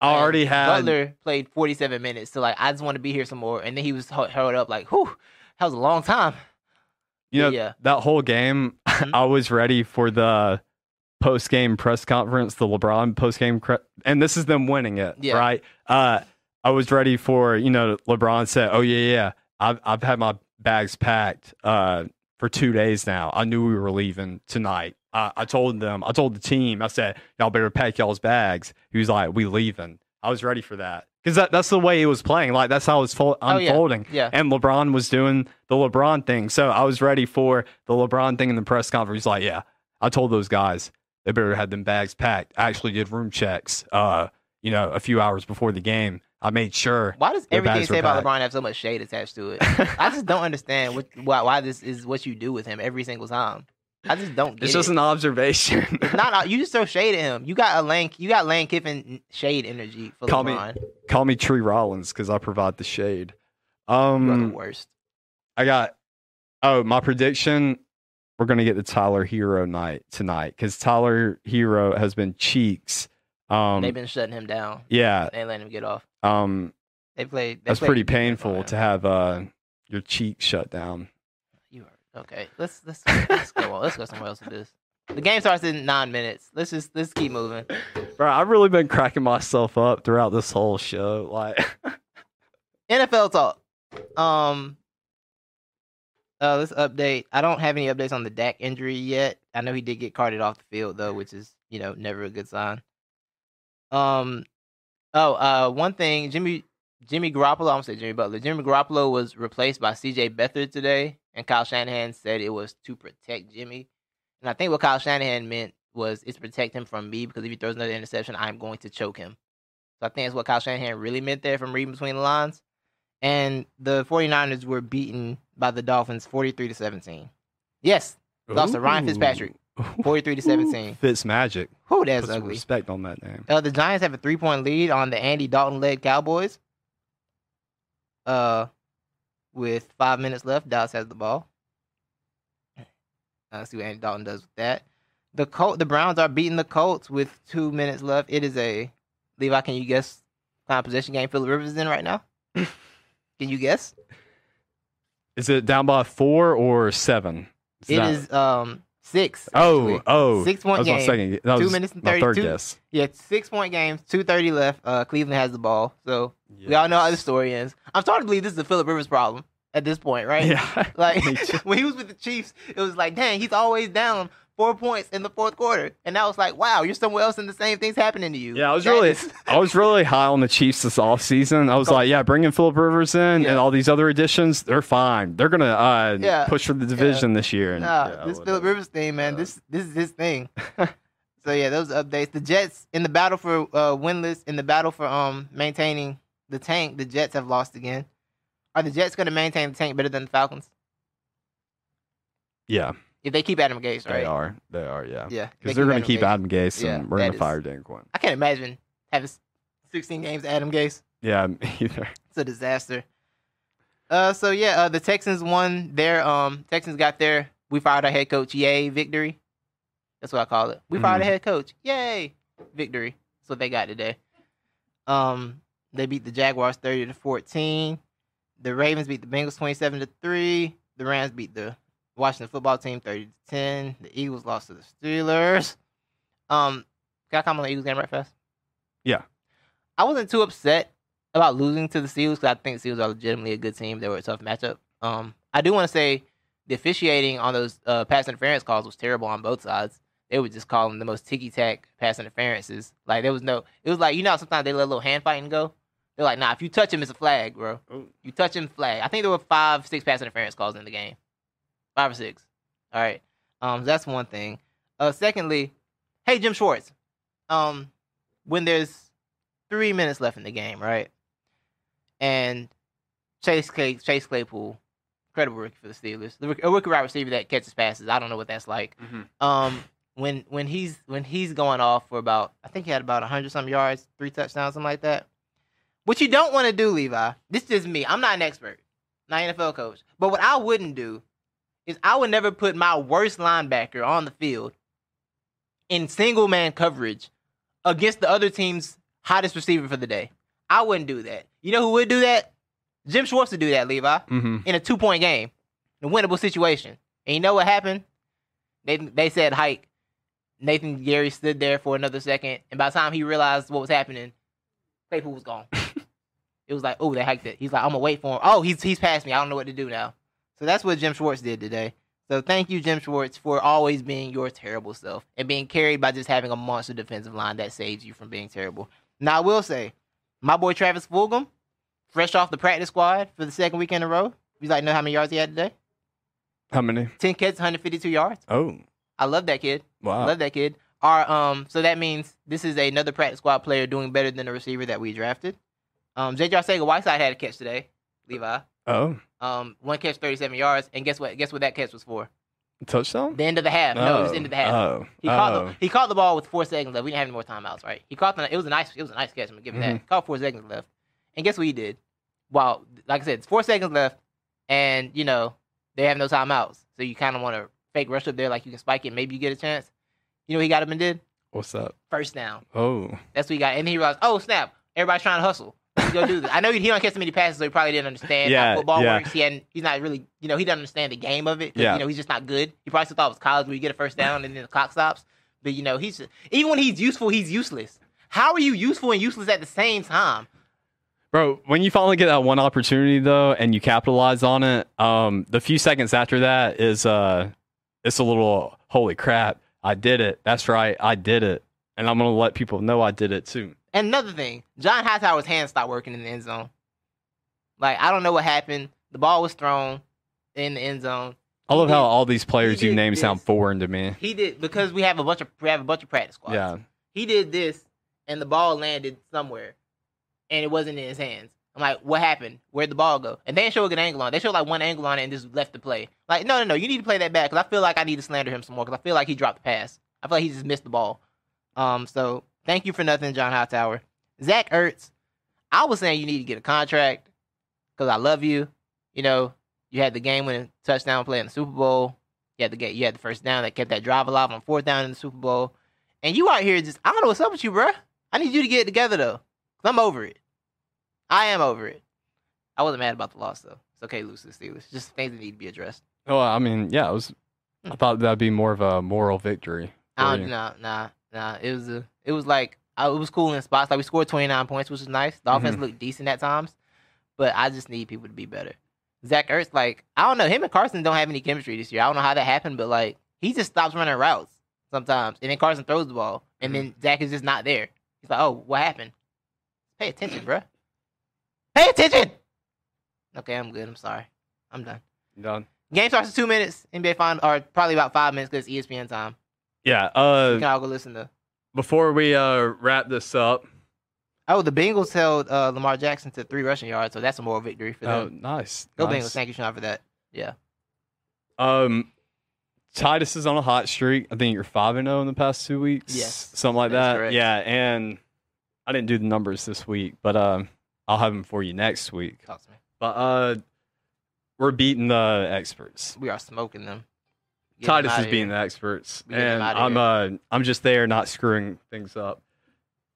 [SPEAKER 1] I
[SPEAKER 2] And
[SPEAKER 1] already had
[SPEAKER 2] Butler played forty seven minutes. So like I just want to be here some more. And then he was held up like, whew, that was a long time.
[SPEAKER 1] you know
[SPEAKER 2] yeah.
[SPEAKER 1] that whole game.
[SPEAKER 2] Mhm.
[SPEAKER 1] I was ready for the post game press conference, the LeBron post game, cre- and this is them winning it,
[SPEAKER 2] Yeah.
[SPEAKER 1] right? Uh, I was ready for you know LeBron said, "Oh yeah, yeah, I've I've had my bags packed uh, for two days now. I knew we were leaving tonight. I, I told them, I told the team, I said, y'all better pack y'all's bags. He was like, we leaving. I was ready for that because that, that's the way he was playing. Like that's how it was fo-
[SPEAKER 2] Oh, yeah.
[SPEAKER 1] unfolding.
[SPEAKER 2] Yeah.
[SPEAKER 1] And LeBron was doing the LeBron thing. So I was ready for the LeBron thing in the press conference. He's like, yeah, I told those guys they better have them bags packed. I actually did room checks, uh, you know, a few hours before the game. I made sure.
[SPEAKER 2] Why does
[SPEAKER 1] Their
[SPEAKER 2] everything
[SPEAKER 1] bags
[SPEAKER 2] say about. LeBron have so much shade attached to it? I just don't understand what why, why this is what you do with him every single time. I just don't get
[SPEAKER 1] it's
[SPEAKER 2] it.
[SPEAKER 1] just an observation.
[SPEAKER 2] Not you just throw shade at him. You got a Lane you got Lane Kiffin shade energy for
[SPEAKER 1] Call me-
[SPEAKER 2] LeBron.
[SPEAKER 1] Call me Tree Rollins because I provide the shade.
[SPEAKER 2] You are the
[SPEAKER 1] Um,
[SPEAKER 2] worst.
[SPEAKER 1] I got. Oh, my prediction. We're gonna get the Tyler Herro night tonight because Tyler Herro has been cheeks. Um,
[SPEAKER 2] They've been shutting him down.
[SPEAKER 1] yeah.
[SPEAKER 2] They letting him get off.
[SPEAKER 1] Um,
[SPEAKER 2] They played. They
[SPEAKER 1] That's
[SPEAKER 2] played
[SPEAKER 1] pretty painful to have uh, your cheek shut down.
[SPEAKER 2] You are okay. Let's let's let's go on. Let's go somewhere else with this. The game starts in nine minutes. Let's just let's keep moving.
[SPEAKER 1] Bro, I've really been cracking myself up throughout this whole show. Like,
[SPEAKER 2] NFL talk. Um. Uh, let's update. I don't have any updates on the Dak injury yet. I know he did get carted off the field though, which is you know never a good sign. Um. Oh, uh, one thing, Jimmy Jimmy Garoppolo. I'm gonna say Jimmy Butler. Jimmy Garoppolo was replaced by C.J. Beathard today, and Kyle Shanahan said it was to protect Jimmy. And I think what Kyle Shanahan meant was it's protect him from me because if he throws another interception, I'm going to choke him. So I think that's what Kyle Shanahan really meant there from reading between the lines. And the 49ers were beaten by the Dolphins 43 to 17. Yes, Lost to Ryan Fitzpatrick, 43 to 17.
[SPEAKER 1] Fitz Magic.
[SPEAKER 2] Whew, that's
[SPEAKER 1] Put
[SPEAKER 2] ugly.
[SPEAKER 1] respect on that name.
[SPEAKER 2] Uh, the Giants have a three point lead on the Andy Dalton led Cowboys. Uh, with five minutes left, Dallas has the ball. Uh, let's see what Andy Dalton does with that. The Colt, the Browns are beating the Colts with two minutes left. It is a Levi. Can you guess kind of possession game Philip Rivers is in right now? can you guess?
[SPEAKER 1] Is it down by four or seven? It's
[SPEAKER 2] It
[SPEAKER 1] not-
[SPEAKER 2] is um six.
[SPEAKER 1] Oh,
[SPEAKER 2] actually.
[SPEAKER 1] oh.
[SPEAKER 2] Six point game.
[SPEAKER 1] second. That
[SPEAKER 2] Two minutes and
[SPEAKER 1] my third
[SPEAKER 2] 32.
[SPEAKER 1] guess.
[SPEAKER 2] Yeah, six point games. Two thirty left. Uh, Cleveland has the ball. So we all know how the story ends. I'm starting to believe this is a Philip Rivers problem at this point, right?
[SPEAKER 1] Yeah.
[SPEAKER 2] Like when he was with the Chiefs, it was like, dang, he's always down four points in the fourth quarter, and I was like, wow, you're somewhere else, and the same thing's happening to you.
[SPEAKER 1] Yeah, I was
[SPEAKER 2] That
[SPEAKER 1] really,
[SPEAKER 2] is-
[SPEAKER 1] I was really high on the Chiefs this offseason. I was
[SPEAKER 2] Go.
[SPEAKER 1] like, yeah, bringing Philip Rivers in
[SPEAKER 2] Yeah.
[SPEAKER 1] and all these other additions, they're fine. They're gonna uh,
[SPEAKER 2] Yeah.
[SPEAKER 1] push for the division this year. And,
[SPEAKER 2] Nah,
[SPEAKER 1] yeah,
[SPEAKER 2] this. Philip Rivers thing, man.
[SPEAKER 1] Yeah.
[SPEAKER 2] This this is his thing. so yeah, those updates. The Jets in the battle for uh, winless in the battle for um maintaining the tank. The Jets have lost again. Are the Jets going to maintain the tank better than the Falcons
[SPEAKER 1] Yeah,
[SPEAKER 2] if they keep Adam Gase? Right.
[SPEAKER 1] they are. They are. Yeah,
[SPEAKER 2] Yeah,
[SPEAKER 1] because
[SPEAKER 2] they
[SPEAKER 1] they're gonna keep
[SPEAKER 2] Gase.
[SPEAKER 1] Adam Gase
[SPEAKER 2] Yeah,
[SPEAKER 1] and we're gonna fire Dan Quinn.
[SPEAKER 2] I can't imagine having 16 games Adam Gase.
[SPEAKER 1] Yeah, either.
[SPEAKER 2] It's a disaster. Uh, so yeah, uh, the Texans won their um Texans got their we fired our head coach yay victory. That's what I call it. We fired
[SPEAKER 1] Mhm.
[SPEAKER 2] a head coach yay victory. That's what they got today. Um, they beat the Jaguars thirty to fourteen. The Ravens beat the Bengals twenty seven to three. The Rams beat the Washington football team thirty to ten. The Eagles lost to the Steelers. Um, can I comment on the Eagles game right fast?
[SPEAKER 1] Yeah.
[SPEAKER 2] I wasn't too upset about losing to the Steelers because I think the Steelers are legitimately a good team. They were a tough matchup. Um, I do want to say the officiating on those uh, pass interference calls was terrible on both sides. They would just call them the most ticky tack pass interferences. Like there was no, it was like you know how sometimes they let a little hand fighting go. They're like, nah, if you touch him, it's a flag, bro.
[SPEAKER 1] Oh.
[SPEAKER 2] You touch him, flag. I think there were five, six pass interference calls in the game, five or six. All right, um, that's one thing. Uh, secondly, hey Jim Schwartz, um, when there's three minutes left in the game, right? And Chase Clay, Chase Claypool, incredible rookie for the Steelers, the a rookie wide receiver that catches passes. I don't know what that's like. Um, when when he's when he's going off for about, I think he had about hundred some yards, three touchdowns, something like that. What you don't want to do, Levi. This is me. I'm not an expert, not an NFL coach. But what I wouldn't do is I would never put my worst linebacker on the field in single man coverage against the other team's hottest receiver for the day. I wouldn't do that. You know who would do that? Jim Schwartz would do that, Levi,
[SPEAKER 1] hmm
[SPEAKER 2] in a two point game, a winnable situation. And you know what happened? They they said hike. Nathan Gerry stood there for another second, and by the time he realized what was happening, Claypool was gone. it was like, oh, they hiked it. He's like, I'm gonna wait for him. Oh, he's he's past me. I don't know what to do now. So that's what Jim Schwartz did today. So thank you, Jim Schwartz, for always being your terrible self and being carried by just having a monster defensive line that saves you from being terrible. Now I will say, my boy Travis Fulgham, fresh off the practice squad for the second week in a row. You like know how many yards he had today?
[SPEAKER 1] How many?
[SPEAKER 2] Ten catches, 152 yards.
[SPEAKER 1] Oh,
[SPEAKER 2] I love that kid.
[SPEAKER 1] wow.
[SPEAKER 2] Love that kid. Our um, so that means this is another practice squad player doing better than the receiver that we drafted. Um, J.J. Arcega-Whiteside had a catch today. Levi.
[SPEAKER 1] Oh,
[SPEAKER 2] Um, one catch, 37 yards, and guess what? Guess what that catch was for?
[SPEAKER 1] touchdown?
[SPEAKER 2] The end of the half. No, it was the end of the half.
[SPEAKER 1] Oh,
[SPEAKER 2] He caught
[SPEAKER 1] oh.
[SPEAKER 2] the he caught the ball with four seconds left. We didn't have any more timeouts, right? He caught the it was a nice it was a nice catch. I'm gonna give him
[SPEAKER 1] Mm-hmm.
[SPEAKER 2] that. Caught four seconds left, and guess what he did? Wow, like I said, it's four seconds left, and you know they have no timeouts, so you kind of want to fake rush up there like you can spike it. Maybe you get a chance. You know what he got up and did
[SPEAKER 1] What's up?
[SPEAKER 2] first down.
[SPEAKER 1] Oh,
[SPEAKER 2] That's what he got, and he realized, oh snap, everybody's trying to hustle. To go do this. I know he, he don't catch so many passes, so he probably didn't understand
[SPEAKER 1] Yeah,
[SPEAKER 2] how football
[SPEAKER 1] yeah.
[SPEAKER 2] works. He hadn't, he's not really, you know, he doesn't understand the game of it.
[SPEAKER 1] Yeah.
[SPEAKER 2] You know, he's just not good. He probably still thought it was college where you get a first down and then the clock stops. But, you know, he's even when he's useful, he's useless. How are you useful and useless at the same time?
[SPEAKER 1] Bro, when you finally get that one opportunity though, and you capitalize on it, um, the few seconds after that is uh, it's a little holy crap, I did it. That's right, I did it, and I'm gonna let people know I did it too.
[SPEAKER 2] And another thing, John Hightower's hands stopped working in the end zone. Like, I don't know what happened. The ball was thrown in the end zone.
[SPEAKER 1] I love how all these players you name sound foreign to me.
[SPEAKER 2] He did because we have a bunch of we have a bunch of practice squads.
[SPEAKER 1] Yeah,
[SPEAKER 2] he did this and the ball landed somewhere and it wasn't in his hands. I'm like, what happened? Where'd the ball go? And they didn't show a good angle on it. They showed like one angle on it and just left the play. Like, no, no, no, you need to play that back because I feel like I need to slander him some more because I feel like he dropped the pass. I feel like he just missed the ball. Um, so thank you for nothing, John Hightower. Zach Ertz, I was saying you need to get a contract because I love you. You know, you had the game winning touchdown play in the Super Bowl. You had the get you had the first down that kept that drive alive on fourth down in the Super Bowl. And you out here just I don't know what's up with you, bruh. I need you to get it together though. Cause I'm over it. I am over it. I wasn't mad about the loss though. It's okay, lose to the Steelers. Just things that need to be addressed.
[SPEAKER 1] well, I mean, yeah, it was. I thought that'd be more of a moral victory.
[SPEAKER 2] I don't, nah, nah, nah. It was a, it was like uh, it was cool in spots. Like we scored 29 points, which was nice. The offense
[SPEAKER 1] Mhm.
[SPEAKER 2] looked decent at times, but I just need people to be better. Zach Ertz, like I don't know, him and Carson don't have any chemistry this year. I don't know how that happened, but like he just stops running routes sometimes, and then Carson throws the ball, and then Zach is just not there. He's like, oh, what happened? Pay attention, bruh. Pay attention. Okay, I'm good. I'm sorry. I'm done.
[SPEAKER 1] Done.
[SPEAKER 2] Game starts in two minutes. NBA final, or probably about five minutes because it's ESPN time.
[SPEAKER 1] Yeah.
[SPEAKER 2] You
[SPEAKER 1] Uh,
[SPEAKER 2] can all go listen to.
[SPEAKER 1] before we uh wrap this up,
[SPEAKER 2] Oh, the Bengals held uh, Lamar Jackson to three rushing yards, so that's a moral victory for them.
[SPEAKER 1] oh, nice.
[SPEAKER 2] Go
[SPEAKER 1] nice.
[SPEAKER 2] Bengals! Thank you, Sean, for that. Yeah.
[SPEAKER 1] Um, Titus is on a hot streak. I think you're five and zero in the past two weeks.
[SPEAKER 2] Yes,
[SPEAKER 1] something like
[SPEAKER 2] that's
[SPEAKER 1] that.
[SPEAKER 2] correct.
[SPEAKER 1] Yeah, and I didn't do the numbers this week, but um, I'll have them for you next week.
[SPEAKER 2] Talk to me.
[SPEAKER 1] But uh, we're beating the experts.
[SPEAKER 2] We are smoking them.
[SPEAKER 1] Titus is
[SPEAKER 2] being
[SPEAKER 1] the experts,
[SPEAKER 2] We get them
[SPEAKER 1] and
[SPEAKER 2] outta
[SPEAKER 1] I'm uh, I'm just there, not screwing things up.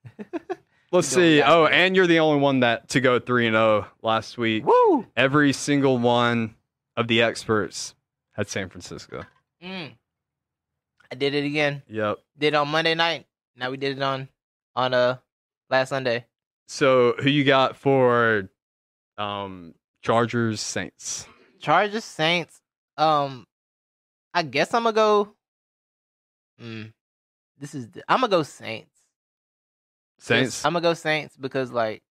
[SPEAKER 1] Let's see. Oh, and you're the only one that to go three and zero last week.
[SPEAKER 2] Woo!
[SPEAKER 1] Every single one of the experts had San Francisco.
[SPEAKER 2] Mm. I did it again.
[SPEAKER 1] Yep.
[SPEAKER 2] Did it on Monday night. Now we did it on on uh last Sunday.
[SPEAKER 1] So who you got for um Chargers Saints?
[SPEAKER 2] Chargers Saints. Um, I guess I'm gonna go. Mm, this is I'm gonna go Saints.
[SPEAKER 1] Saints.
[SPEAKER 2] I'm gonna go Saints because like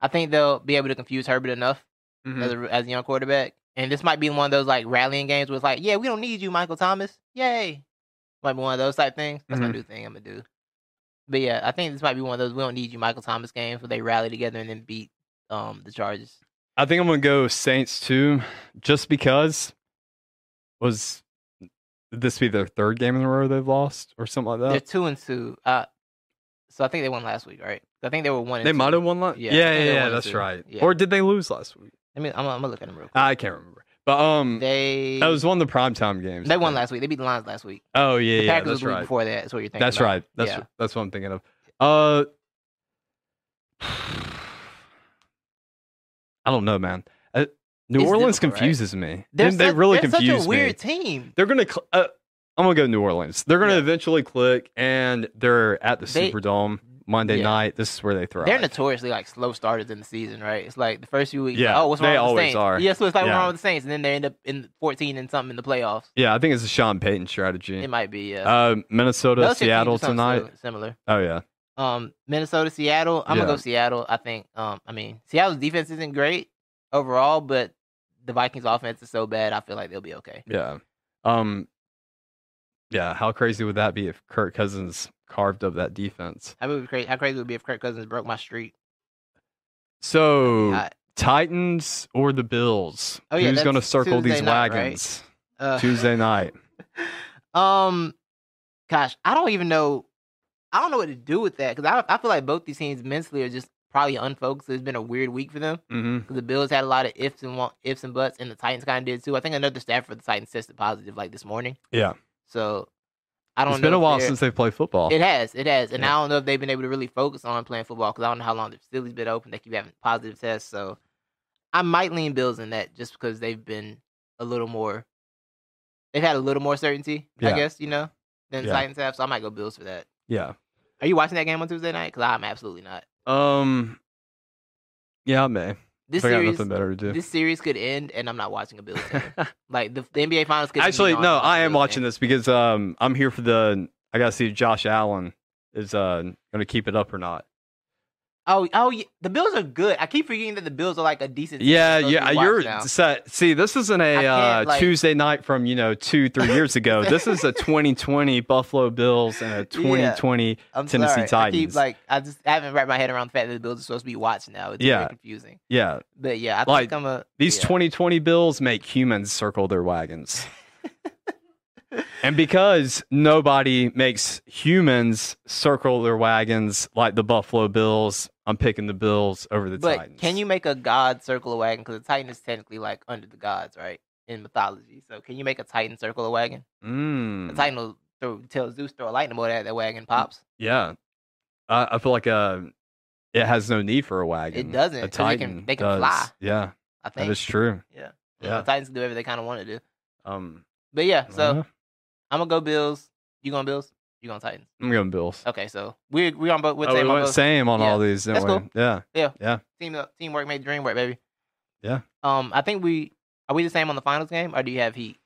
[SPEAKER 2] I think they'll be able to confuse Herbert enough
[SPEAKER 1] Mhm.
[SPEAKER 2] as, a, as a young quarterback. And this might be one of those like rallying games where it's like, yeah, we don't need you, Michael Thomas. Yay. Might be one of those type things. That's my
[SPEAKER 1] Mhm.
[SPEAKER 2] new thing I'm gonna do. But yeah, I think this might be one of those we don't need you, Michael Thomas games where they rally together and then beat um the Chargers.
[SPEAKER 1] I think I'm gonna go Saints too, just because was would this be their third game in a row they've lost or something like that?
[SPEAKER 2] They're two and two. Uh so I think they won last week, right? I think they were one and
[SPEAKER 1] They might have won last.
[SPEAKER 2] Yeah,
[SPEAKER 1] Yeah, yeah, yeah, that's right.
[SPEAKER 2] Yeah.
[SPEAKER 1] Or did they lose last week?
[SPEAKER 2] I mean I'm, I'm gonna look at them real quick.
[SPEAKER 1] I can't remember. But um,
[SPEAKER 2] they
[SPEAKER 1] that was one of the primetime games.
[SPEAKER 2] they won last week. They beat the Lions last week.
[SPEAKER 1] Oh yeah,
[SPEAKER 2] The Packers
[SPEAKER 1] that's right.
[SPEAKER 2] before that. That's what you're thinking.
[SPEAKER 1] That's
[SPEAKER 2] about.
[SPEAKER 1] right. That's
[SPEAKER 2] yeah.
[SPEAKER 1] that's what I'm thinking of. Uh, I don't know, man. Uh, New
[SPEAKER 2] It's
[SPEAKER 1] Orleans
[SPEAKER 2] difficult, right?
[SPEAKER 1] confuses me.
[SPEAKER 2] They're,
[SPEAKER 1] They- they
[SPEAKER 2] such,
[SPEAKER 1] really
[SPEAKER 2] they're
[SPEAKER 1] confuse
[SPEAKER 2] such a weird
[SPEAKER 1] me.
[SPEAKER 2] team.
[SPEAKER 1] They're gonna. Cl- uh, I'm gonna go New Orleans. They're gonna
[SPEAKER 2] Yeah.
[SPEAKER 1] eventually click, and they're at the
[SPEAKER 2] They-
[SPEAKER 1] Superdome Monday
[SPEAKER 2] Yeah.
[SPEAKER 1] night. This is where they thrive.
[SPEAKER 2] They're notoriously like slow starters in the season, right? It's like the first few weeks.
[SPEAKER 1] Yeah,
[SPEAKER 2] like, oh, what's wrong
[SPEAKER 1] they
[SPEAKER 2] with the
[SPEAKER 1] always
[SPEAKER 2] Saints?
[SPEAKER 1] are.
[SPEAKER 2] Yeah, so it's like what's
[SPEAKER 1] Yeah.
[SPEAKER 2] wrong with the Saints, and then they end up in 14 and something in the playoffs.
[SPEAKER 1] yeah, I think it's a Sean Payton strategy.
[SPEAKER 2] It might be. Yeah.
[SPEAKER 1] Uh, Minnesota,
[SPEAKER 2] can
[SPEAKER 1] Seattle tonight.
[SPEAKER 2] Similar.
[SPEAKER 1] Oh yeah,
[SPEAKER 2] Um, Minnesota, Seattle. I'm gonna go Seattle. I think. Um, I mean, Seattle's defense isn't great overall, but the Vikings' offense is so bad. I feel like they'll be okay.
[SPEAKER 1] yeah. Um, yeah. How crazy would that be if Kirk Cousins carved up that defense?
[SPEAKER 2] How would be crazy? How crazy would it be if Kirk Cousins broke my streak?
[SPEAKER 1] So Titans or the Bills?
[SPEAKER 2] Oh, yeah,
[SPEAKER 1] Who's going to circle
[SPEAKER 2] Tuesday
[SPEAKER 1] these
[SPEAKER 2] night, right?
[SPEAKER 1] wagons
[SPEAKER 2] uh,
[SPEAKER 1] Tuesday night?
[SPEAKER 2] Um, gosh, I don't even know. I don't know what to do with that because I I feel like both these teams mentally are just probably unfocused. It's been a weird week for them
[SPEAKER 1] Mm-hmm.
[SPEAKER 2] the Bills had a lot of ifs and ifs and buts, and the Titans kind of did too. I think another staff for the Titans tested positive like this morning.
[SPEAKER 1] Yeah.
[SPEAKER 2] So I don't
[SPEAKER 1] It's been a while since they've played football.
[SPEAKER 2] It has, it has, and
[SPEAKER 1] Yeah.
[SPEAKER 2] I don't know if they've been able to really focus on playing football because I don't know how long the facility's been open. They keep having positive tests, so I might lean Bills in that just because they've been a little more. They've had a little more certainty, I guess you know, than
[SPEAKER 1] Yeah.
[SPEAKER 2] Titans have. So I might go Bills for that.
[SPEAKER 1] yeah.
[SPEAKER 2] Are you watching that game on Tuesday night? Because I'm absolutely not.
[SPEAKER 1] Um. Yeah, I may.
[SPEAKER 2] This
[SPEAKER 1] I got
[SPEAKER 2] series,
[SPEAKER 1] nothing better to do.
[SPEAKER 2] this series could end, and I'm not watching a Bills game. like the, the NBA Finals could
[SPEAKER 1] Actually, no, I am watching
[SPEAKER 2] game.
[SPEAKER 1] this because um I'm here for the. I gotta see if Josh Allen is uh gonna keep it up or not.
[SPEAKER 2] Oh, oh, yeah. the Bills are good. I keep forgetting that the Bills are like a decent.
[SPEAKER 1] Yeah, yeah, you're
[SPEAKER 2] now.
[SPEAKER 1] set. See, this isn't a uh,
[SPEAKER 2] like-
[SPEAKER 1] Tuesday night from you know two, three years ago. this is a 2020 Buffalo Bills and a 2020.
[SPEAKER 2] I'm
[SPEAKER 1] Tennessee
[SPEAKER 2] sorry. I keep
[SPEAKER 1] Titans.
[SPEAKER 2] like I just I haven't wrapped my head around the fact that the Bills are supposed to be watched now. It's
[SPEAKER 1] Yeah.
[SPEAKER 2] confusing.
[SPEAKER 1] Yeah,
[SPEAKER 2] But yeah, I
[SPEAKER 1] Like,
[SPEAKER 2] think I'm a
[SPEAKER 1] these
[SPEAKER 2] yeah.
[SPEAKER 1] 2020 Bills make humans circle their wagons. and because nobody makes humans circle their wagons like the Buffalo Bills, I'm picking the Bills over the
[SPEAKER 2] But
[SPEAKER 1] Titans.
[SPEAKER 2] can you make a god circle a wagon? Because the Titan is technically like under the gods, right? In mythology. So can you make a Titan circle a wagon?
[SPEAKER 1] Mm,
[SPEAKER 2] The Titan will throw, tell Zeus throw a lightning bolt at that wagon pops.
[SPEAKER 1] yeah, I, I feel like uh, it has no need for a wagon.
[SPEAKER 2] It doesn't,
[SPEAKER 1] A
[SPEAKER 2] 'cause they can-
[SPEAKER 1] Titan
[SPEAKER 2] they can
[SPEAKER 1] does.
[SPEAKER 2] fly.
[SPEAKER 1] Yeah,
[SPEAKER 2] I think.
[SPEAKER 1] is true.
[SPEAKER 2] Yeah.
[SPEAKER 1] Yeah.
[SPEAKER 2] The Titans can do whatever they kind of want to do.
[SPEAKER 1] Um,
[SPEAKER 2] But yeah, so I'm gonna go Bills. You going Bills? You going Titans?
[SPEAKER 1] I'm going Bills.
[SPEAKER 2] Okay, so we we on both. We're
[SPEAKER 1] oh, we
[SPEAKER 2] same on
[SPEAKER 1] went
[SPEAKER 2] both.
[SPEAKER 1] same on
[SPEAKER 2] Yeah.
[SPEAKER 1] all these, didn't
[SPEAKER 2] That's
[SPEAKER 1] we?
[SPEAKER 2] cool.
[SPEAKER 1] Yeah. Yeah. Yeah.
[SPEAKER 2] Team teamwork made dream work, baby.
[SPEAKER 1] Yeah.
[SPEAKER 2] Um, I think we are we the same on the finals game, or do you have Heat?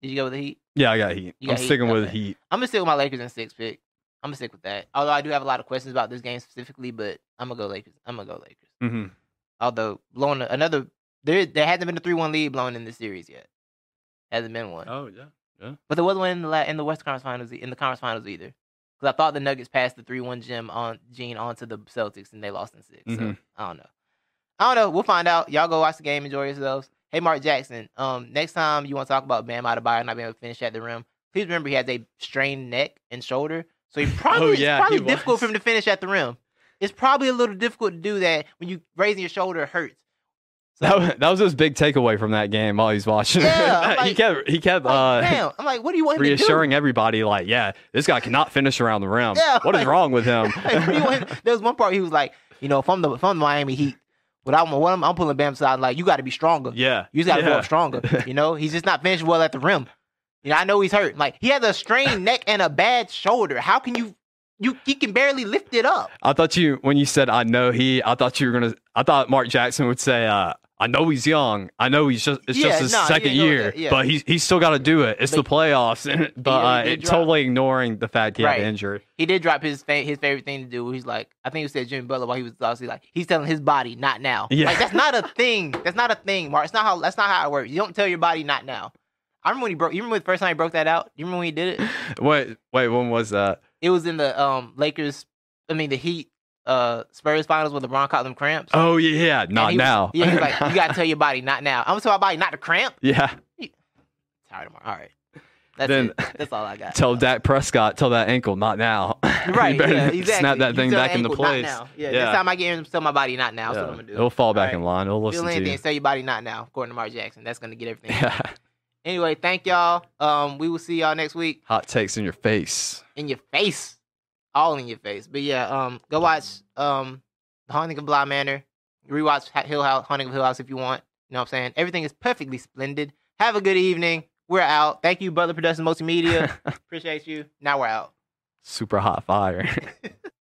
[SPEAKER 2] Did you go with the Heat?
[SPEAKER 1] Yeah, I got Heat.
[SPEAKER 2] You
[SPEAKER 1] I'm
[SPEAKER 2] got Heat?
[SPEAKER 1] sticking with
[SPEAKER 2] Okay.
[SPEAKER 1] Heat.
[SPEAKER 2] I'm gonna stick with my Lakers in six pick. I'm gonna stick with that. Although I do have a lot of questions about this game specifically, but I'm gonna go Lakers. I'm gonna go Lakers.
[SPEAKER 1] hmm
[SPEAKER 2] Although blowing another there there hasn't been a three one lead blown in this series yet. Hasn't been one.
[SPEAKER 1] Oh yeah.
[SPEAKER 2] But there wasn't one in the la- in the West Conference Finals in the conference finals either. Because I thought the Nuggets passed the three one gem on Gene onto the Celtics and they lost in 6 So
[SPEAKER 1] Mhm.
[SPEAKER 2] I don't know. I don't know. We'll find out. Y'all go watch the game. Enjoy yourselves. Hey, Mark Jackson. Um, next time you want to talk about Bam Adebayo not being able to finish at the rim, please remember he has a strained neck and shoulder, so he probably
[SPEAKER 1] Oh, yeah,
[SPEAKER 2] it's probably difficult for him to finish at the rim. It's probably a little difficult to do that when you raising your shoulder hurts. So,
[SPEAKER 1] That, wa- that was his big takeaway from that game while he's watching.
[SPEAKER 2] Yeah, I'm
[SPEAKER 1] he
[SPEAKER 2] like-
[SPEAKER 1] kept he kept
[SPEAKER 2] like,
[SPEAKER 1] uh,
[SPEAKER 2] damn. I'm like, what do you want him to do?
[SPEAKER 1] reassuring everybody like, yeah, this guy cannot finish around the rim.
[SPEAKER 2] Yeah,
[SPEAKER 1] what is
[SPEAKER 2] like-
[SPEAKER 1] wrong with him?
[SPEAKER 2] Like, what do you want there was one part he was like, you know, from the if I'm the Miami Heat, what I'm what I'm, I'm pulling Bam aside, like you got to be stronger.
[SPEAKER 1] yeah,
[SPEAKER 2] You just got to go up stronger. You know, he's just not finishing well at the rim. You know, I know he's hurt. Like he has a strained neck and a bad shoulder. How can you? You he can barely lift it up.
[SPEAKER 1] I thought you when you said I know he, I thought you were gonna. I thought Mark Jackson would say, uh, "I know he's young. I know he's just it's
[SPEAKER 2] Yeah,
[SPEAKER 1] just his
[SPEAKER 2] no, he
[SPEAKER 1] second
[SPEAKER 2] ain't going
[SPEAKER 1] year,
[SPEAKER 2] yeah.
[SPEAKER 1] but he's he's still got to do it. It's
[SPEAKER 2] But-
[SPEAKER 1] the playoffs." but
[SPEAKER 2] Yeah,
[SPEAKER 1] uh,
[SPEAKER 2] he did
[SPEAKER 1] it-
[SPEAKER 2] drop-
[SPEAKER 1] totally ignoring the fact he
[SPEAKER 2] Right.
[SPEAKER 1] had injury.
[SPEAKER 2] He did drop his fa- his favorite thing to do. He's like, I think he said Jimmy Butler while he was obviously like, he's telling his body not now.
[SPEAKER 1] Yeah.
[SPEAKER 2] Like that's not a thing. That's not a thing, Mark. It's not how that's not how it works. You don't tell your body not now. I remember when he broke. You remember the first time he broke that out? You remember when he did it?
[SPEAKER 1] Wait, wait, when was that?
[SPEAKER 2] It was in the um Lakers. I mean the Heat uh Spurs finals when LeBron caught them cramps.
[SPEAKER 1] Oh yeah, yeah, not
[SPEAKER 2] was-
[SPEAKER 1] now.
[SPEAKER 2] Yeah, he was like, you gotta tell your body not now. I'm gonna tell my body not to cramp.
[SPEAKER 1] yeah.
[SPEAKER 2] Tired of Mark. All right. That's
[SPEAKER 1] Then-
[SPEAKER 2] it. That's all I got.
[SPEAKER 1] Tell Dak Prescott, tell that ankle, not now.
[SPEAKER 2] Right, yeah, exactly.
[SPEAKER 1] snap that
[SPEAKER 2] You
[SPEAKER 1] thing back into
[SPEAKER 2] ankle, not
[SPEAKER 1] place.
[SPEAKER 2] now. Yeah,
[SPEAKER 1] Yeah.
[SPEAKER 2] Next time I get him, tell my body not now.
[SPEAKER 1] Yeah.
[SPEAKER 2] I'm gonna do.
[SPEAKER 1] It'll fall back
[SPEAKER 2] All
[SPEAKER 1] in line. It'll
[SPEAKER 2] Feel
[SPEAKER 1] listen to
[SPEAKER 2] anything,
[SPEAKER 1] you.
[SPEAKER 2] tell your body not now, according to Mark Jackson. That's gonna get everything.
[SPEAKER 1] Yeah.
[SPEAKER 2] Anyway, thank y'all. Um, we will see y'all next week
[SPEAKER 1] Hot takes in your face.
[SPEAKER 2] in your face, all in your face. But yeah, um, go watch um, The Haunting of Bly Manor. Rewatch Hill House, Haunting of Hill House if you want. You know what I'm saying? Everything is perfectly splendid. Have a good evening. We're out. Thank you, Butler Productions Multimedia. Appreciate you. Now we're out.
[SPEAKER 1] Super hot fire.